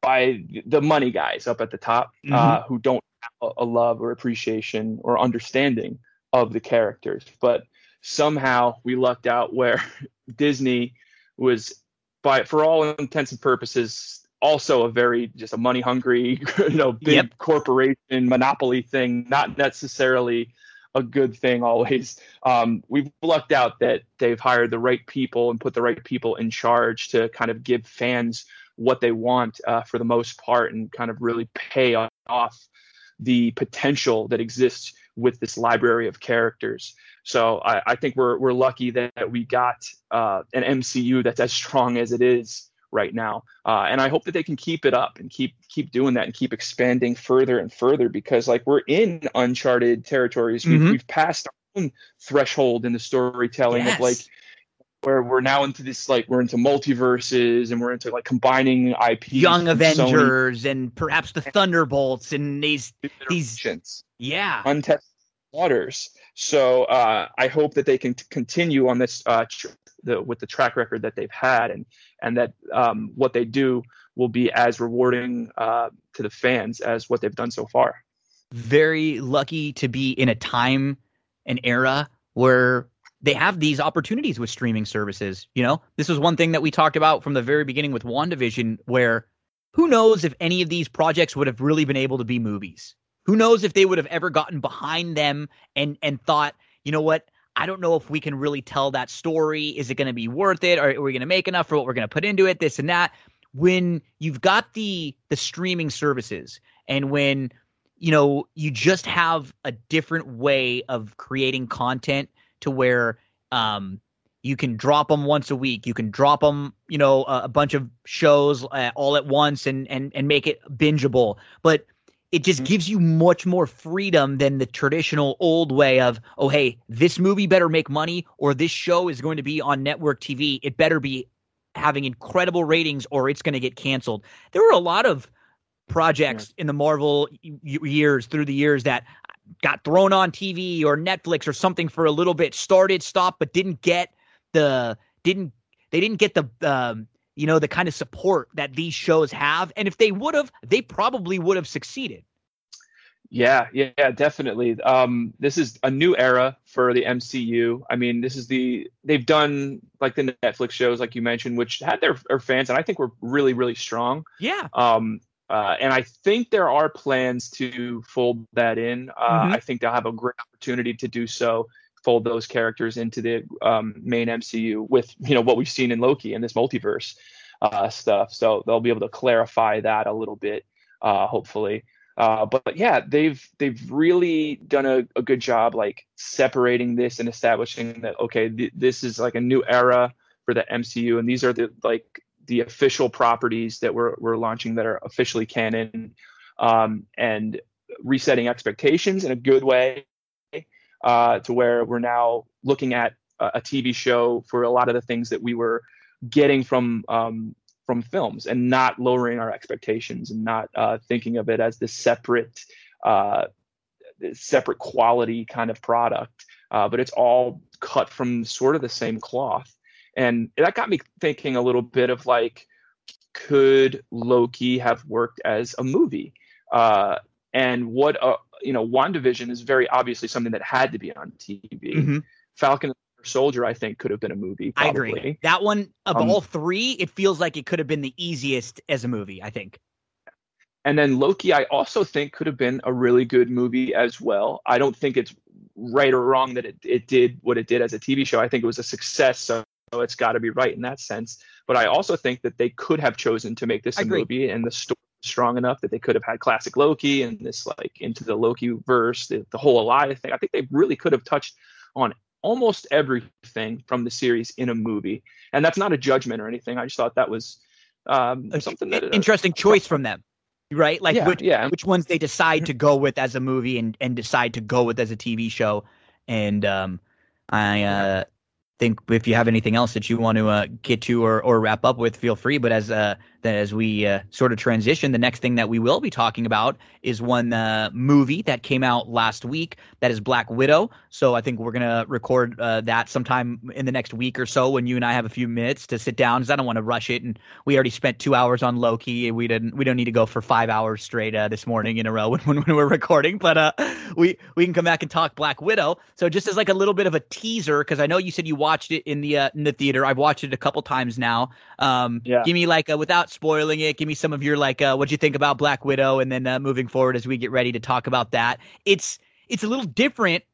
by the money guys up at the top uh, mm-hmm. uh, who don't have a love or appreciation or understanding of the characters but somehow we lucked out where Disney was by for all intents and purposes also a very just a money hungry, you know, big yep. corporation monopoly thing, not necessarily a good thing always. Um, we've lucked out that they've hired the right people and put the right people in charge to kind of give fans what they want uh, for the most part and kind of really pay off the potential that exists with this library of characters. So I, I think we're we're lucky that we got uh, an MCU that's as strong as it is right now. Uh, and I hope that they can keep it up and keep keep doing that and keep expanding further and further because like we're in uncharted territories. Mm-hmm. We've, we've, passed our own threshold in the storytelling yes. of like where we're now into this like we're into multiverses and we're into like combining IP. Young Avengers Sony. and perhaps the Thunderbolts and these these yeah untested waters. So uh, I hope that they can t- continue on this uh, tr- the, with the track record that they've had, and and that um, what they do will be as rewarding uh, to the fans as what they've done so far. Very lucky to be in a time and era where they have these opportunities with streaming services. You know, this was one thing that we talked about from the very beginning with WandaVision, where who knows if any of these projects would have really been able to be movies. Who knows if they would have ever gotten behind them and and thought, you know what, I don't know if we can really tell that story. Is it going to be worth it? Or are we going to make enough for what we're going to put into it? This and that. When you've got the the streaming services, and when you know you just have a different way of creating content to where um, you can drop them once a week. You can drop them, you know, a, a bunch of shows uh, all at once and and and make it bingeable. But it just mm-hmm. gives you much more freedom than the traditional old way of, oh, hey, this movie better make money or this show is going to be on network TV. It better be having incredible ratings or it's going to get canceled. There were a lot of projects yeah. in the Marvel years through the years that got thrown on TV or Netflix or something for a little bit, started, stopped, but didn't get the, didn't, they didn't get the, um, you know, the kind of support that these shows have. And if they would have, they probably would have succeeded. Yeah, yeah, definitely. Um, this is a new era for the MCU. I mean, this is the they've done like the Netflix shows, like you mentioned, which had their, their fans, and I think were really, really strong. Yeah. Um, uh, and I think there are plans to fold that in. Uh, mm-hmm. I think they'll have a great opportunity to do so, fold those characters into the um, main MCU with you know what we've seen in Loki and this multiverse uh, stuff. So they'll be able to clarify that a little bit, uh, hopefully. Uh, but, but, yeah, they've they've really done a, a, good job like separating this and establishing that okay, th- this is like a new era for the MCU, and these are the like the official properties that we're we're launching that are officially canon, um, and resetting expectations in a good way, uh, to where we're now looking at a, TV show for a lot of the things that we were getting from um, from films and not lowering our expectations and not uh, thinking of it as this separate uh, separate quality kind of product uh, but it's all cut from sort of the same cloth and that got me thinking a little bit of like could loki have worked as a movie uh, and what uh, you know wandavision is very obviously something that had to be on tv mm-hmm. falcon Soldier, I think, could have been a movie. Probably. I agree. That one of um, all three, it feels like it could have been the easiest as a movie. I think. And then Loki, I also think could have been a really good movie as well. I don't think it's right or wrong that it, it did what it did as a TV show. I think it was a success, so it's got to be right in that sense. But I also think that they could have chosen to make this a movie, and the story strong enough that they could have had classic Loki and this like into the Loki verse, the, the whole alive thing. I think they really could have touched on almost everything from the series in a movie. And that's not a judgment or anything. I just thought that was um, something that uh, interesting choice from them, right? Like yeah, which, yeah. which ones they decide to go with as a movie and, and decide to go with as a TV show. And um, I uh, think if you have anything else that you want to uh, get to or, or wrap up with, feel free. But as uh, as we uh, sort of transition, the next thing that we will be talking about is one uh, movie that came out last week that is Black Widow. So I think we're gonna record uh, that sometime in the next week or so when you and I have a few minutes to sit down because I don't want to rush it. And we already spent two hours on Loki, and we didn't we don't need to go for five hours straight uh, this morning in a row when, when, when we're recording. But uh, we we can come back and talk Black Widow. So just as like a little bit of a teaser, because I know you said you watched it in the uh, in the theater. I've watched it a couple times now. Um, yeah. Give me like a, without spoiling it. Give me some of your like uh, what you think about Black Widow, and then uh, moving forward as we get ready to talk about that. It's it's a little different,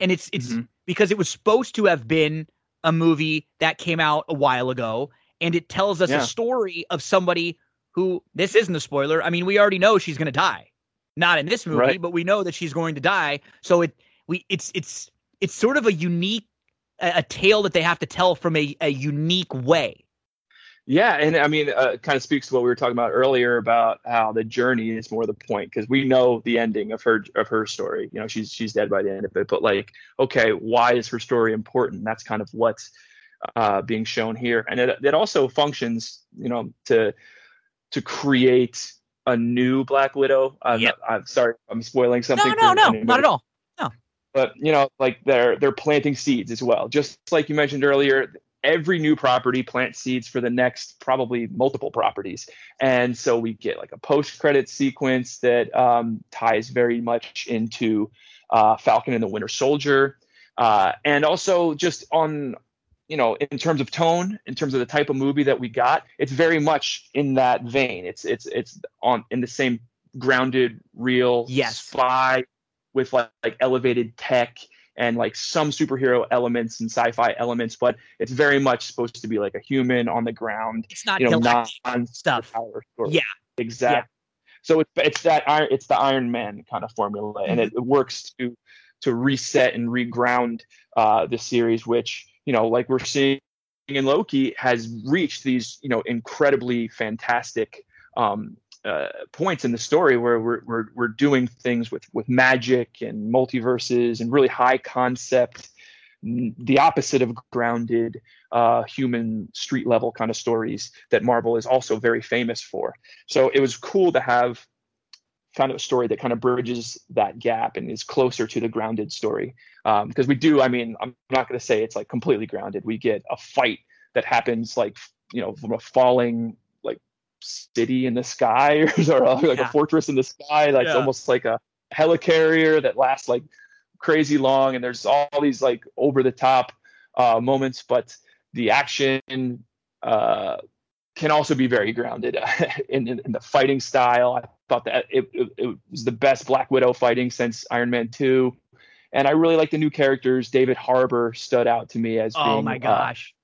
and it's it's mm-hmm. because it was supposed to have been a movie that came out a while ago, and it tells us yeah. a story of somebody who this isn't a spoiler. I mean, we already know she's going to die, not in this movie, right. but we know that she's going to die. So it we it's it's it's sort of a unique a, a tale that they have to tell from a, a unique way yeah, and I mean, uh, kind of speaks to what we were talking about earlier about how the journey is more the point because we know the ending of her of her story. You know, she's she's dead by the end of it, but like, okay, why is her story important? That's kind of what's uh, being shown here, and it it also functions, you know, to to create a new Black Widow. I'm, yep. I'm sorry, I'm spoiling something. No, no, no, not at all. No. But you know, like they're they're planting seeds as well. Just like you mentioned earlier, every new property plant seeds for the next probably multiple properties. And so we get like a post credit sequence that um, ties very much into uh, falcon and the winter soldier. Uh, and also just on you know in terms of tone in terms of the type of movie that we got it's very much in that vein. It's it's it's on in the same grounded real yes. spy with like, like elevated tech and like some superhero elements and sci-fi elements, but it's very much supposed to be like a human on the ground. It's not you know, non stuff. Yeah, exactly. Yeah. So it's it's that iron it's the Iron Man kind of formula, mm-hmm. and it, it, works to to reset and reground uh, the series, which you know, like we're seeing in Loki, has reached these you know incredibly fantastic um, uh, points in the story where we're, we're, we're doing things with, with magic and multiverses and really high concept, the opposite of grounded uh, human street level kind of stories that Marvel is also very famous for. So it was cool to have kind of a story that kind of bridges that gap and is closer to the grounded story. Because um, we do, I mean, I'm not going to say it's like completely grounded. We get a fight that happens like, you know, from a falling city in the sky or, or like yeah. a fortress in the sky like yeah. almost like a helicarrier that lasts like crazy long, and there's all these like over the top uh, moments, but the action uh, can also be very grounded in, in, in, the fighting style. I thought that it, it, it, was the best Black Widow fighting since Iron Man 2. And I really like the new characters. David Harbour stood out to me as oh being, my uh, gosh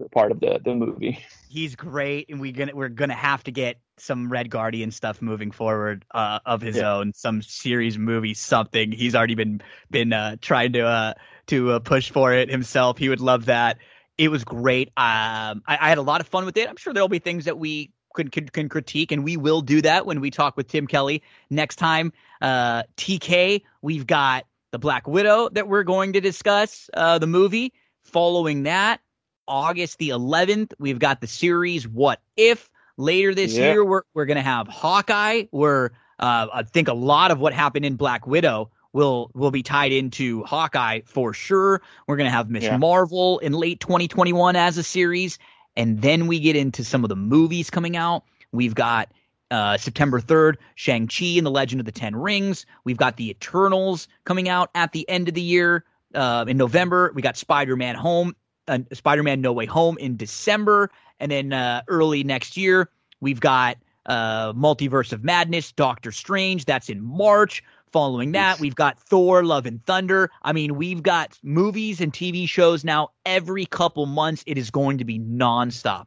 uh, part of the the movie. He's great, and we're gonna we're gonna have to get some Red Guardian stuff moving forward uh, of his yeah. own, some series, movie, something. He's already been been uh, trying to uh, to uh, push for it himself. He would love that. It was great. Um, I, I, had a lot of fun with it. I'm sure there'll be things that we can, can, can critique, and we will do that when we talk with Tim Kelly next time. Uh, TK, we've got the Black Widow that we're going to discuss, uh, the movie. Following that, August the 11th, we've got the series What If. Later this yeah. year, we're we're gonna have Hawkeye. Where uh, I think a lot of what happened in Black Widow will will be tied into Hawkeye for sure. We're gonna have Miss yeah. Marvel in late 2021 as a series, and then we get into some of the movies coming out. We've got uh, September 3rd, Shang-Chi and the Legend of the Ten Rings. We've got the Eternals coming out at the end of the year. Uh, in November, we got Spider-Man Home, uh, Spider-Man No Way Home in December, and then uh, early next year, we've got uh, Multiverse of Madness, Doctor Strange. That's in March. Following that, we've got Thor, Love and Thunder. I mean, we've got movies and TV shows now every couple months. It is going to be nonstop.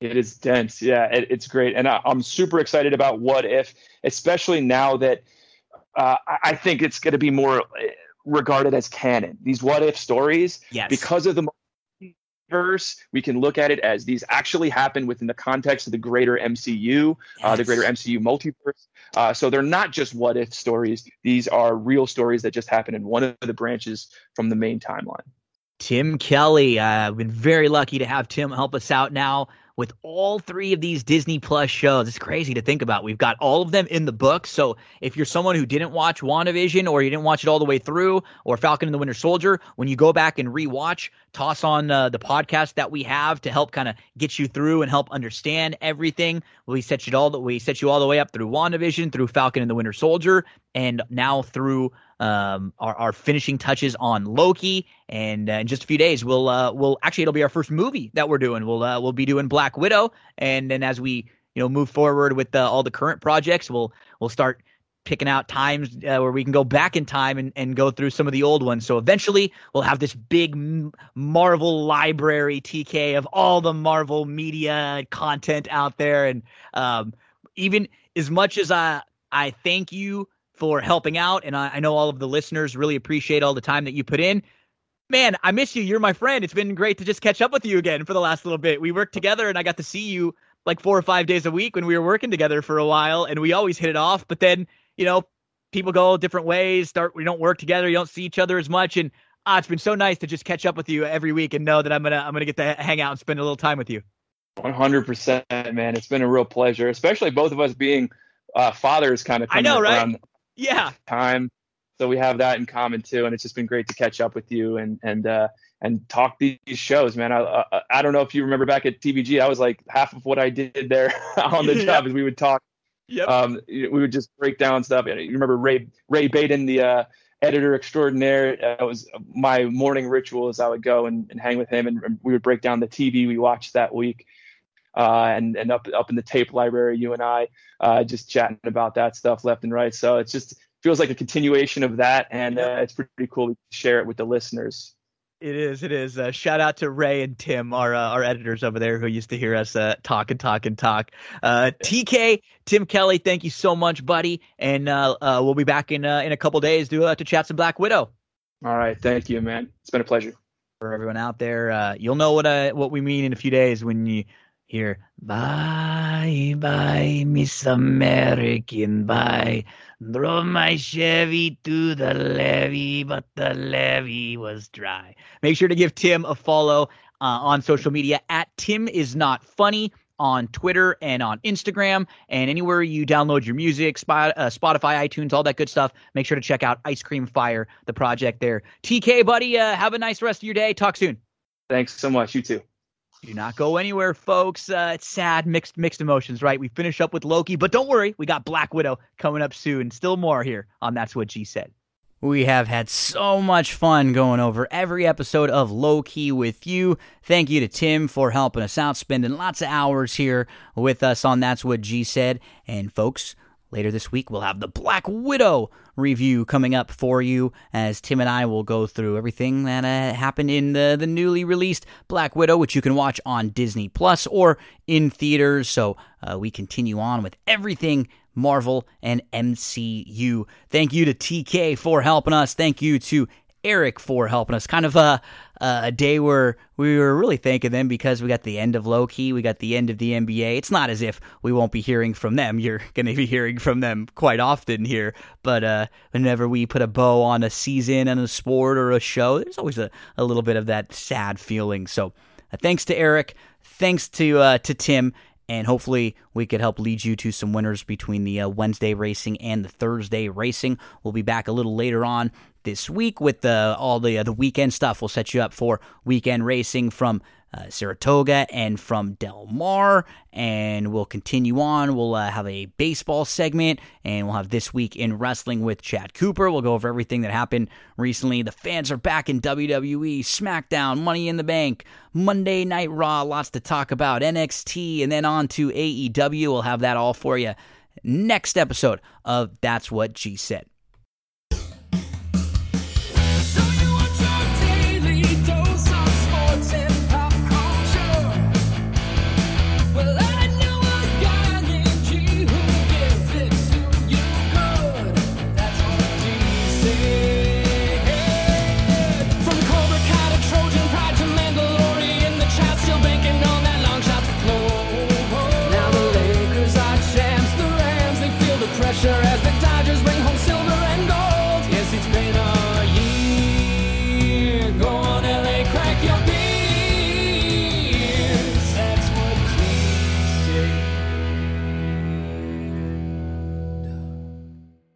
It is dense. Yeah, it, it's great. And I, am super excited about What If, especially now that uh, I think it's going to be more eh, regarded as canon. These What If stories, yes. because of the multiverse, we can look at it as these actually happen within the context of the greater MCU, yes. uh, the greater MCU multiverse. Uh, so they're not just what if stories. These are real stories that just happen in one of the branches from the main timeline. Tim Kelly, I've uh, been very lucky to have Tim help us out now with all three of these Disney Plus shows. It's crazy to think about. We've got all of them in the book. So if you're someone who didn't watch WandaVision or you didn't watch it all the way through or Falcon and the Winter Soldier, when you go back and rewatch, toss on uh, the podcast that we have to help kind of get you through and help understand everything. We set you all the we set you all the way up through WandaVision, through Falcon and the Winter Soldier, and now through um, our, our finishing touches on Loki. And uh, in just a few days, we'll uh, we'll actually it'll be our first movie that we're doing. We'll uh, we'll be doing Black Widow, and then as we you know move forward with uh, all the current projects, we'll we'll start picking out times uh, where we can go back in time and, and go through some of the old ones. So eventually we'll have this big Marvel library TK of all the Marvel media content out there. And um, even as much as I, I thank you for helping out. And I, I know all of the listeners really appreciate all the time that you put in. Man, I miss you. You're my friend. It's been great to just catch up with you again for the last little bit. We worked together and I got to see you like four or five days a week when we were working together for a while and we always hit it off. But then, you know, people go different ways, start we don't work together, you don't see each other as much. And ah, it's been so nice to just catch up with you every week and know that I'm gonna I'm gonna get to hang out and spend a little time with you. 100%, man. It's been a real pleasure, especially both of us being uh, fathers kind of I know, right? Yeah. Time. So we have that in common too, and it's just been great to catch up with you and and uh, and talk these shows, man. I, I, I don't know if you remember back at TVG, I was like half of what I did there on the job is we would talk. Yep. Um, we would just break down stuff. You remember Ray Ray Baden, the uh, editor extraordinaire. That was my morning ritual as I would go and, and hang with him, and, and we would break down the TV we watched that week. Uh, and and up up in the tape library, you and I uh, just chatting about that stuff left and right. So it's just feels like a continuation of that, and uh, it's pretty cool to share it with the listeners. It is. It is. Uh, shout out to Ray and Tim, our uh, our editors over there, who used to hear us uh, talk and talk and talk. Uh, TK, Tim Kelly, thank you so much, buddy, and uh, uh, we'll be back in in a couple days to to chat some Black Widow. All right, thank you, man. It's been a pleasure. For everyone out there, you'll know what what we mean in a few days when you hear bye bye Miss American Pie drove my Chevy to the levee but the levee was dry make sure to give Tim a follow uh, on social media at Tim is not funny on Twitter and on Instagram and anywhere you download your music, uh, Spotify, iTunes, all that good stuff. Make sure to check out Ice Cream Fire, the project there. TK, buddy, uh, have a nice rest of your day. Talk soon. Thanks so much. You too. Do not go anywhere, folks. Uh, it's sad, mixed mixed emotions, right? We finish up with Loki, but don't worry, we got Black Widow coming up soon. Still more here on That's What G Said. We have had so much fun going over every episode of Loki with you. Thank you to Tim for helping us out, spending lots of hours here with us on That's What G Said. And folks, later this week we'll have the Black Widow review coming up for you as Tim and I will go through everything that uh, happened in the, the newly released Black Widow, which you can watch on Disney Plus or in theaters. So uh, we continue on with everything Marvel, and MCU. Thank you to TK for helping us. Thank you to Eric for helping us. Kind of a, a day where we were really thanking them because we got the end of Loki, we got the end of the NBA. It's not as if we won't be hearing from them. You're going to be hearing from them quite often here. But uh, whenever we put a bow on a season and a sport or a show, there's always a, a little bit of that sad feeling. So uh, thanks to Eric. Thanks to uh, to Tim and hopefully we could help lead you to some winners between the uh, Wednesday racing and the Thursday racing. We'll be back a little later on this week with the, all the uh, the weekend stuff. We'll set you up for weekend racing from uh, Saratoga and from Del Mar. And we'll continue on. We'll uh, have a baseball segment, and we'll have This Week in Wrestling with Chad Cooper. We'll go over everything that happened recently. The fans are back in WWE, SmackDown, Money in the Bank, Monday Night Raw, lots to talk about, NXT, and then on to AEW. We'll have that all for you next episode of That's What G Said.